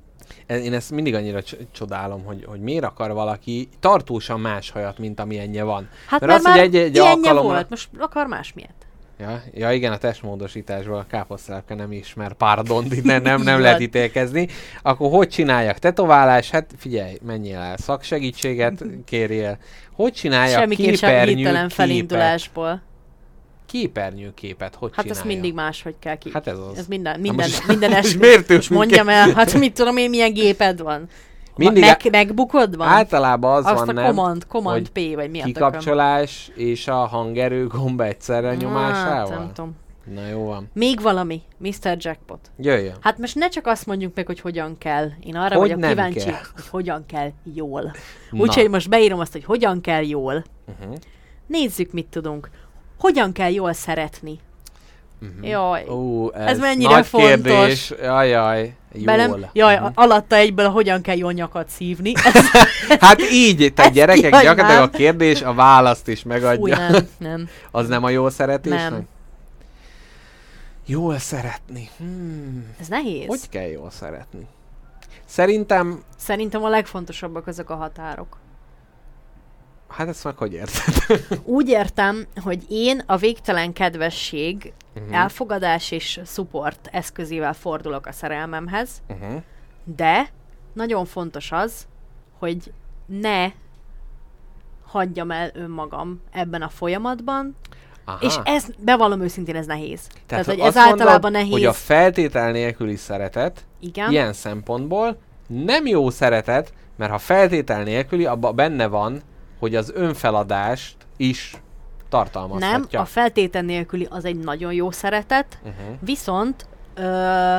Én ezt mindig annyira cs- csodálom, hogy, hogy miért akar valaki tartósan más hajat, mint amilyenje van. Hát Mert mert, az, hogy már egy- egy ilyenje alkalomra- volt, most akar másmilyet. Ja, ja igen, a testmódosításból a káposztelepke nem ismer ne, nem, nem van. lehet ítélkezni. Akkor hogy csináljak tetoválás? Hát figyelj, menjél el szaksegítséget, kérjél. Hogy csináljak Semmiképp sem képernyő hirtelen képet? felindulásból. Képernyőképet, hogy Hát ezt csináljak? mindig máshogy kell ki. Hát ez az. Ez minden, minden, most- minden es... miért most mondjam el, hát mit tudom én, milyen géped van. Mindig Meg, megbukod van? Általában az Azt van, a command, command P, vagy mi a tököm? kikapcsolás és a hangerő gomb egyszerre Hát, nyomásával? nem tudom. Na jó van. Még valami, Mr. Jackpot. Jöjjön. Hát most ne csak azt mondjuk meg, hogy hogyan kell. Én arra Hogy vagyok kíváncsi, kell. hogy hogyan kell jól. Úgyhogy most beírom azt, hogy hogyan kell jól. Uh-huh. Nézzük, mit tudunk. Hogyan kell jól szeretni? Mhm. Jaj. Ó, ez, Ez mennyire nagy fontos. kérdés. Jajjaj. Jól. Belem, jaj, a- alatta egyből hogyan kell jól nyakat szívni. Hát így, te Ezt gyerekek, gyakorlatilag a kérdés a választ is Fúj, megadja. nem, nem. Az nem a jól szeretésnek? Nem. Jól szeretni. Hmm. Ez nehéz. Hogy kell jól szeretni? Szerintem, Szerintem a legfontosabbak azok a határok. Hát ezt meg hogy érted? Úgy értem, hogy én a végtelen kedvesség, Mhm. elfogadás és support eszközével fordulok a szerelmemhez, uh-huh. de nagyon fontos az, hogy ne hagyjam el önmagam ebben a folyamatban, Aha. és ez, bevallom őszintén, ez nehéz. Tehát, Tehát hogy ez általában mondod, nehéz. hogy a feltétel nélküli szeretet Igen. ilyen szempontból nem jó szeretet, mert ha feltétel nélküli, abban benne van, hogy az önfeladást is Nem, tartalmazhatja. a feltétel nélküli az egy nagyon jó szeretet, uh-huh. viszont ö,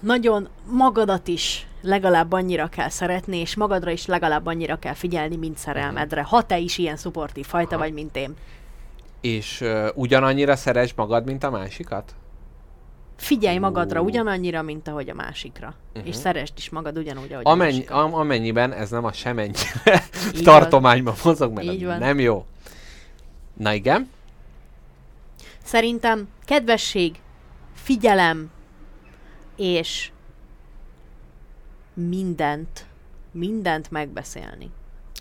nagyon magadat is legalább annyira kell szeretni, és magadra is legalább annyira kell figyelni, mint szerelmedre, ha te is ilyen szuportív fajta Aha. vagy, mint én. És uh, ugyanannyira szeres magad, mint a másikat? Figyelj magadra ugyanannyira, mint ahogy a másikra. Uh-huh. És szeresd is magad ugyanúgy, ahogy a Amennyi, másikra. am, amennyiben ez nem a semennyire tartományban mozog, mert Így van. nem jó. Na igen, Szerintem kedvesség, figyelem, és mindent, mindent megbeszélni.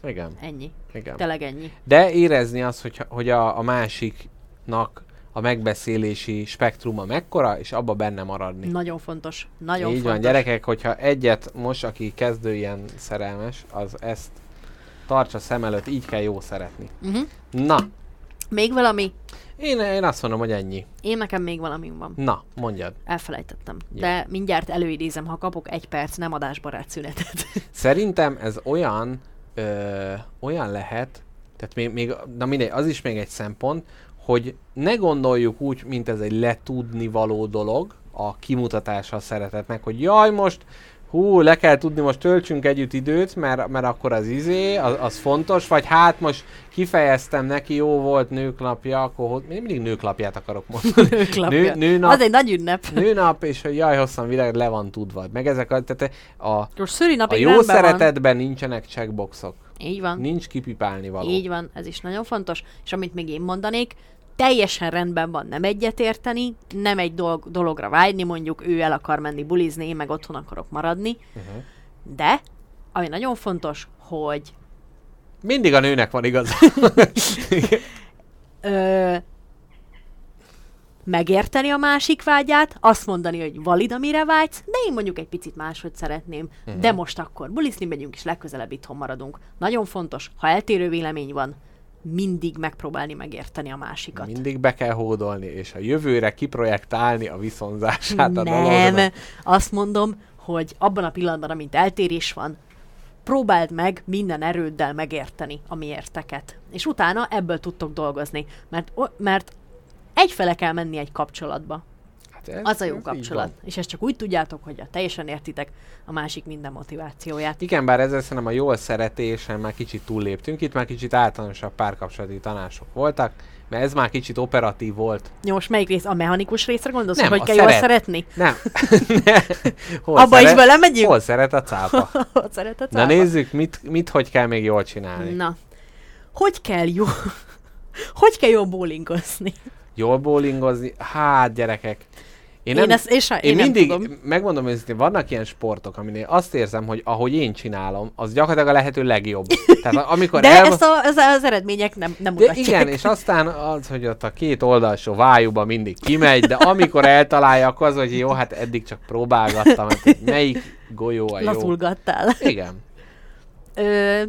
igen, Ennyi. igen. Tényleg ennyi. De érezni azt, hogy, hogy a, a másiknak a megbeszélési spektruma mekkora, és abba benne maradni. Nagyon fontos. Nagyon Így fontos. van, gyerekek, hogyha egyet most, aki kezdő ilyen szerelmes, az ezt tartsa szem előtt, így kell jó szeretni. Uh-huh. Na, Még valami? én, én azt mondom, hogy ennyi. Én nekem még valami van. Na, mondjad. Elfelejtettem. Jó. De mindjárt előidézem, ha kapok egy perc nem adásbarát szünetet. Szerintem ez olyan, ö, olyan lehet, tehát még, még, na mindegy, az is még egy szempont, hogy ne gondoljuk úgy, mint ez egy letudni való dolog, a kimutatása a szeretetnek, hogy jaj, most hú, le kell tudni, most töltsünk együtt időt, mert, mert akkor az izé, az, az fontos, vagy hát most kifejeztem neki, jó volt nőklapja, akkor hogy- én mindig nőklapját akarok mondani. Nőklapja. Nő, nőnap, Az egy nagy ünnep. nőnap, és hogy jaj, hosszan világ, le van tudva. Meg ezek a, tehát a, Most szülinapig a jó szeretetben nincsenek checkboxok. Van. Így van. Nincs kipipálni való. Így van, ez is nagyon fontos. És amit még én mondanék, teljesen rendben van nem egyetérteni, nem egy dolog, dologra vágyni, mondjuk ő el akar menni bulizni, én meg otthon akarok maradni, Uh-huh. de ami nagyon fontos, hogy Mindig a nőnek van igaz. ö, megérteni a másik vágyát, azt mondani, hogy valid, amire vágysz, de én mondjuk egy picit máshogy szeretném, uh-huh. de most akkor bulizni megyünk, és legközelebb itthon maradunk. Nagyon fontos, ha eltérő vélemény van, mindig megpróbálni megérteni a másikat. Mindig be kell hódolni, és a jövőre kiprojektálni a viszonzását a Nem, azt mondom, hogy abban a pillanatban, amint eltérés van, próbáld meg minden erőddel megérteni a miérteket. És utána ebből tudtok dolgozni. Mert, mert egyfele kell menni egy kapcsolatba. Hát ez, Az a jó ez kapcsolat. És ezt csak úgy tudjátok, hogy a teljesen értitek a másik minden motivációját. Igen, bár ezzel szerintem a jól szeretésen már kicsit túlléptünk, itt már kicsit általánosabb párkapcsolati tanácsok voltak, mert ez már kicsit operatív volt. Jó, most melyik rész? A mechanikus részre gondolsz, Nem, hogy a kell jól szeret. szeretni? Nem. Hol Abba is belemegyünk? Hol szeret a cápa? Hogy szereted Na nézzük, mit, mit hogy kell még jól csinálni. Na. Hogy kell jó... hogy kell jól bowlingozni? Jól bowlingozni? Hát, gyerekek. Én, Én nem, ezt- és- én én nem mindig, tudom. megmondom őszintén, vannak ilyen sportok, aminél azt érzem, hogy ahogy én csinálom, az gyakorlatilag a lehető legjobb. Tehát amikor De el... ezt a, ez az eredmények nem, nem de mutatják. igen, és aztán az, hogy ott a két oldalsó vájúba mindig kimegy, de amikor eltalálja, akkor az, hogy jó, hát eddig csak próbálgattam, hát, hogy melyik golyó a jó. Lazulgattál. Igen, Ö,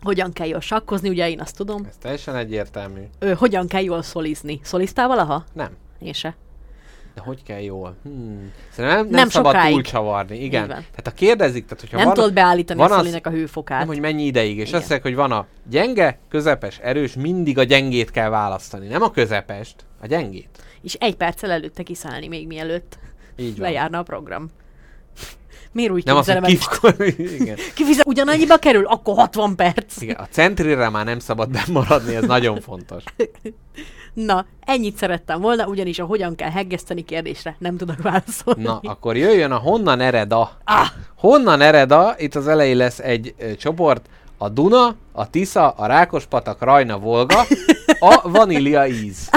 hogyan kell jól sakkozni, ugye én azt tudom. ez teljesen egyértelmű. Ö, hogyan kell jól szolizni. Szoliztál valaha? Nem. Én se. De hogy kell jól? Hmm. Szerintem nem, nem, Nem szabad sokáig. túlcsavarni. Igen. Tehát ha kérdezik, tehát hogyha nem van, tudod beállítani van a szolinek a hőfokát. nem, hogy mennyi ideig, és Igen. azt mondják, hogy van a gyenge, közepes, erős, mindig a gyengét kell választani. Nem a közepest, a gyengét. És egy perccel előtte kiszállni még mielőtt Így van. lejárna a program. Miért úgy Nem az, képzelem hogy el? kif... Igen. Kifizet, ugyanannyiba kerül? Akkor 60 perc. Igen, a centrire már nem szabad bemaradni, ez nagyon fontos. Na, ennyit szerettem volna, ugyanis a hogyan kell heggeszteni kérdésre nem tudok válaszolni. Na, akkor jöjjön a honnan ered a. Ah! Honnan ered a, itt az elején lesz egy ö, csoport, a Duna, a Tisza, a Rákospatak, Rajna, Volga, a vanília íz.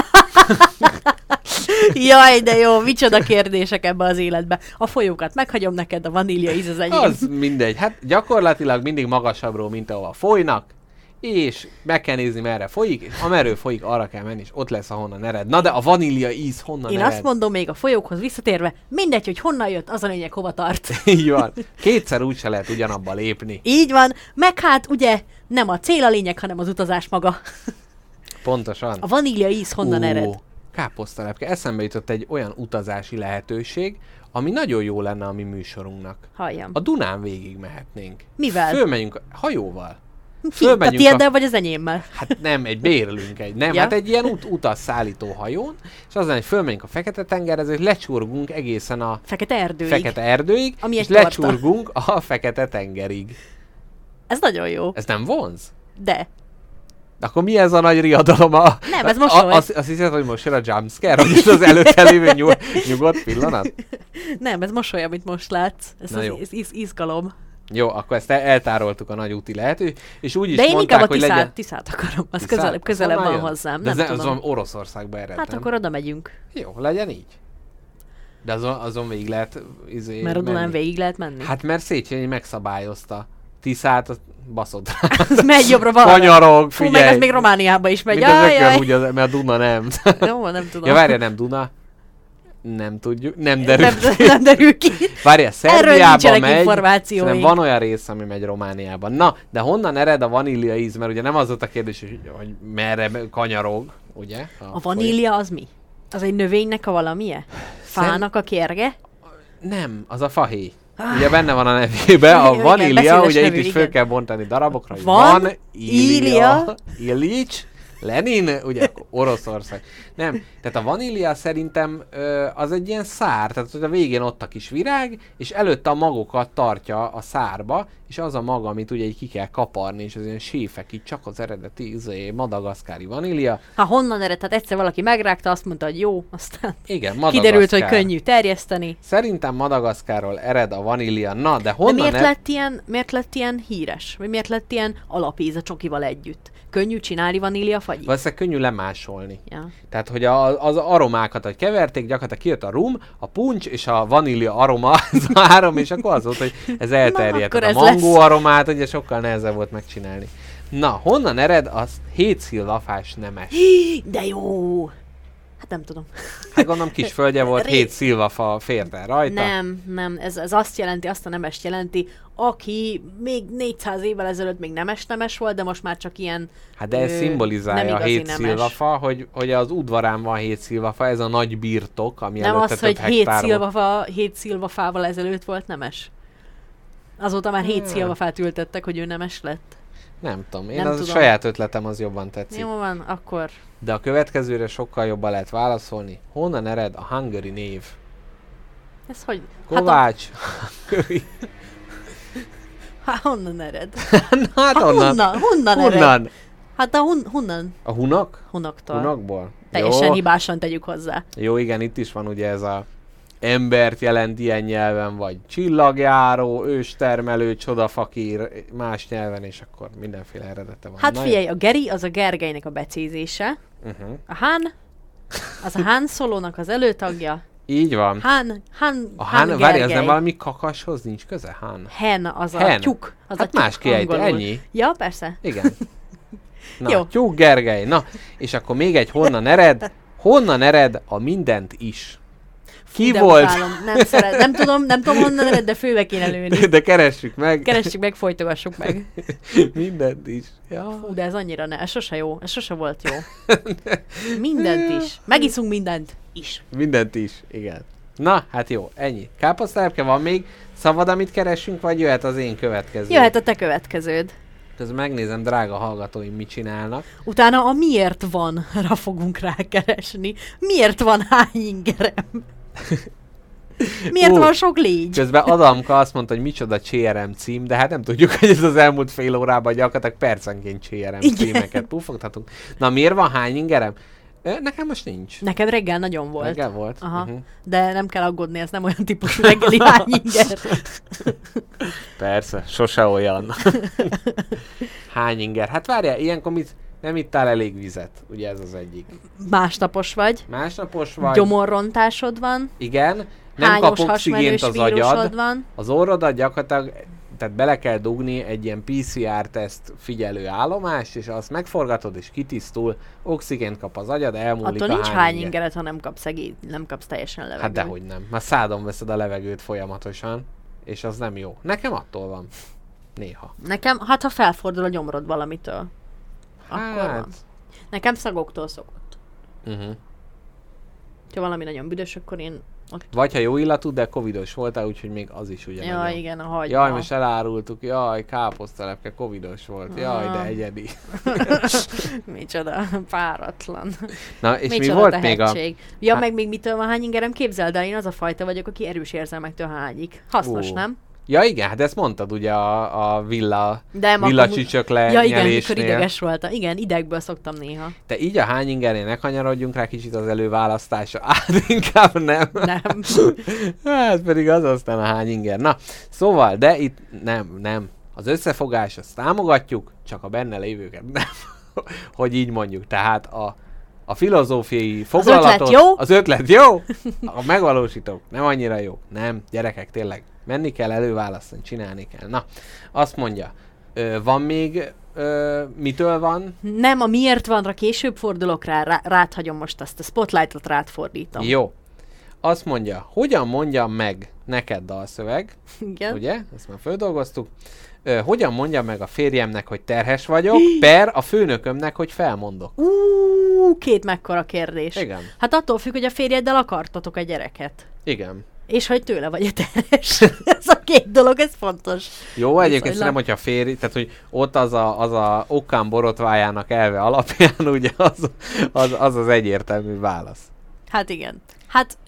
Jaj, de jó, micsoda kérdések ebbe az életbe. A folyókat meghagyom neked, a vanília íz az enyém. Az mindegy. Hát gyakorlatilag mindig magasabbról, mint ahova folynak, és meg kell nézni, merre folyik, és amerről folyik, arra kell menni, és ott lesz, ahonnan ered. Na de a vanília íz honnan Én ered? azt mondom még a folyókhoz visszatérve, mindegy, hogy honnan jött, az a lényeg, hova tart. Így van. Kétszer úgy se lehet ugyanabba lépni. Így van, meg hát ugye nem a cél a lényeg, hanem az utazás maga. Pontosan. A vanília íz honnan Ó, ered? Káposztalepke. Eszembe jutott egy olyan utazási lehetőség, ami nagyon jó lenne a mi műsorunknak. Halljam. A Dunán végig mehetnénk. Mivel? Fölmegyünk hajóval. Ki? A tiéddel vagy az enyémmel? Hát nem, egy bérlünk egy, nem, Ja. hát egy ilyen ut- utasszállító hajón, és az lenne, hogy fölmegyünk a Fekete-tengerhez, és lecsurgunk egészen a Fekete erdőig. Fekete erdőig, Ami és torta. lecsurgunk a Fekete-tengerig. Ez nagyon jó. Ez nem vonz? De. Akkor mi ez a nagy riadalom? A, Nem, ez a, mosoly. azt, azt hiszed, hogy most jön a jumpscare, hogy itt az előtte lévő nyug, nyugodt pillanat? Nem, ez mosoly, amit most látsz. Ez Na az jó. iz- iz- izgalom. Jó, akkor ezt el- eltároltuk a nagy úti lehető, és úgy is De én mondták, inkább a tiszát, legyen... tiszát akarom. Az Tiszát? közelebb, közelebb van jön? hozzám. De Nem ez, az tudom. van Oroszországba ered, Hát akkor oda megyünk. Jó, legyen így. De azon, azon végig lehet izé, Mert a Dunán végig lehet menni. Hát mert Széchenyi megszabályozta. Tiszát, azt baszott rá. ez megy jobbra valami. Kanyarog, Fú, meg figyelj. ez még Romániába is megy. Mint az Jaj, jaj. úgy, az, mert a Duna nem. Jó, nem tudom. ja, várja, nem Duna. Nem tudjuk, nem derül nem, ki. nem derül ki. Várja, Szerbiába megy, szerintem van olyan rész, ami megy Romániában. Na, de honnan ered a vanília íz? Mert ugye nem az volt a kérdés, hogy, hogy merre kanyarog, ugye? A vanília az mi? Az egy növénynek a valamije? Fának a kérge? Nem, az a fahéj. Ugye benne van a nevébe, a vanília, ugye nevű, itt is föl kell bontani darabokra, Van, van. Ilia, Illich, Lenin, ugye Oroszország. Nem, tehát a vanília szerintem az egy ilyen szár, tehát hogy a végén ott a kis virág, és előtte a magokat tartja a szárba, és az a maga, amit ugye így ki kell kaparni, és az ilyen séfek, így csak az eredeti izé, madagaszkári vanília. Ha honnan ered? Hát egyszer valaki megrágta, azt mondta, hogy jó, aztán Igen, Madagaszkár. kiderült, hogy könnyű terjeszteni. Szerintem Madagaszkáról ered a vanília. Na, de De honnan miért ered? lett, ilyen, miért lett ilyen híres? Vagy miért lett ilyen alapíz a csokival együtt? Könnyű csinálni vanília fagyit? Valószínűleg könnyű lemásolni. Ja. Tehát, hogy a, az aromákat, hogy keverték, gyakorlatilag kijött a rum, a puncs és a vanília aroma, ez a három, és akkor az volt, hogy ez elterjedt. akkor Tehát a ez mangó lesz. aromát ugye sokkal nehezebb volt megcsinálni. Na, honnan ered az hétszilvafás nemes? De jó! Hát nem tudom. Hát gondolom kis földje volt, Ré- hét szilvafa fért rajta. Nem, nem, ez, ez azt jelenti, azt a nemest jelenti, aki még 400 évvel ezelőtt még nemes-nemes volt, de most már csak ilyen... Hát de ez ö, szimbolizálja a hét nemes. szilvafa, hogy, hogy az udvarán van hét szilvafa, ez a nagy birtok, ami Nem az, hogy 7 hektár volt. szilvafa, 7 szilvafával ezelőtt volt nemes. Azóta már 7 Hmm. szilvafát ültettek, hogy ő nemes lett. Nem tudom, én Nem az tudom. saját ötletem az jobban tetszik. Jó van, akkor De a következőre sokkal jobban lehet válaszolni. Honnan ered a Hungary név? ez hogy? Hát, a, Kovács. Hungary. hát honnan ered? Na, hát Hát onnan. honnan? Honnan ered? Honnan? Hát a hun, honnan? A hunak? Hunoktól. Hunakból? Teljesen Jó. hibásan tegyük hozzá. Jó, igen, itt is van ugye ez a embert jelent ilyen nyelven, vagy csillagjáró, őstermelő, csodafakír, más nyelven, és akkor mindenféle eredete van. Hát Na, figyelj, a Geri az a Gergelynek a becézése, Uh-huh. a Han az a Han Szolónak az előtagja, Így van. Han, Han, A Han, hán, várj, ez nem valami kakashoz nincs köze? Hán. Hen, az a Hen. tyúk. Az Hát a tyúk más angolul. ennyi. Ja, persze. Igen. Na. Jó. tyúk Gergely. Na, és akkor még egy honnan ered? Honnan ered a mindent is? Ki De volt? utálom, Nem, szeret, nem tudom, nem tudom honnan ered, de főbe kéne lőni. De keressük meg. Keressük meg, folytogassuk meg. mindent is. Ja. Fú, de ez annyira ne, ez sose jó, ez sose volt jó. Mindent is. Megiszunk mindent is. Mindent is, igen. Na, hát jó, ennyi. Káposztelepke van még? Szabad, amit keressünk, vagy jöhet az én következő? Jöhet a te következőd. Közben megnézem, drága hallgatóim, mit csinálnak. Utána a miért van-ra fogunk rákeresni. Miért van hány ingerem? Miért Ú, van sok légy? Közben Adamka azt mondta, hogy micsoda CRM cím, de hát nem tudjuk, hogy ez az elmúlt fél órában gyakorlatilag percenként CRM Igen. címeket puffogtatunk. Na miért van hány ingerem? Nekem most nincs. Nekem reggel nagyon volt. Reggel volt? Aha. Uh-huh. De nem kell aggódni, ez nem olyan típusú reggeli hány inger. Persze, sose olyan. hány inger? Hát várjál, ilyenkor mit, nem ittál elég vizet, ugye ez az egyik. Másnapos vagy. Másnapos vagy? Gyomorrontásod van. Igen, nem hányos kap oxigént az agyad, van. az orrodat gyakorlatilag tehát bele kell dugni egy ilyen PCR-teszt figyelő állomást, és azt megforgatod, és kitisztul, oxigént kap az agyad, elmúlik Attól a nincs hány hány inger. ingeret, ha nem kapsz, egész, nem kapsz teljesen levegőt. Hát dehogy nem. Már szádon veszed a levegőt folyamatosan, és az nem jó. Nekem attól van. Néha. Nekem, hát ha felfordul a gyomrod valamitől, akkor Hát. van. Nekem szagoktól szokott. Uh-huh. Ha valami nagyon büdös, akkor én ott... Vagy ha jó illatú, de covidos voltál, úgyhogy még az is ugye Ja, nagyon. igen, a hagyma. Jaj, most elárultuk, jaj, káposztelepke covidos volt, jaj, de Ah. egyedi. Micsoda, páratlan. Na, és Micsoda mi volt még a... tehetség. Ja, Há- meg még mitől van hány ingerem? Képzeld el, én az a fajta vagyok, aki erős érzelmektől hányik. Hasznos, Ó. nem? Ja igen, hát ezt mondtad ugye a, a villa, De akkor- villacsücsök Ja igen, mikor ideges voltam. Igen, idegből szoktam néha. Te így a hány ingernél ne kanyarodjunk rá kicsit az előválasztása. Hát inkább nem. Nem. Hát pedig az aztán a hány inger. Na, szóval, de itt nem, nem. Az összefogás, azt támogatjuk, csak a benne lévőket nem. hogy így mondjuk. Tehát a, a filozófiai foglalatot... ötlet jó? Az ötlet jó? A megvalósítók nem annyira jó. Nem, gyerekek, tényleg. Menni kell, előválasztani, csinálni kell. Na, azt mondja, ö, van még, ö, mitől van? Nem, a miért vanra később fordulok rá, rá rád hagyom most azt, a spotlightot rád fordítom. Jó. Azt mondja, hogyan mondjam meg neked dalszöveg, Igen. ugye? Ezt már földolgoztuk. Ö, hogyan mondjam meg a férjemnek, hogy terhes vagyok, per a főnökömnek, hogy felmondok. Ú, két mekkora kérdés. Igen. Hát attól függ, hogy a férjeddel akartatok egy gyereket. Igen. És hogy tőle vagy terhes. ez a két dolog, ez fontos. Jó, egyébként Viszonylag. szerintem, hogyha férj, tehát hogy ott az a, az a okkán borotvájának elve alapján, ugye az az, az, az egyértelmű válasz. Hát igen. Hát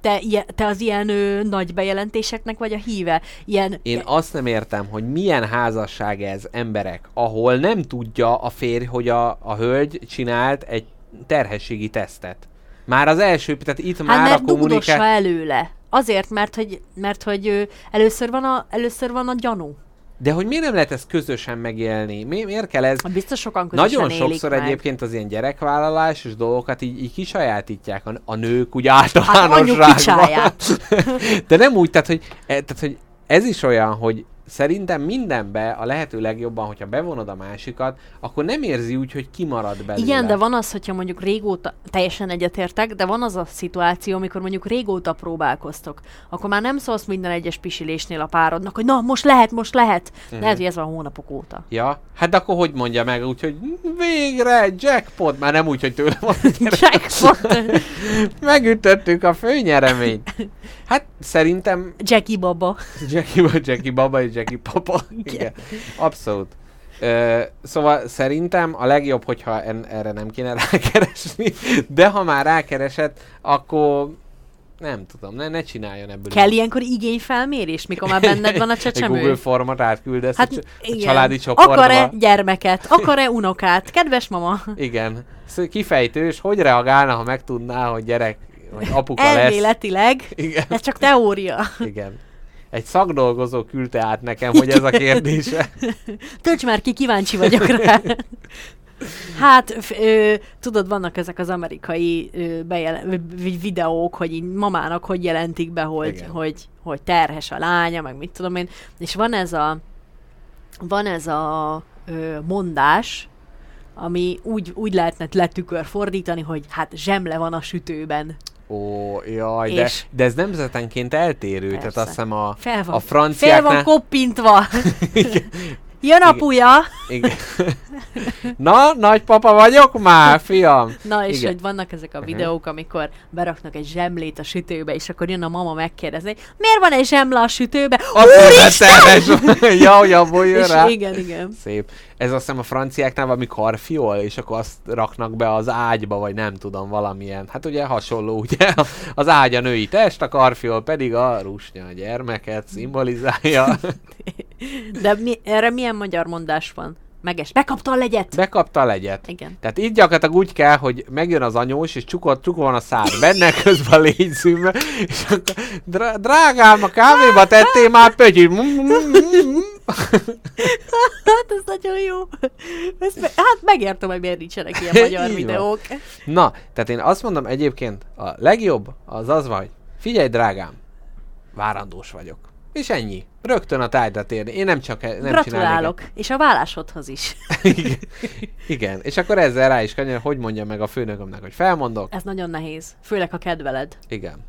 te, ilyen, te az ilyen ö, nagy bejelentéseknek vagy a híve? Ilyen, Én azt nem értem, hogy milyen házasság ez emberek, ahol nem tudja a férj, hogy a, a hölgy csinált egy terhességi tesztet. Már az első, tehát itt hát már a mert dugdossa kommunikáció... előle. Azért, mert hogy, mert, hogy először, van a, először van a gyanú. De hogy miért nem lehet ezt közösen megélni? Mi, miért kell ez? Biztos sokan közösen Nagyon sokszor meg. egyébként az ilyen gyerekvállalásos dolgokat így, így kisajátítják a, a nők úgy Hát általánosságban. kicsáját. De nem úgy, tehát hogy, e, tehát, hogy ez is olyan, hogy szerintem mindenbe a lehető legjobban, hogyha bevonod a másikat, akkor nem érzi úgy, hogy kimarad belőle. Igen, de van az, hogyha mondjuk régóta, teljesen egyetértek, de van az a szituáció, amikor mondjuk régóta próbálkoztok, akkor már nem szólsz minden egyes pisilésnél a párodnak, hogy na, most lehet, most lehet. Mhm. Lehet, hogy ez van hónapok óta. Ja, hát de akkor hogy mondja meg úgy, hogy végre, jackpot, már nem úgy, hogy tőle van. Jackpot! Megütöttük a főnyereményt. Hát szerintem Jackie Baba. Jackie, Jackie Baba és Jackie Papa. Igen. Abszolút. Ö, szóval szerintem a legjobb, hogyha en, erre nem kéne rákeresni, de ha már rákeresett, akkor nem tudom, ne, ne csináljon ebből. Kell ilyenkor igényfelmérés, mikor már benned van a Egy csecsemő? Google formot átküldesz Hát a, igen. családi csoportba. Akar-e gyermeket? Akar-e unokát? Kedves mama? Igen. Kifejtős, hogy reagálna, ha megtudná, hogy gyerek, vagy apuka lesz. Elméletileg. Igen. Ez csak teória. Igen. Egy szakdolgozó küldte át nekem, hogy ez a kérdése. Tölts már ki, kíváncsi vagyok rá. Hát, ö, tudod, vannak ezek az amerikai ö, bejele- v- videók, hogy így mamának hogy jelentik be, hogy, Igen. hogy, hogy terhes a lánya, meg mit tudom én. És van ez a, van ez a ö, mondás, ami úgy, úgy lehetne letükör fordítani, hogy hát zsemle van a sütőben. Ó, jaj, de, És- de ez nemzetenként eltérő, Persze. tehát azt hiszem a, Fel van, a fel van franciáknál... koppintva. Igen. Jön apuja! Igen. Na, nagypapa vagyok már, fiam! Na, és Igen. hogy vannak ezek a Mhm. videók, amikor beraknak egy zsemlét a sütőbe, és akkor jön a mama megkérdezni, miért van egy zsemle a sütőbe? Azt Úristen! ja, abból jön rá. igen, igen. Szép. Ez azt hiszem a franciáknál valami karfiol, és akkor azt raknak be az ágyba, vagy nem tudom, valamilyen. Hát ugye hasonló, ugye? Az ágy a női test, a karfiol pedig a rusnya, a gyermeket szimbolizálja. De mi, erre milyen magyar mondás van? Meges. Bekapta a legyet! Bekapta a legyet. Igen. Tehát így gyakorlatilag úgy kell, hogy megjön az anyós, és csukott, csukva van a szád benne, közben a légyzőmbe, és akkor drá- drágám, a kávéba tettél már pötyit. Hát ez nagyon jó. Ez me- hát megértem, hogy miért nincsenek ilyen magyar van. videók. Na, tehát én azt mondom egyébként, a legjobb az az vagy, figyelj drágám, várandós vagyok. És ennyi. Rögtön a tájdat érni. Én nem csak nem Gratulálok. És a vállásodhoz is. Igen. Igen. És akkor ezzel rá is kanyar, hogy mondja meg a főnökömnek, hogy felmondok. Ez nagyon nehéz. Főleg, ha kedveled. Igen.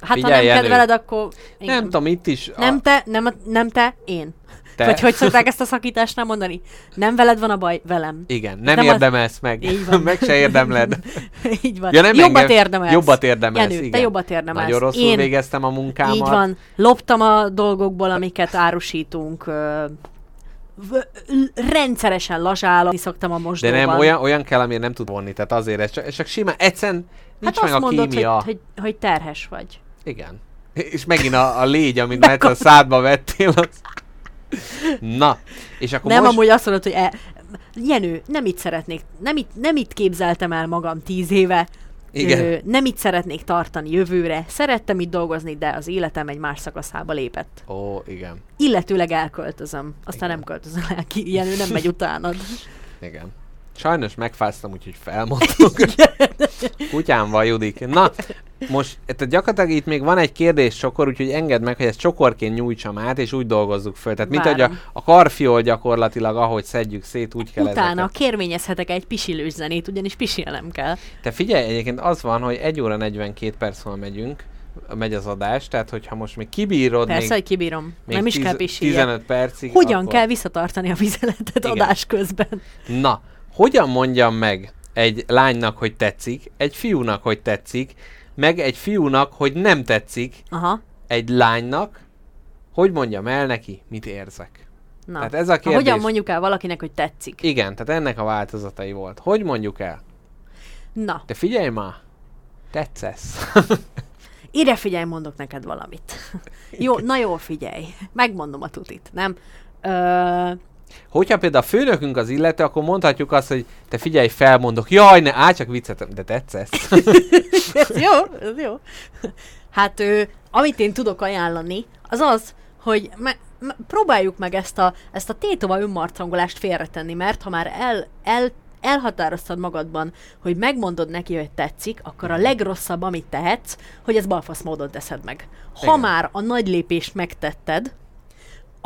Hát Figyelj, ha nem kedveled, akkor... Igen. Nem tudom, itt is. Nem te, nem, nem te, én. Te. Vagy hogy szokták ezt a szakításnál mondani? Nem veled van a baj, velem. Igen, nem, Nem az- érdemelsz meg. Így van. meg se érdemled. Így van. Ja, nem jobbat engem- érdemelsz. Jobbat érdemelsz, Jenő, igen. te jobbat érdemelsz. Nagyon rosszul Én végeztem a munkámat. Így van. Loptam a dolgokból, amiket árusítunk. v- rendszeresen lazsálni szoktam a De mosdóban. nem, olyan, olyan kell, amire nem tud vonni, tehát azért ez csak, csak simán, egyszerűen nincs hát meg azt a mondod, kémia. hogy, hogy, hogy terhes vagy. Igen. És megint a, a légy, amit mert a szádba vettél, az... Na, és akkor nem, most... amúgy azt mondod, hogy e, Jenő, nem itt szeretnék, nem itt, nem itt képzeltem el magam tíz éve, Igen. Ö, nem itt szeretnék tartani jövőre, szerettem itt dolgozni, de az életem egy más szakaszába lépett. Ó, igen, Illetőleg elköltözöm, aztán Igen. nem költözöm el ki, Jenő nem megy utánad. igen. Sajnos megfáztam, úgyhogy felmondtuk. Kutyám van, Judik. Na, most tehát gyakorlatilag itt még van egy kérdés csokor, úgyhogy engedd meg, hogy ezt csokorként nyújtsam át, és úgy dolgozzuk föl. Tehát mint hogy a, Várom. a karfiol gyakorlatilag, ahogy szedjük szét, úgy kell Utána ezeket. kérvényezhetek egy pisilős zenét, ugyanis pisilnem kell. Te figyelj, egyébként az van, hogy 1 óra 42 perc megyünk, megy az adás, tehát hogyha most még kibírod Persze, még, hogy kibírom. még nem is tíz- kell pisilni. 15 percig, Hogyan akkor... kell visszatartani a vizeletet Igen. adás közben? Na, hogyan mondjam meg egy lánynak, hogy tetszik, egy fiúnak, hogy tetszik, meg egy fiúnak, hogy nem tetszik, Aha. egy lánynak, hogy mondjam el neki, mit érzek. Na. Tehát ez a Ha kérdés. hogyan mondjuk el valakinek, hogy tetszik? Igen, tehát ennek a változatai volt. Hogy mondjuk el? Na, Te figyelj már! Tetszesz. ide figyelj, mondok neked valamit. jó, na jó, figyelj. Megmondom a tutit, nem? Ö, Hogyha például a főnökünk az illető, akkor mondhatjuk azt, hogy te figyelj, felmondok. Jaj, ne, á, csak viccetem, de tetszesz. ez jó, ez jó. Hát, ö, amit én tudok ajánlani, az az, hogy me- me- próbáljuk meg ezt a, ezt a tétova önmarcangolást félretenni, mert ha már el, el, elhatároztad magadban, hogy megmondod neki, hogy tetszik, akkor a legrosszabb, amit tehetsz, hogy ezt balfasz módon teszed meg. Ha Igen. már a nagy lépést megtetted,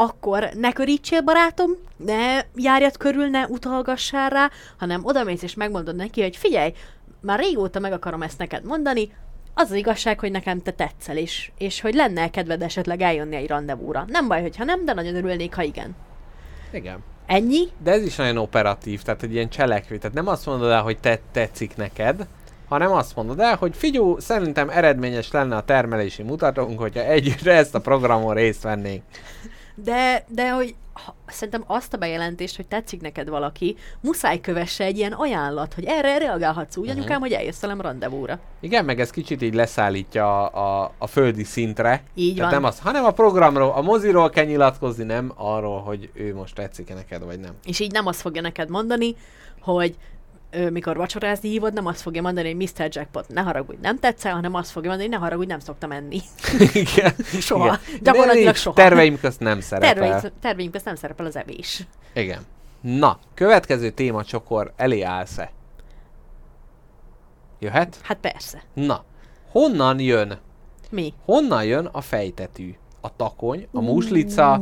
akkor ne körítsél, barátom, ne járjad körül, ne utalgassál rá, hanem odamész és megmondod neki, hogy figyelj, már régóta meg akarom ezt neked mondani, az az igazság, hogy nekem te tetszel is, és hogy lenne kedved esetleg eljönni egy rendezvúra. Nem baj, hogyha nem, de nagyon örülnék, ha igen. Igen. Ennyi? De ez is nagyon operatív, tehát egy ilyen cselekvő. Tehát nem azt mondod el, hogy te tetszik neked, hanem azt mondod el, hogy figyú, szerintem eredményes lenne a termelési mutatónk, hogyha együtt ezt a programon részt vennénk. De, de hogy ha, szerintem azt a bejelentést, hogy tetszik neked valaki, muszáj kövesse egy ilyen ajánlat, hogy erre reagálhatsz úgy, anyukám, hogy eljössz velem rendezvúra. Igen, meg ez kicsit így leszállítja a, a, a földi szintre. Így Tehát van. nem az, hanem a programról, a moziról kell nyilatkozni, nem arról, hogy ő most tetszik-e neked, vagy nem. És így nem azt fogja neked mondani, hogy ő, mikor vacsorázni hívod, nem azt fogja mondani, hogy Mr. Jackpot, ne haragudj, nem tetszel, hanem azt fogja mondani, hogy ne haragudj, nem szoktam enni. Igen. Soha. Igen. Gyakorlatilag így soha. Terveim közt nem szerepel. Terveink, terveink közt nem szerepel az evés. Igen. Na, következő téma csokor, elé állsz-e? Jöhet? Hát persze. Na, honnan jön? Mi? Honnan jön a fejtetű? A takony, a muslica,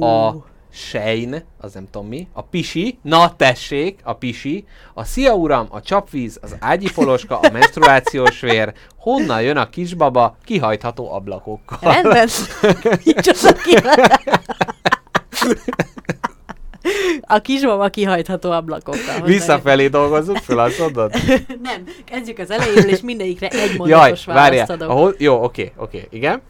a sejn, az nem tudom mi, a pisi, na tessék, a pisi, a szia uram, a csapvíz, az ágyi poloska, a menstruációs vér, honnan jön a kisbaba kihajtható ablakokkal. Rendben? Az a ki... A kismama kihajtható ablakokkal. Visszafelé dolgozzuk föl, azt mondod? Nem, kezdjük az elejéről, és mindegyikre egy Jaj, mondatos várjál. választ adok. Ahol, jó, oké, oké, igen.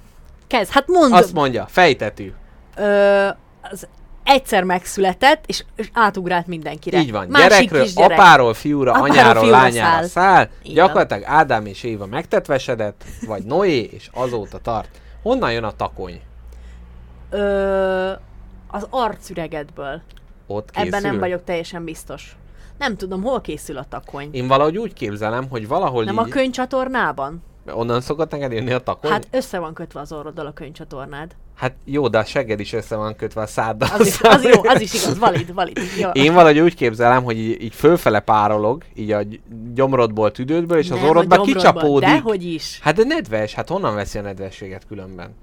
Kezd, hát mondd. Azt mondja, fejtetű. Ö, az egyszer megszületett, és, átugrált mindenkire. Így van, Másik gyerekről, kisgyerek. apáról, fiúra, Apáról, anyáról, fiúra lányára száll. száll. Gyakorlatilag Ádám és Éva megtetvesedett, vagy Noé, és azóta tart. Honnan jön a takony? Ö, az arcüregedből. Ott készül? Ebben nem vagyok teljesen biztos. Nem tudom, hol készül a takony. Én valahogy úgy képzelem, hogy valahol Nem így... a könycsatornában? Onnan szokott neked jönni a takony? Hát össze van kötve az orroddal a könycsatornád. Hát jó, de a segged is össze van kötve a száddal. Az is, az jó, az is igaz, valid, valid. Jó. Én valahogy úgy képzelem, hogy így, így fölfele párolog, így a gy- gyomrodból, tüdődből, és az Nem a orrodba kicsapódik. Dehogy is. Hát de nedves, hát honnan veszi a nedvességet különben?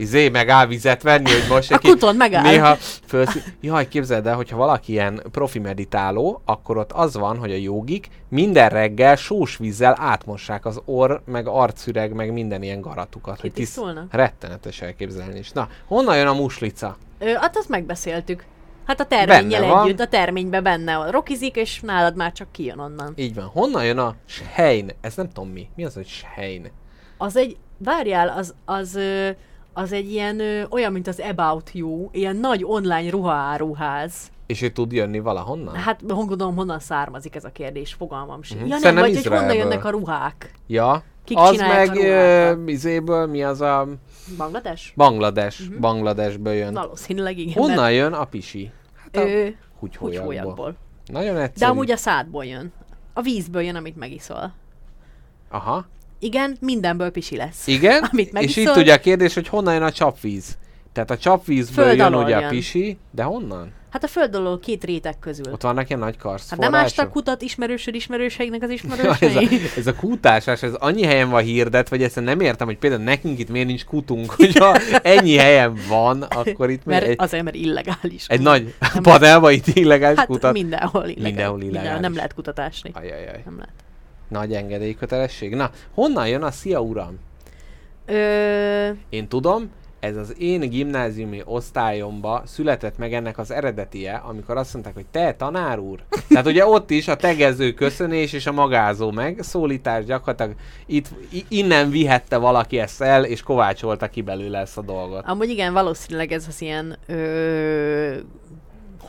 Izé, megáll vizet venni, hogy most A kuton megáll. Néha fölszí... Jaj, képzeld el, hogyha valaki ilyen profi meditáló, akkor ott az van, hogy a jogik minden reggel sós vízzel átmossák az orr, meg arcüreg, meg minden ilyen garatukat. hogy Kitisztulnak? Rettenetes elképzelni is. Na, honnan jön a muslica? Ö, hát azt megbeszéltük. Hát a terménnyel Benne van. együtt, a terményben benne van. Rokizik, és nálad már csak kijön onnan. Így van. Honnan jön a Shein? Ez nem tudom mi. Mi az, hogy Shein? Az egy, várjál, az, az, ö, az egy ilyen, ö, olyan, mint az About You, ilyen nagy online ruhaáruház. És ő tud jönni valahonnan? Hát gondolom, honnan származik ez a kérdés, fogalmam sem. Mhm. Ja nem, vagy hogy honnan jönnek a ruhák. Ja. Kik az meg a ruhákat? izéből, mi az a Bangladesh? Banglades, Bangladesből jön. Valószínűleg igen. Honnan jön a pisi? Hát mert a Ő, húgyhólyagból. Nagyon De egyszerű. amúgy a szádból jön. A vízből jön, amit megiszol. Aha. Igen, mindenből pisi lesz. Igen, Amit és itt ugye a kérdés, hogy honnan jön a csapvíz. Tehát a csapvízből Föld jön ugye a jön. pisi, de honnan? Hát a föld alól két réteg közül. Ott vannak ilyen nagy Hát karszforrások. nem ástak kutat ismerősöd ismerőseiknek az Ja, ismerősei? ez, a, ez a kútásás, ez annyi helyen van hirdet, vagy ezt nem értem, hogy például nekünk itt miért nincs kutunk, hogyha ennyi helyen van, akkor itt mert egy, azért, mert illegális. egy kut. nagy panelba itt illegális Hát kutat. mindenhol illegális. Mindenhol illegális. Nem lehet kutatásni. Ajajaj. Nem lehet. Nagy engedélykötelesség. Na, honnan jön a szia uram? Ö, Én tudom, ez az én gimnáziumi osztályomba született meg ennek az eredetie, amikor azt mondták, hogy te tanár úr. Tehát ugye ott is a tegező köszönés és a magázó megszólítás gyakorlatilag itt, innen vihette valaki ezt el, és kovácsolta ki belőle ezt a dolgot. amúgy igen, valószínűleg ez az ilyen ö,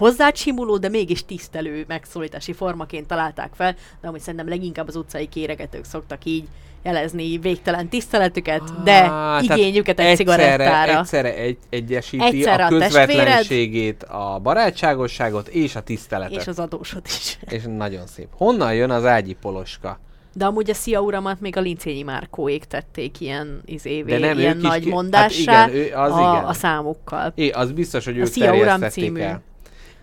hozzácsimuló, de mégis tisztelő megszólítási formaként találták fel, de amúgy szerintem leginkább az utcai kéregetők szoktak így jelezni végtelen tiszteletüket, de Á, tehát igényüket egy egyszerre, cigarettára. Egyszerre egy, egyesíti Egyszerre a a közvetlenségét, a barátságosságot és a tiszteletet. És az adósot is. és nagyon szép. Honnan jön az ágyi poloska? De amúgy a Szia Uramat még a Lincényi Márkóék tették ilyen izévé, De nem, ilyen nagy ki- mondássá hát igen, ő- az a, igen. a számukkal. É, az biztos, hogy ők Szia, Uram című. el.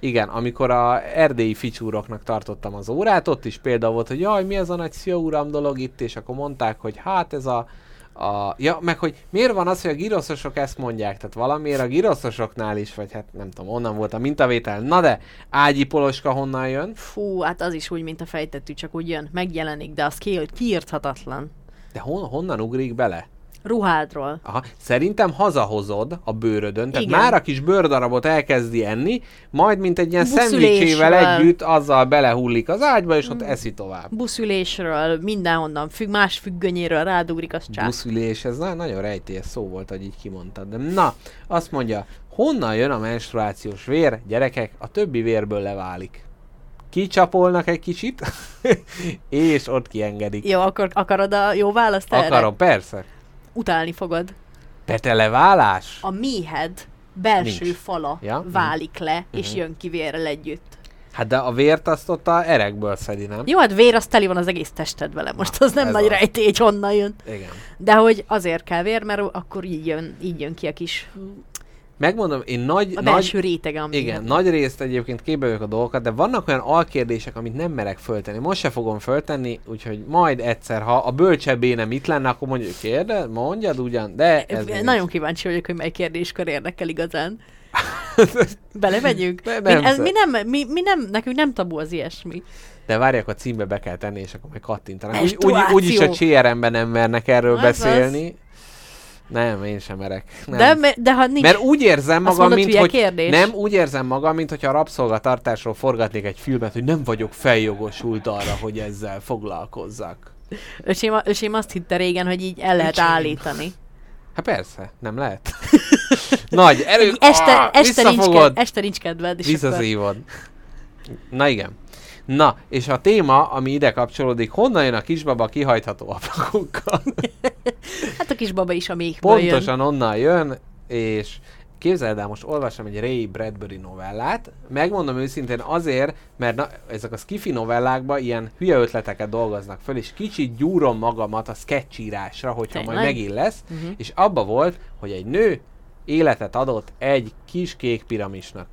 Igen, amikor a erdélyi ficsúroknak tartottam az órát, ott is példa volt, hogy jaj, mi az a nagy szia uram dolog itt, és akkor mondták, hogy hát ez a, a... Ja, meg hogy miért van az, hogy a giroszosok ezt mondják, tehát valamiért a giroszosoknál is, vagy hát nem tudom, onnan volt a mintavétel. Na de, ágyi poloska honnan jön? Fú, hát az is úgy, mint a fejtettű, csak úgy jön, megjelenik, de az ki, kiírthatatlan. De hon, honnan ugrik bele? Ruhádról. Aha, szerintem hazahozod a bőrödön, tehát Igen. már a kis bőrdarabot elkezdi enni, majd mint egy ilyen szendvicsével együtt azzal belehullik az ágyba, és ott eszi tovább. Buszülésről, mindenhonnan, függ, más függönyéről rádugrik, az csáp. Buszülés, ez na- nagyon rejtélyes szó volt, hogy így kimondtad. De na, azt mondja, honnan jön a menstruációs vér? Gyerekek, a többi vérből leválik. Kicsapolnak egy kicsit, és ott kiengedik. Jó, akkor akarod a jó választ erre? Akarom, persze. Utálni fogod. Peteleválás? A méhed belső Nincs. fala Ja, mhm. válik le, és jön ki vérrel együtt. Hát de a vért azt ott a erekből szedi, nem? Jó, hát vér, az teli van az egész tested vele. Most az nem nagy az. rejtély, hogy honnan jön. Igen. De hogy azért kell vér, mert akkor így jön, így jön ki a kis Megmondom, én nagy, a nagy, rétege, ami igen, nagy részt egyébként képbe vagyok a dolgokat, de vannak olyan alkérdések, amit nem merek föltenni. Most se fogom föltenni, úgyhogy majd egyszer, ha a bölcsebb nem itt lenne, akkor mondjuk kérde, mondjad ugyan, de ez még Nagyon nincs. kíváncsi vagyok, hogy mely kérdéskör érdekel igazán. Belemegyünk? Ne- mi, nem ez, szer- mi, nem, mi, mi nem, nekünk nem tabu az ilyesmi. De várják, a címbe be kell tenni, és akkor majd kattintanak. Úgy, úgy, úgyis a CRM-ben nem mernek erről Az beszélni. Nem, én sem merek. Nem. De, de ha nincs... Mert úgy érzem magam, mondod, mint hogy kérdés? nem úgy érzem magam, mint hogyha a rabszolgatartásról forgatnék egy filmet, hogy nem vagyok feljogosult arra, hogy ezzel foglalkozzak. öcsém, öcsém azt hitte régen, hogy így el lehet Öcsém. állítani. Hát persze, nem lehet. Nagy erő, este, ah, este, nincs este nincs kedved, és akkor... visszaszívod. Na igen. Na, és a téma, ami ide kapcsolódik, honnan jön a kisbaba kihajtható ablakokkal? Hát a kisbaba is a méhből jön. Pontosan onnan jön, és képzeld el, most olvasom egy Ray Bradbury novellát. Megmondom őszintén azért, mert na, ezek a skifi novellákban ilyen hülye ötleteket dolgoznak föl, és kicsit gyúrom magamat a sketchírásra, hogyha majd Tényleg? megint lesz. Mhm. És abba volt, hogy egy nő életet adott egy kis kék piramisnak.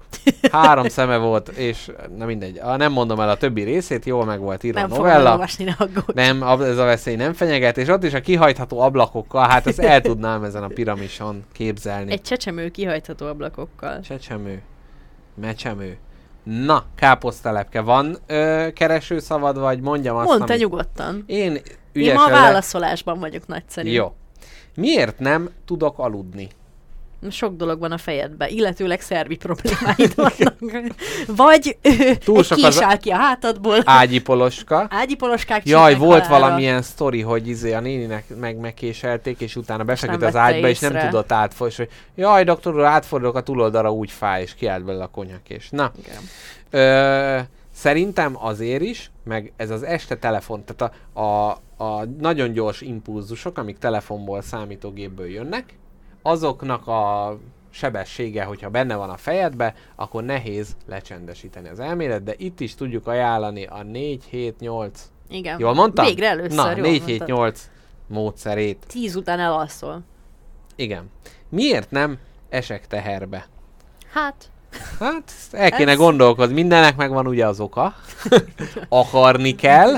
Három szeme volt, és na mindegy, a, nem mondom el a többi részét, jól meg volt írva Nem a novella. elolvasni, ne aggódj. Nem, ez a veszély nem fenyeget, és ott is a kihajtható ablakokkal, hát ezt el tudnám ezen a piramison képzelni. Egy csecsemő kihajtható ablakokkal. Csecsemő. Mecsemő. Na, káposztelepke, van ö, keresőszavad, vagy mondjam azt, Mondd te amit... nyugodtan. Én Én ügyesen ma a válaszolásban vagyok nagyszerű. Jó. Miért nem tudok aludni? Sok dolog van a fejedben, illetőleg szervi problémáid vannak. Vagy Túl sok az- áll ki a hátadból. Ágyi poloska. Ágyi poloskák Jaj, volt halálra. valamilyen sztori, hogy izé a néninek meg megkéselték, és utána befeküdt az ágyba, és nem észre. tudott átfordulni, hogy jaj, doktor úr, átfordulok a túloldalra, úgy fáj, és kiállt belőle a konyhakés. Na, Igen. Ö, szerintem azért is, meg ez az este telefon, tehát a, a, a nagyon gyors impulzusok, amik telefonból, számítógépből jönnek, azoknak a sebessége, hogyha benne van a fejedbe, akkor nehéz lecsendesíteni az elmélet, de itt is tudjuk ajánlani a 4-7-8, Igen. jól mondtam? Végre először, Na, jól mondtad. 4-7-8 módszerét. Tíz után elalszol. Igen. Miért nem esek teherbe? Hát, Hát, el kéne Ez- gondolkozni. Mindennek megvan ugye az oka. Akarni kell.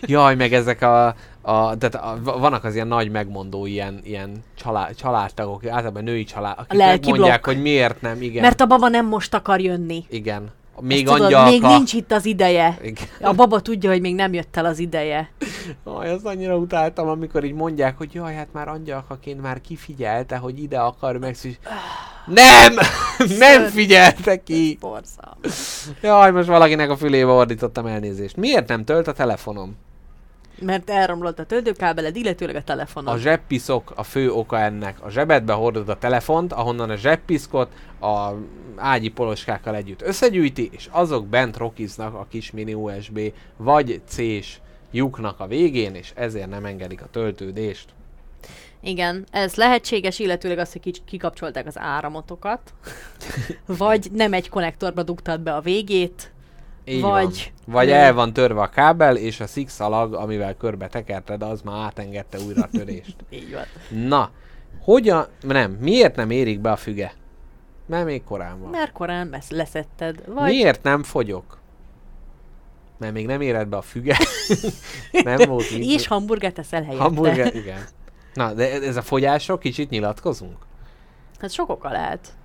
Jaj, meg ezek a, a, tehát a, va- vannak az ilyen nagy megmondó ilyen, ilyen család, családtagok, általában női család, akik megmondják, blokk. hogy miért nem, igen. mert a baba nem most akar jönni. Igen. Még Ezt tudod, még nincs itt az ideje. Igen. A baba tudja, hogy még nem jött el az ideje. Aj, azt annyira utáltam, amikor így mondják, hogy jaj, hát már angyalkaként már kifigyelte, hogy ide akar megszűs. Nem! nem figyelte ki! Borzalmas. Jaj, most valakinek a fülébe ordítottam elnézést. Miért nem tölt a telefonom? Mert elromlott a töltőkábeled, illetőleg a telefonod. A zsebpiszok a fő oka ennek. A zsebedbe hordod a telefont, ahonnan a zsebpiszkot a ágyi poloskákkal együtt összegyűjti, és azok bent rokiznak a kis mini USB vagy C-s lyuknak a végén, és ezért nem engedik a töltődést. Igen, ez lehetséges, illetőleg az, hogy kics- kikapcsolták az áramotokat, vagy nem egy konnektorba dugtad be a végét, Így Vagy- Van. Vagy el van törve a kábel, és a szikszalag, amivel körbe tekerted, az már átengedte újra a törést. így van. Na, hogyan, nem, miért nem érik be a füge? Mert még korán van. Mert korán lesz- leszetted, vagy Miért nem fogyok? Mert még nem éred be a füge. nem volt mit. és hamburgert eszel helyette. Hamburger, igen. Na, de ez a fogyásról kicsit nyilatkozunk? Hát sok oka lehet.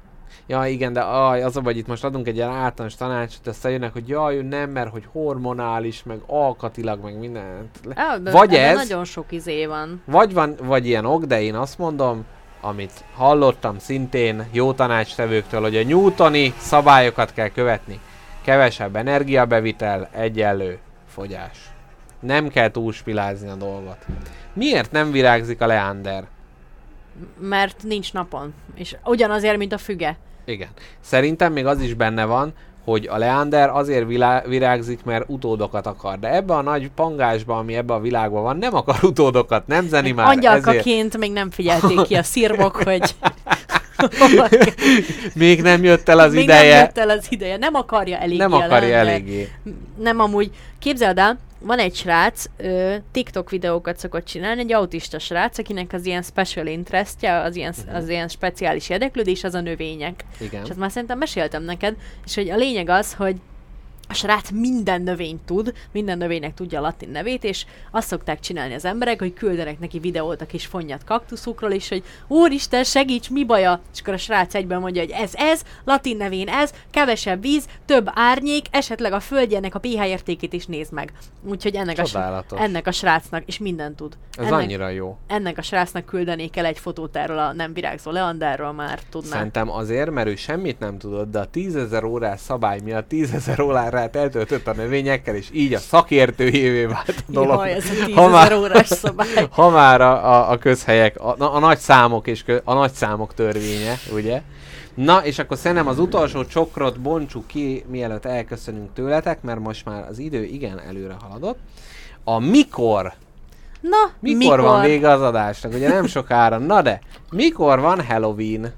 Ja, igen, de aj, az a vagy itt most adunk egy ilyen általános tanácsot, aztán jönnek, hogy jaj, nem, mert hogy hormonális, meg alkatilag, meg mindent. De, Vagy ebben ez, nagyon sok izé van. vagy van, vagy ilyen ok, de én azt mondom, amit hallottam szintén jó tanácstevőktől, hogy a newtoni szabályokat kell követni. Kevesebb energiabevitel, egyenlő fogyás. Nem kell túlspilázni a dolgot. Miért nem virágzik a leander? Mert nincs napon. És ugyanazért, mint a füge. Igen. Szerintem még az is benne van, hogy a leander azért vilá- virágzik, mert utódokat akar. De ebbe a nagy pangásba, ami ebbe a világban van, nem akar utódokat, nem zeni már. ezért Angyalkaként még nem figyelték ki a szirmok, hogy még nem jött el az még ideje. nem jött el az ideje. Nem akarja eléggé nem akarja eléggé. Nem amúgy. Képzeld el, van egy srác, ö, TikTok videókat szokott csinálni, egy autista srác, akinek az ilyen special interestje, az ilyen, Mhm. az ilyen speciális érdeklődés, az a növények. Igen. És ezt már szerintem meséltem neked, és hogy a lényeg az, hogy a srác minden növényt tud, minden növénynek tudja a latin nevét, és azt szokták csinálni az emberek, hogy küldenek neki videót a kis fonnyat kaktuszukról, és hogy úristen, segíts, mi baja? És akkor a srác egyben mondja, hogy ez, ez, latin nevén ez, kevesebb víz, több árnyék, esetleg a földjének a pH értékét is nézd meg. Úgyhogy ennek a, Csodálatos. ennek a srácnak, és minden tud. Ez ennek, annyira jó. ennek a srácnak küldenék el egy fotót erről a nem virágzó leanderről, már tudná. Szerintem azért, mert ő semmit nem tudott, de a tízezer órás szabály miatt tízezer órát eltöltött a növényekkel, és így a szakértőjévé vált a dolog. Jaj, ez a Ha már- órás szabály. Ha már a, a, a közhelyek, a, a nagy számok és kö, a nagy számok törvénye, ugye? Na, és akkor szerintem az utolsó csokrot bontsuk ki, mielőtt elköszönünk tőletek, mert most már az idő igen előre haladott. A mikor, Na, mikor, mikor? van vége az adásnak? Ugye nem sokára. Na de, mikor van Halloween?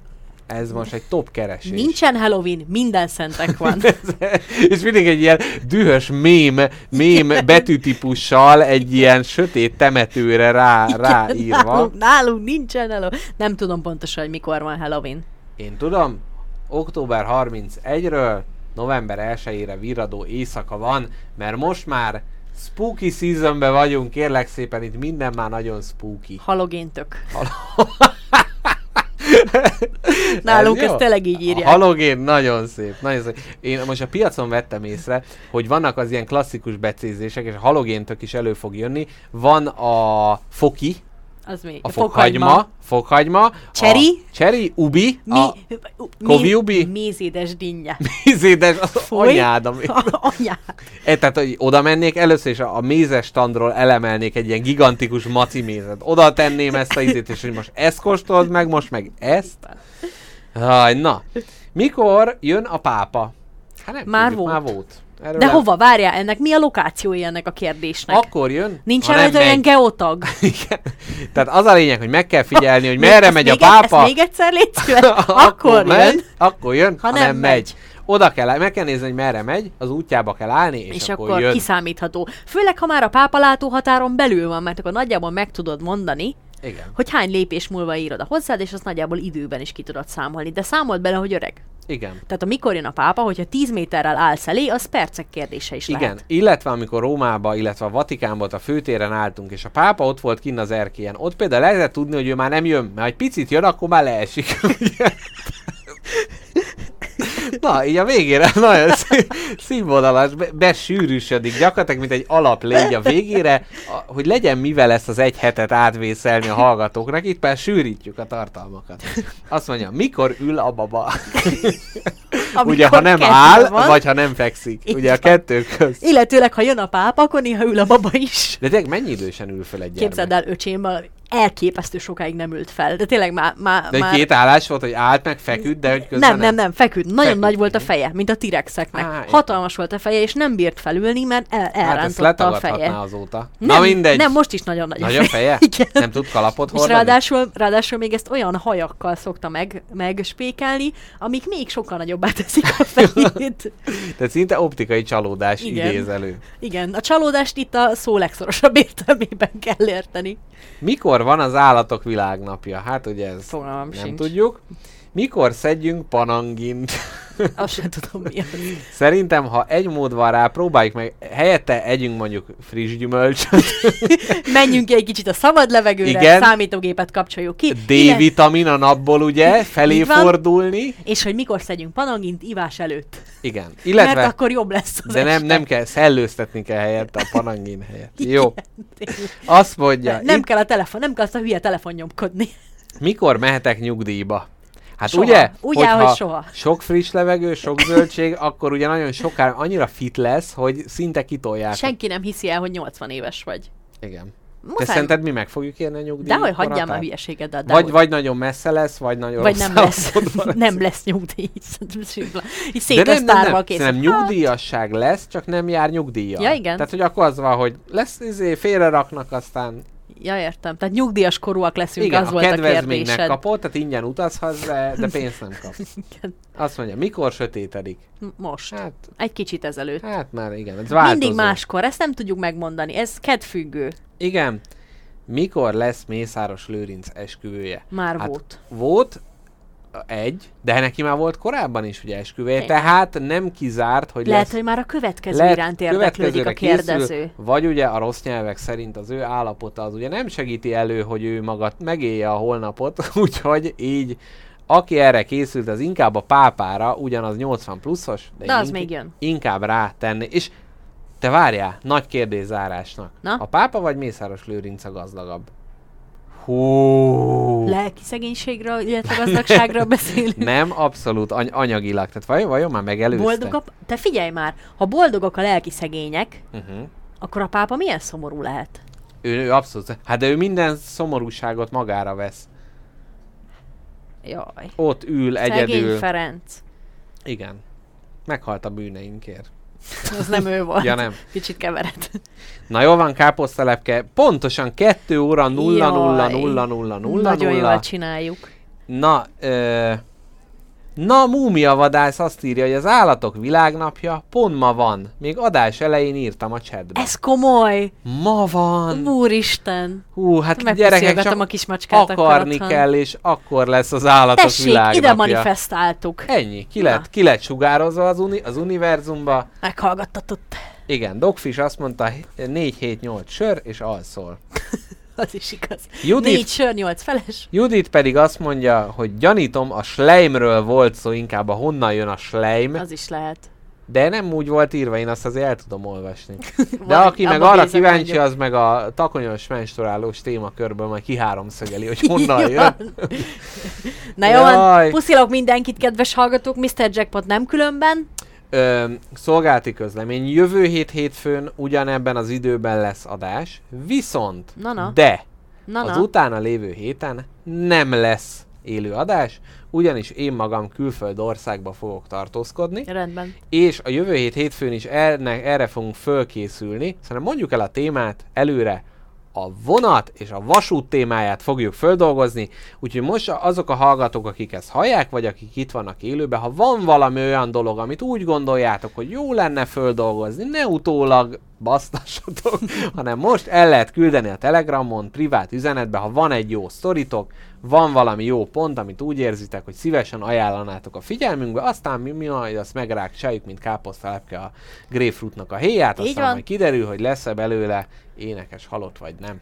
Ez most egy top keresés. Nincsen Halloween, minden szentek van. és mindig egy ilyen dühös mém, mém betűtípussal egy ilyen sötét temetőre rá, ráírva. Nálunk, nálunk nincsen Halloween. Nem tudom pontosan, hogy mikor van Halloween. Én tudom, október 31-ről november 1-ére virradó éjszaka van, mert most már spooky seasonbe vagyunk, kérlek szépen, itt minden már nagyon spooky. Halogéntök. Hal- Nálunk Ez jó. tényleg így A írják. halogén nagyon szép, nagyon szép. Én most a piacon vettem észre, hogy vannak az ilyen klasszikus becézések, és a halogéntök is elő fog jönni. Van a foki, Az még. a fokhagyma, fokhagyma, Cseri. a cseri, ubi, Mi, a Kovi ubi? Mézédes dinnye. mézédes, az Foly. anyád, ami... Anyád. E, tehát, hogy oda mennék, először is a, a mézes standról elemelnék egy ilyen gigantikus maci mézet. Oda tenném ezt a izét, és hogy most ezt kóstold meg, most meg ezt. Aj, na. Mikor jön a pápa? Hát nem Már tudjuk, volt. Már volt. Erről De el- hova? Várjál, ennek mi a lokációja ennek a kérdésnek? Akkor jön, Nincs rajta olyan geotag. Igen. Tehát az a lényeg, hogy meg kell figyelni, hogy merre megy a még- pápa. Ezt még egyszer légy. Akkor jön. akkor jön, ha, nem, megy. Oda kell, meg kell nézni, hogy merre megy, az útjába kell állni, és, És akkor, akkor jön. kiszámítható. Főleg, ha már a pápa látóhatáron belül van, mert akkor nagyjából meg tudod mondani, Igen. hogy hány lépés múlva írod a hozzád, és azt nagyjából időben is ki tudod számolni. De számold bele, hogy öreg. Igen. Tehát amikor jön a pápa, hogyha 10 méterrel állsz elé, az percek kérdése is Igen, lehet. illetve amikor Rómába, illetve a Vatikánban a főtéren álltunk, és a pápa ott volt kinn az erkélyen, ott például lehetett tudni, hogy ő már nem jön, mert egy picit jön, akkor már leesik. Na, így a végére nagyon szí- színvonalas, be, besűrűsödik, gyakorlatilag, mint egy alap légy a végére, a, hogy legyen mivel ezt az egy hetet átvészelni a hallgatóknak, itt már sűrítjük a tartalmakat. Azt mondja, mikor ül a baba? Amikor Ugye, ha nem áll, van, vagy ha nem fekszik. Így Ugye a van. kettő közt. Illetőleg, ha jön a pápa, akkor néha ül a baba is. De tényleg mennyi idősen ül fel egy? Képzeld el, öcsém, elképesztő sokáig nem ült fel. De tényleg már... már, De egy már... két állás volt, hogy állt meg, feküdt, de hogy közben Nem, nem, nem, feküdt. Nagyon Feküdt, nagy volt a feje, mint a tirexeknek. Á. Hatalmas volt a feje, és nem bírt felülni, mert el, Hát elrántotta a letagadhatná feje. azóta. Nem, Na mindegy. Nem, most is nagyon nagy Nagy a feje? Igen. Nem tud kalapot És hordani? ráadásul, ráadásul még ezt olyan hajakkal szokta meg, megspékelni, amik még sokkal nagyobbá teszik a fejét. Tehát szinte optikai csalódás Igen. idéz elő. Igen, a csalódást itt a szó legszorosabb értelmében kell érteni. Mikor van az állatok világnapja? Hát ugye ez Fogalmam nem sincs. tudjuk. Mikor szedjünk panangint? Azt sem tudom mi az. Szerintem, ha egy mód van rá, próbáljuk meg, helyette együnk mondjuk friss gyümölcsöt, Menjünk ki egy kicsit a szabad levegőre, Igen. számítógépet kapcsoljuk ki. D-vitamin a napból ugye, felé van. fordulni. És hogy mikor szedjünk panangint ivás előtt. Igen. Mert Illetve, akkor jobb lesz az de nem, este. nem kell, szellőztetni kell helyette a panangin helyett. Jó. Tényleg. Azt mondja, Nem itt kell a telefon, nem kell azt a hülye telefon nyomkodni. mikor mehetek nyugdíjba? Hát Soha. ugye, Ugye, hogyha hogy soha. sok friss levegő, sok zöldség, akkor ugye nagyon sokára annyira fit lesz, hogy szinte kitolják. Senki nem hiszi el, hogy 80 éves vagy. Igen. Te Muszáj. szerinted mi meg fogjuk érni a nyugdíj? De hogy hagyjál már hülyeségedet. De Vagy, vagy nagyon messze lesz, vagy nagyon vagy nem lesz, nem lesz nyugdíj. Így nem, szét lesz nem, tárva nem. kész. Szerintem nyugdíjasság lesz, csak nem jár nyugdíjjal. Ja, igen. Tehát, hogy akkor az van, hogy lesz, izé, félre raknak, aztán Ja, értem. Tehát nyugdíjas korúak leszünk, igen, az a volt a kérdésed. kapod, tehát ingyen utazhatsz, de, de pénzt nem kapsz. Igen. Azt mondja, mikor sötétedik? Most. Hát, Egy kicsit ezelőtt. hát már igen, ez változó. Mindig máskor, ezt nem tudjuk megmondani. Ez kedvfüggő. Igen. Mikor lesz Mészáros Lőrinc esküvője? Már Hát, volt. Volt egy, de neki már volt korábban is ugye esküvője, Igen. tehát nem kizárt, hogy Lehet, lesz hogy már a következő Lehet, iránt érdeklődik a kérdező. Készül, vagy ugye a rossz nyelvek szerint az ő állapota az ugye nem segíti elő, hogy ő maga megélje a holnapot, úgyhogy így aki erre készült, az inkább a pápára, ugyanaz 80 pluszos, de, De az ink- még jön. inkább rátenni. És te várjál, nagy kérdés zárásnak. Na? A pápa vagy Mészáros Lőrinc a gazdagabb? Hú. Lelki szegénységről, illetve gazdagságról beszélünk. Nem, abszolút any- anyagilag. Tehát vajon, vajon már megelőzte? Boldog a... Te figyelj már, ha boldogok a lelki szegények, Uh-huh. akkor a pápa milyen szomorú lehet? Ő, ő abszolút. Hát de ő minden szomorúságot magára vesz. Jaj. Ott ül Szegény egyedül. Ferenc. Igen. Meghalt a bűneinkért. Az nem ő volt. Ja nem. Kicsit kevered. Na jól van, káposztelepke. Pontosan 2 óra 0 0 Jaj. 0 0 0 Nagyon jól 0. csináljuk. Na, ö, Na, múmia vadász azt írja, hogy az állatok világnapja pont ma van. Még adás elején írtam a chatbe. Ez komoly! Ma van! Úristen! Hú, hát gyerekek csak a kis akarni otthon. kell, és akkor lesz az állatok Tessék, világnapja. ide manifestáltuk. Ennyi, ki lett, ki lett sugározva az, uni, az univerzumba. Meghallgattatott. Igen, Dogfish azt mondta 4-7-8 sör, és alszol. Az is igaz. Judit, Négy sör, nyolc feles. Judit pedig azt mondja, hogy gyanítom, a Schleimről volt szó, inkább a honnan jön a Schleim, Az is lehet. de nem úgy volt írva, én azt azért el tudom olvasni. De aki meg arra kíváncsi, mondjuk. az meg a takonyos menstruálós témakörből majd kiháromszögeli, hogy honnan jön. Na jó, puszilok mindenkit, kedves hallgatók, Mr. Jackpot nem különben. Ö, szolgálti közlemény, jövő hét hétfőn ugyanebben az időben lesz adás, viszont, Na, na. de Na, az na. utána lévő héten nem lesz élő adás, ugyanis én magam külföld országba fogok tartózkodni, Rendben. és a jövő hét hétfőn is erre, erre fogunk fölkészülni, szóval mondjuk el a témát előre, a vonat és a vasút témáját fogjuk földolgozni, úgyhogy most azok a hallgatók, akik ezt hallják, vagy akik itt vannak élőben, ha van valami olyan dolog, amit úgy gondoljátok, hogy jó lenne földolgozni, ne utólag basztassatok, hanem most el lehet küldeni a Telegramon, privát üzenetbe, ha van egy jó sztoritok, van valami jó pont, amit úgy érzitek, hogy szívesen ajánlanátok a figyelmünkbe, aztán mi, mi majd azt megrákcsáljuk, mint káposztalepke a grapefruitnak a héját, Így aztán van. majd kiderül, hogy lesz-e belőle énekes halott vagy nem.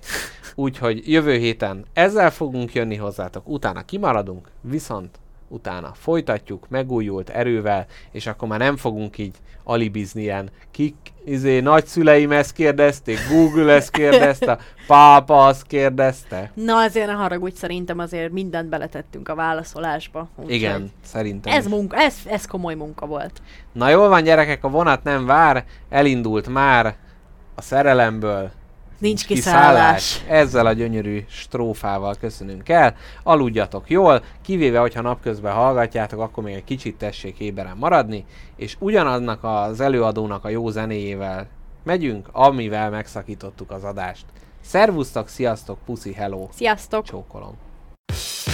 Úgyhogy jövő héten ezzel fogunk jönni hozzátok, utána kimaradunk, viszont utána folytatjuk megújult erővel, és akkor már nem fogunk így alibizni ilyen, kik, izé, nagyszüleim ezt kérdezték, Google ezt kérdezte, pápa azt kérdezte. Na azért ne haragudj, szerintem azért mindent beletettünk a válaszolásba. Igen, szerintem. Ez, is. munka, ez, ez komoly munka volt. Na jól van gyerekek, a vonat nem vár, elindult már a szerelemből. Nincs kiszállás. Ezzel a gyönyörű strófával köszönünk el. Aludjatok jól, kivéve, hogyha napközben hallgatjátok, akkor még egy kicsit tessék éberen maradni, és ugyanaznak az előadónak a jó zenéjével megyünk, amivel megszakítottuk az adást. Szervusztok, sziasztok, puszi, hello, Sziasztok! csókolom. Correct